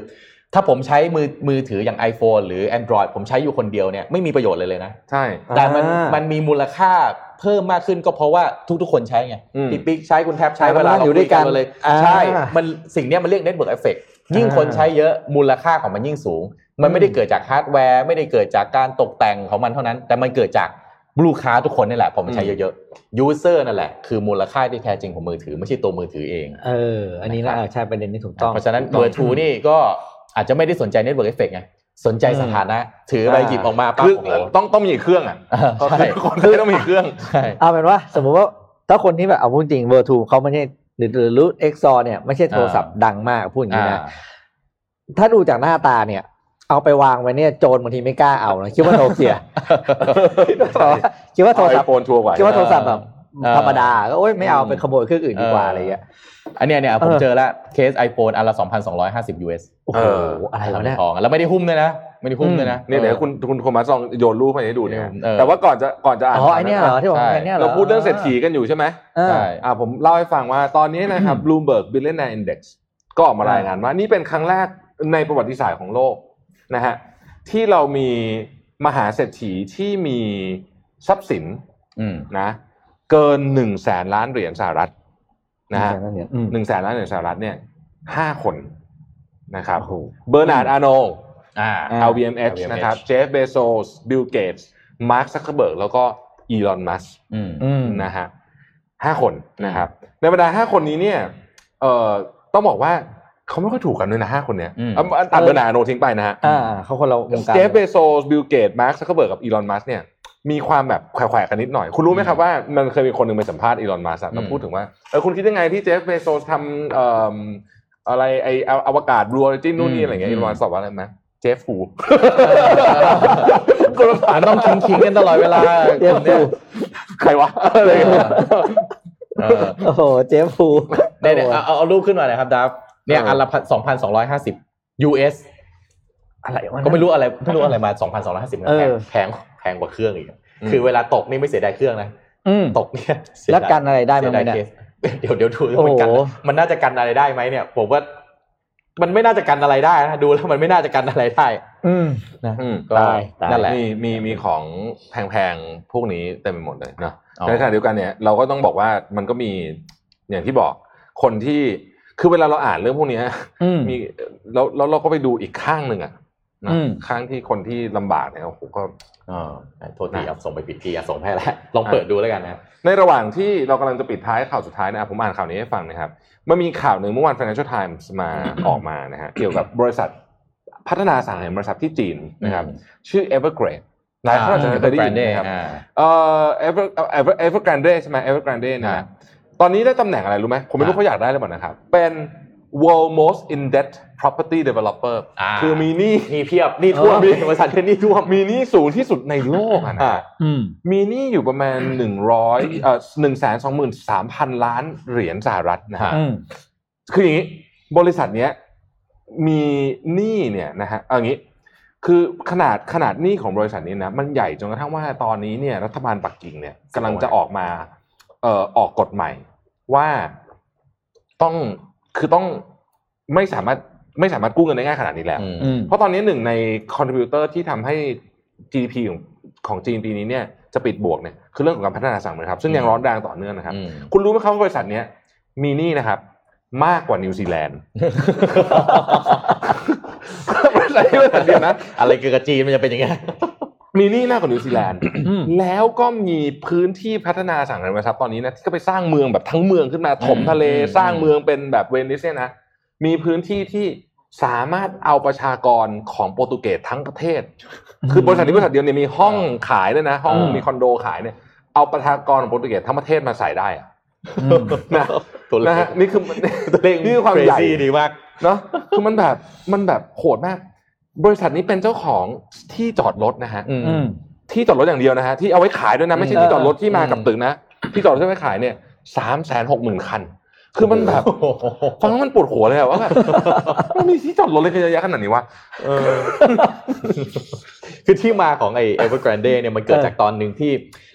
ถ้าผมใช้มือมือถืออย่าง iPhone หรือ Android ผมใช้อยู่คนเดียวเนี่ยไม่มีประโยชน์เลยเลยนะ ใช่ แต่มันอ่ามัมันมีมูลค่าเพิ่มมากขึ้นก็เพราะว่าทุกๆคนใช้ไงอืมพี่ปิ๊กใช้คุณแทบใช้อ่าเวลามันเราอยู่ด้วยกันคุเลย อ่า ใช่ มันสิ่งเนี้ยมันเรียก network effect ยิ่งคนใช้เยอะมูลค่าของมันยิ่งสูง มันไม่ได้เกิดจากฮาร์ดแวร์ ไม่ได้เกิดจากการตกแต่งของมันเท่านั้น แต่มันเกิดจากลูกค้าทุกคนนี่แหละพอมันใช้เยอะๆ user นั่นแหละคือมูลค่าที่แท้จริงของมือถือไม่ใช่ตัวมือถือเอง เออ อันนี้นะเออใช่ประเด็นนี้ถูกต้อง เพราะฉะนั้น Vertu นี่ก็ อาจจะไม่ได้สนใจ network effect ไงสนใจสถานะ ถือไปหยิบออกมาปั๊บคือโอ้โหต้องต้องมีอีกเครื่องอะใช่คนที่ต้องมีเครื่องใช่เอาเป็นว่า สมมุติว่าถ้าคนที่แบบเอาพูดจริง Vertu เขาไม่ใช่หรือหรือรู้เอ็กซอเนี่ยไม่ใช่โทรศัพท์ดังมากพูดอย่างนี้นะถ้าดูจากหน้าตาเนี่ย เอาไปวางไว้เนี่ยโจรบางทีไม่กล้าเอานะคิดว่าโนเกียคิดว่าโทรศัพท์ไอโฟนชัวร์กว่าคิดว่าโทรศัพท์แบบเออธรรมดาก็โอ๊ยไม่เอาอืมไปขโมยเครื่องอื่นดีกว่าอะไรเงี้ย อันเนี้ยเนี่ยผมเออเจอแล้วเคส iPhone อันละ2,250 US โอ้โหอะไรวะเนี่ยทองแล้วไม่ได้หุ้มด้วยนะไม่ได้หุ้มด้วยนะเนี่ยเดี๋ยวคุณคุณโทมัสลองโยนรูปให้ดูเนี่ยเออแต่ว่าก่อนจะก่อนจะอ่านอ๋อไอเนี้ยเหรอที่บอกใช่ไอเนี้ยเหรอเราพูดเรื่องเศรษฐีกันอยู่ใช่ไหมเออใช่อ่าผมเล่าให้ฟังว่าตอนนี้นะครับ Bloomberg Billionaire Index ก็ออกมารายงานว่านี่เป็นครั้งแรกในประวัติศาสตร์ของโลกนะฮะที่เรามีมหาเศรษฐีที่มีทรัพย์สินอืมนะเกินหนึ่งแสนล้านเหรียญสหรัฐ นะฮะนั่นเนี่ยอืมหนึ่งแสนล้านเหรียญสหรัฐเนี่ยห้าคนนะครับโอ้โหเบอร์นาร์ดอาร์โนอ่าอ่า LVMH LVMH นะครับเจฟเบโซสบิลเกตส์มาร์คซักเคอร์เบิร์กแล้วก็อีลอนมัสอืมอืมนะฮะห้าคนนะครับ ในบรรดาห้าคนนี้เนี่ยเอ่อต้องบอกว่าเขาไม่ค่อยถูกกันด้วยนะห้าคนเนี้ยอืมอะอันตัดเบอร์นาร์ดอาร์โนทิ้งไปนะฮะอ่าเขาคนเราวงการเจฟเบโซสบิลเกตมาร์คซักเคอร์เบิร์กกับอีลอนมัสเนี่ย มีความแบบแขวะๆกันนิดหน่อย คุณรู้ไหมครับว่ามันเคยมีคนหนึ่งไปสัมภาษณ์อีลอนมัสแล้วพูดถึงว่าเออคุณคิดยังไงที่เจฟเบโซสทำเอ่ออะไรไอเอาอวกาศ Blue Origin นู่นนี่อะไรเงี้ยอีลอนมัสตอบว่าอะไรไหม Jeff who คนละผ่านต้องคิงคิงๆกันตลอดเวลาเจฟคนเนี่ยฟูใครวะอะไรเงี้ยเออโอ้โหเจฟฟูเนี่ยเนี่ยเอาเอาเอารูปขึ้นมาหน่อยครับดับเนี่ยเอออัอันละสองพันสองร้อยห้าสิบ US อะไรวะก็ไม่รู้อะไรไม่รู้อะไรมาสองพันสองร้อยห้าสิบเออแพงแพงกว่าเครื่องอีกอะคือเวลาตกนี่ไม่เสียดายเครื่องนะอืมตกเนี่ยเสียแล้วดายกันอะไรได้ไหมเสียดายเนี่ยเคสเดี๋ยวเดี๋ยวดูโอ้โหมันกันมันน่าจะกันอะไรได้ไหมเนี่ย ผมว่ามันไม่น่าจะกันอะไรได้นะดูแล้วมันไม่น่าจะกันอะไรได้ อืมนะอืมก็ตายตายนั่นแหละมีมีมีของแพงๆพวกนี้เต็มไปหมดเลยเนาะอ๋อในขณะเดียวกันเนี่ยเราก็ต้องบอกว่ามันก็มีอย่างที่บอกคนที่คือเวลาเราอ่านเรื่องพวกเนี้ยอืมมีแล้วแล้วเราก็ไปดูอีกข้างหนึ่งอะ นะอืมข้างที่คนที่ลำบากเนี่ยโอ้โหก็อ๋อโทษทีนะเอาส่งไปผิดทีเอาส่งให้แล้วลองเปิดดูแล้วกันนะในระหว่างที่เรากำลังจะปิดท้ายข่าวสุดท้ายนะผมอ่านข่าวนี้ให้ฟังนะครับมันมีข่าวหนึ่งเมื่อวาน Financial Times มาออกมานะฮะเกี่ยวกับบริษัทพัฒนาอสังหาริมทรัพย์ที่จีนนะครับอืมชื่อ Evergrande หลายท่านอาจจะเคยได้ยินนะครับอ่าเอ่อ Ever Ever Evergrande ใช่ไหม Evergrande เนยครันะบตอนนี้ได้ตำแหน่งอะไรรู้ไหมผมไม่รู้อ่าเขาอยากได้หรือเปล่านะครับเป็น World Most in Debt Property Developer อ่าคือมีหนี้นี่เพียบนี่ท่วมเออบริษัทที่นี่ท่วมมีหนี้สูงที่สุดในโลกอะนะอ่าอืมมีหนี้อยู่ประมาณหนึ่งร้อยเอ่อหนึ่งแสนสองหมื่นสามพันล้านเหรียญสหรัฐนะฮะอืมคืออย่างนี้ บริษัทเนี้ยมีหนี้เนี่ยนะฮะเอาอย่างนี้ คือขนาดขนาดหนี้ของบริษัทนี้นะ มันใหญ่จนกระทั่งว่าตอนนี้เนี่ยรัฐบาลปักกิ่งเนี่ยกำลังจะออกมาเอ่อออกกฎใหม่ว่าต้อง คือต้องไม่สามารถไม่สามารถกู้เงินได้ง่ายขนาดนี้แล้วอืมอืมเพราะตอนนี้หนึ่งในคอนทริบิวเตอร์ที่ทำให้ GDP ของของจีนปีนี้เนี่ยจะปิดบวกเนี่ยคือเรื่องของการพัฒนาอสังหาริมทรัพย์ซึ่งยังร้อนแรงต่อเนื่องนะครับอืมคุณรู้ไหมครับว่าบริษัทเนี้ยมีหนี้นะครับ มากกว่านิวซีแลนด์บริษัทนี้บริษัทเดียวนะ อะไรเกี่ยวกับจีนมันจะเป็นอย่างไง มีหนี้มากกว่านิวซีแลนด์อืมแล้วก็มีพื้นที่พัฒนาอสังหาริมทรัพย์ตอนนี้นะที่ก็ไปสร้างเมืองแบบทั้งเมืองขึ้นมาถมทะเลอืมสร้างเมืองเป็นแบบเวนิสเนี่ยนะมีพื้นที่ที่สามารถเอาประชากรของโปรตุเกสทั้งประเทศ คือบริษัทนี้บริษัทเดียวเนี่ยมีห้องขายด้วยนะ ห้องอ่ามีมีคอนโดขายเนี่ยเอาประชากรของโปรตุเกสทั้งประเทศมาใส่ได้อะอืมนะตัวเลนะขฮะนี่คือตัวเลขนี่คือความใหญ่ crazy ดีมากเนาะคือมันแบบมันแบบโหดมาก บริษัทนี้เป็นเจ้าของที่จอดรถนะฮะอืมอืมที่จอดรถอย่างเดียวนะฮะที่เอาไว้ขายด้วยนะไม่ใช่อืมที่จอดรถที่มากับอืมตึกนะที่จอดรถที่เอาไว้ขายเนี่ยสามแสนหกหมื่นคัน คือมันแบบโอ้โหฟังแล้วมันปวดหัวเลยอะว่าแบบมันมีที่จอดรถเลยเยอะแยะขนาดนี้วะเออคือที่มาของไอ้ Evergrande เนี่ยมันเกิดเออจากตอนหนึ่งที่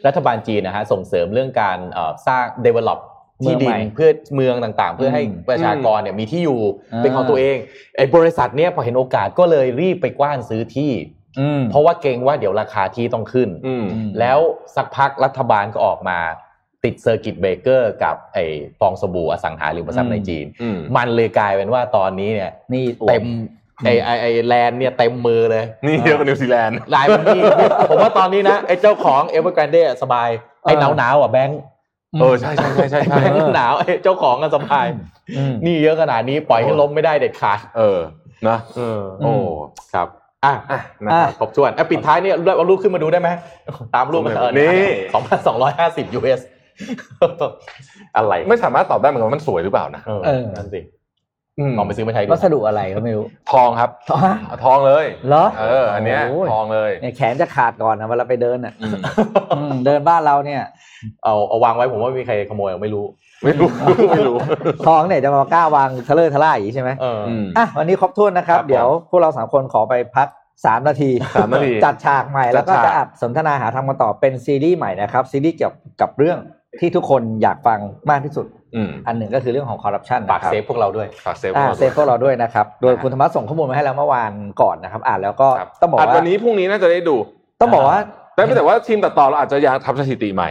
รัฐบาลจีนนะฮะส่งเสริมเรื่องการเอ่อสร้าง develop ที่ดิเมืองใหม่นเพื่อเมืองต่างๆ เพื่อให้อืมประชากรเนี่ยมีที่อยู่อ่าเป็นของตัวเองไอ้บริษัทเนี่ยพอเห็นโอกาสก็เลยรีบไปกว้านซื้อที่อืมเพราะว่าเกรงว่าเดี๋ยวราคาที่ต้องขึ้นอืมอืมแล้วสักพักรัฐบาลก็ออกมาติด circuit breaker กับไอ้ฟองสบู่อสังหาริมทรัพย์อืมในจีนอืมมันเลยกลายเป็นว่าตอนนี้เนี่ยหนี้เต็มไอ้ไอ้ไอ้แลนด์เนี่ยเต็มมือเลย หนี้เยอะกว่านิวซีแลนด์ลายมันนี่ผมว่าตอนนี้นะ ไอ้เจ้าของ Evergrande อะสบาย ไอ้หนาวหนาวๆอะแบงค์ เออใช่ใช่ใช่ใช่ใช่แบงค์หนาวไอ้เจ้าของกันสบายอืมหนี้เยอะขนาดนี้ปล่อยให้ล้มไม่ได้เด็ดขาดเออนะเออโอ้ครับอะอะนะครับครบถ้วนอะปิดท้ายเนี่ยเอารูปขึ้นมาดูได้ไหมตามรูปมาเออนี่สองพันสองร้อยห้าสิบ US อะไรไม่สามารถตอบได้เหมือนกันว่ามันสวยหรือเปล่านะเออเออนั่นสิม ลองไปซื้อมาใช้ดูวัสดุอะไรก็ไม่รู้ ทองครับฮะเอาทองเลยเหรอเอออันเนี้ยโอ้ยทองเลยเนี่ยแขนจะขาดก่อนนะเวลาไปเดินอะอืมอืมเดินบ้านเราเนี่ย เอาเอาวางไว้ผมว่าไม่มีใครขโมยไม่รู้ไม่รู้ไม่รู้ทองเนี่ยจะมากล้าวางทะเลอทะล่าอย่างนี้ใช่ไหมเออออืมอะวันนี้ครบถ้วนนะครับครับผมเดี๋ยวพวกเราสามคนขอไปพักสามนาทีสามนาที จัดฉากใหม่แล้วก็จัดฉากจะอัดสนทนาหาทางมาต่อเป็นซีรีส์ใหม่นะครับ ซีรีส์เกี่ยวกับเรื่อง ที่ทุกคนอยากฟังมากที่สุดอืมอันหนึ่งก็คือเรื่องของคอร์รัปชันฝากนะครับเซฟพวกเราด้วยฝากเซฟอ่าไว้เซฟพวกเราด้วยนะครับ โดยคุณธรรมะส่งข้อมูลมาให้แล้วเมื่อวานก่อนนะครับ อ่านแล้วก็ครับต้องบอกอัดว่าวันนี้พรุ่งนี้น่าจะได้ดู ต้องบอกว่าแต่ไม่แต่ว่าทีมตัดต่อเราอาจจะอยากทำสถิติใหม่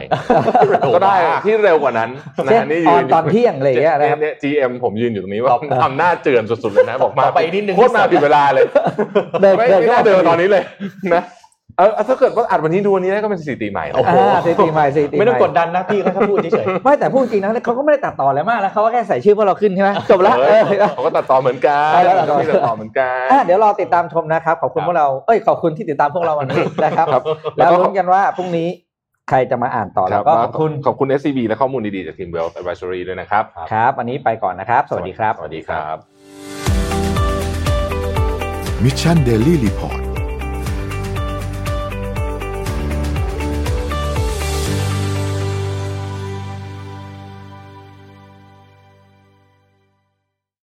ก็ได้ที่เร็วกว่านั้นนะเช่นฮะนี่อยือนนตอนเที่ยงอะไรอย่างเงี้ยนะครับเนี่ย GM ผมยืนอยู่ตรงนี้ว่าต่อทำหน้าเจือนสุดๆเลยนะบอกมาต่อไปนิดนึงโคตรมาผิดเวลาเลยเดินไม่เดินไม่ก็น่าเดินตอนนี้เลยนะ เออถ้าเกิดว่าอัดวันนี้ดูวันนี้ได้ก็เป็นสถิติใหม่นะโอ้โหอ่าสถิติใหม่สถิติใหไม่ต้องกดดันนะพี่เขาแค่พูดเฉยไม่แต่พูดจริงนะเขาก็ไม่ได้ตัดต่ออะไรมากแล้วเขาก็แค่ใส่ชื่อพวกเราขึ้นใช่ไหมจบละเอเอออเขาก็ตัดต่อเหมือนกันเอาแล้วตัดต่อที่ตัดต่อเหมือนกันอะเดี๋ยวรอติดตามชมนะครับขอบคุณครับพวกเราเอ้ยขอบคุณที่ติดตามพวกเราวันนี้นะครับครับแล้วแล้วก็ลุ้นกันว่าพรุ่งนี้ใครจะมาอ่านต่อคแล้รับวก็ขอบคุณขอบคุณ SCB และข้อมูลดีๆจากทีม Wealth Advisory ด้วยนะครับครับวันนี้ไปก่อนนะครับ สวัสดีครับสวัสดีครับมิชชั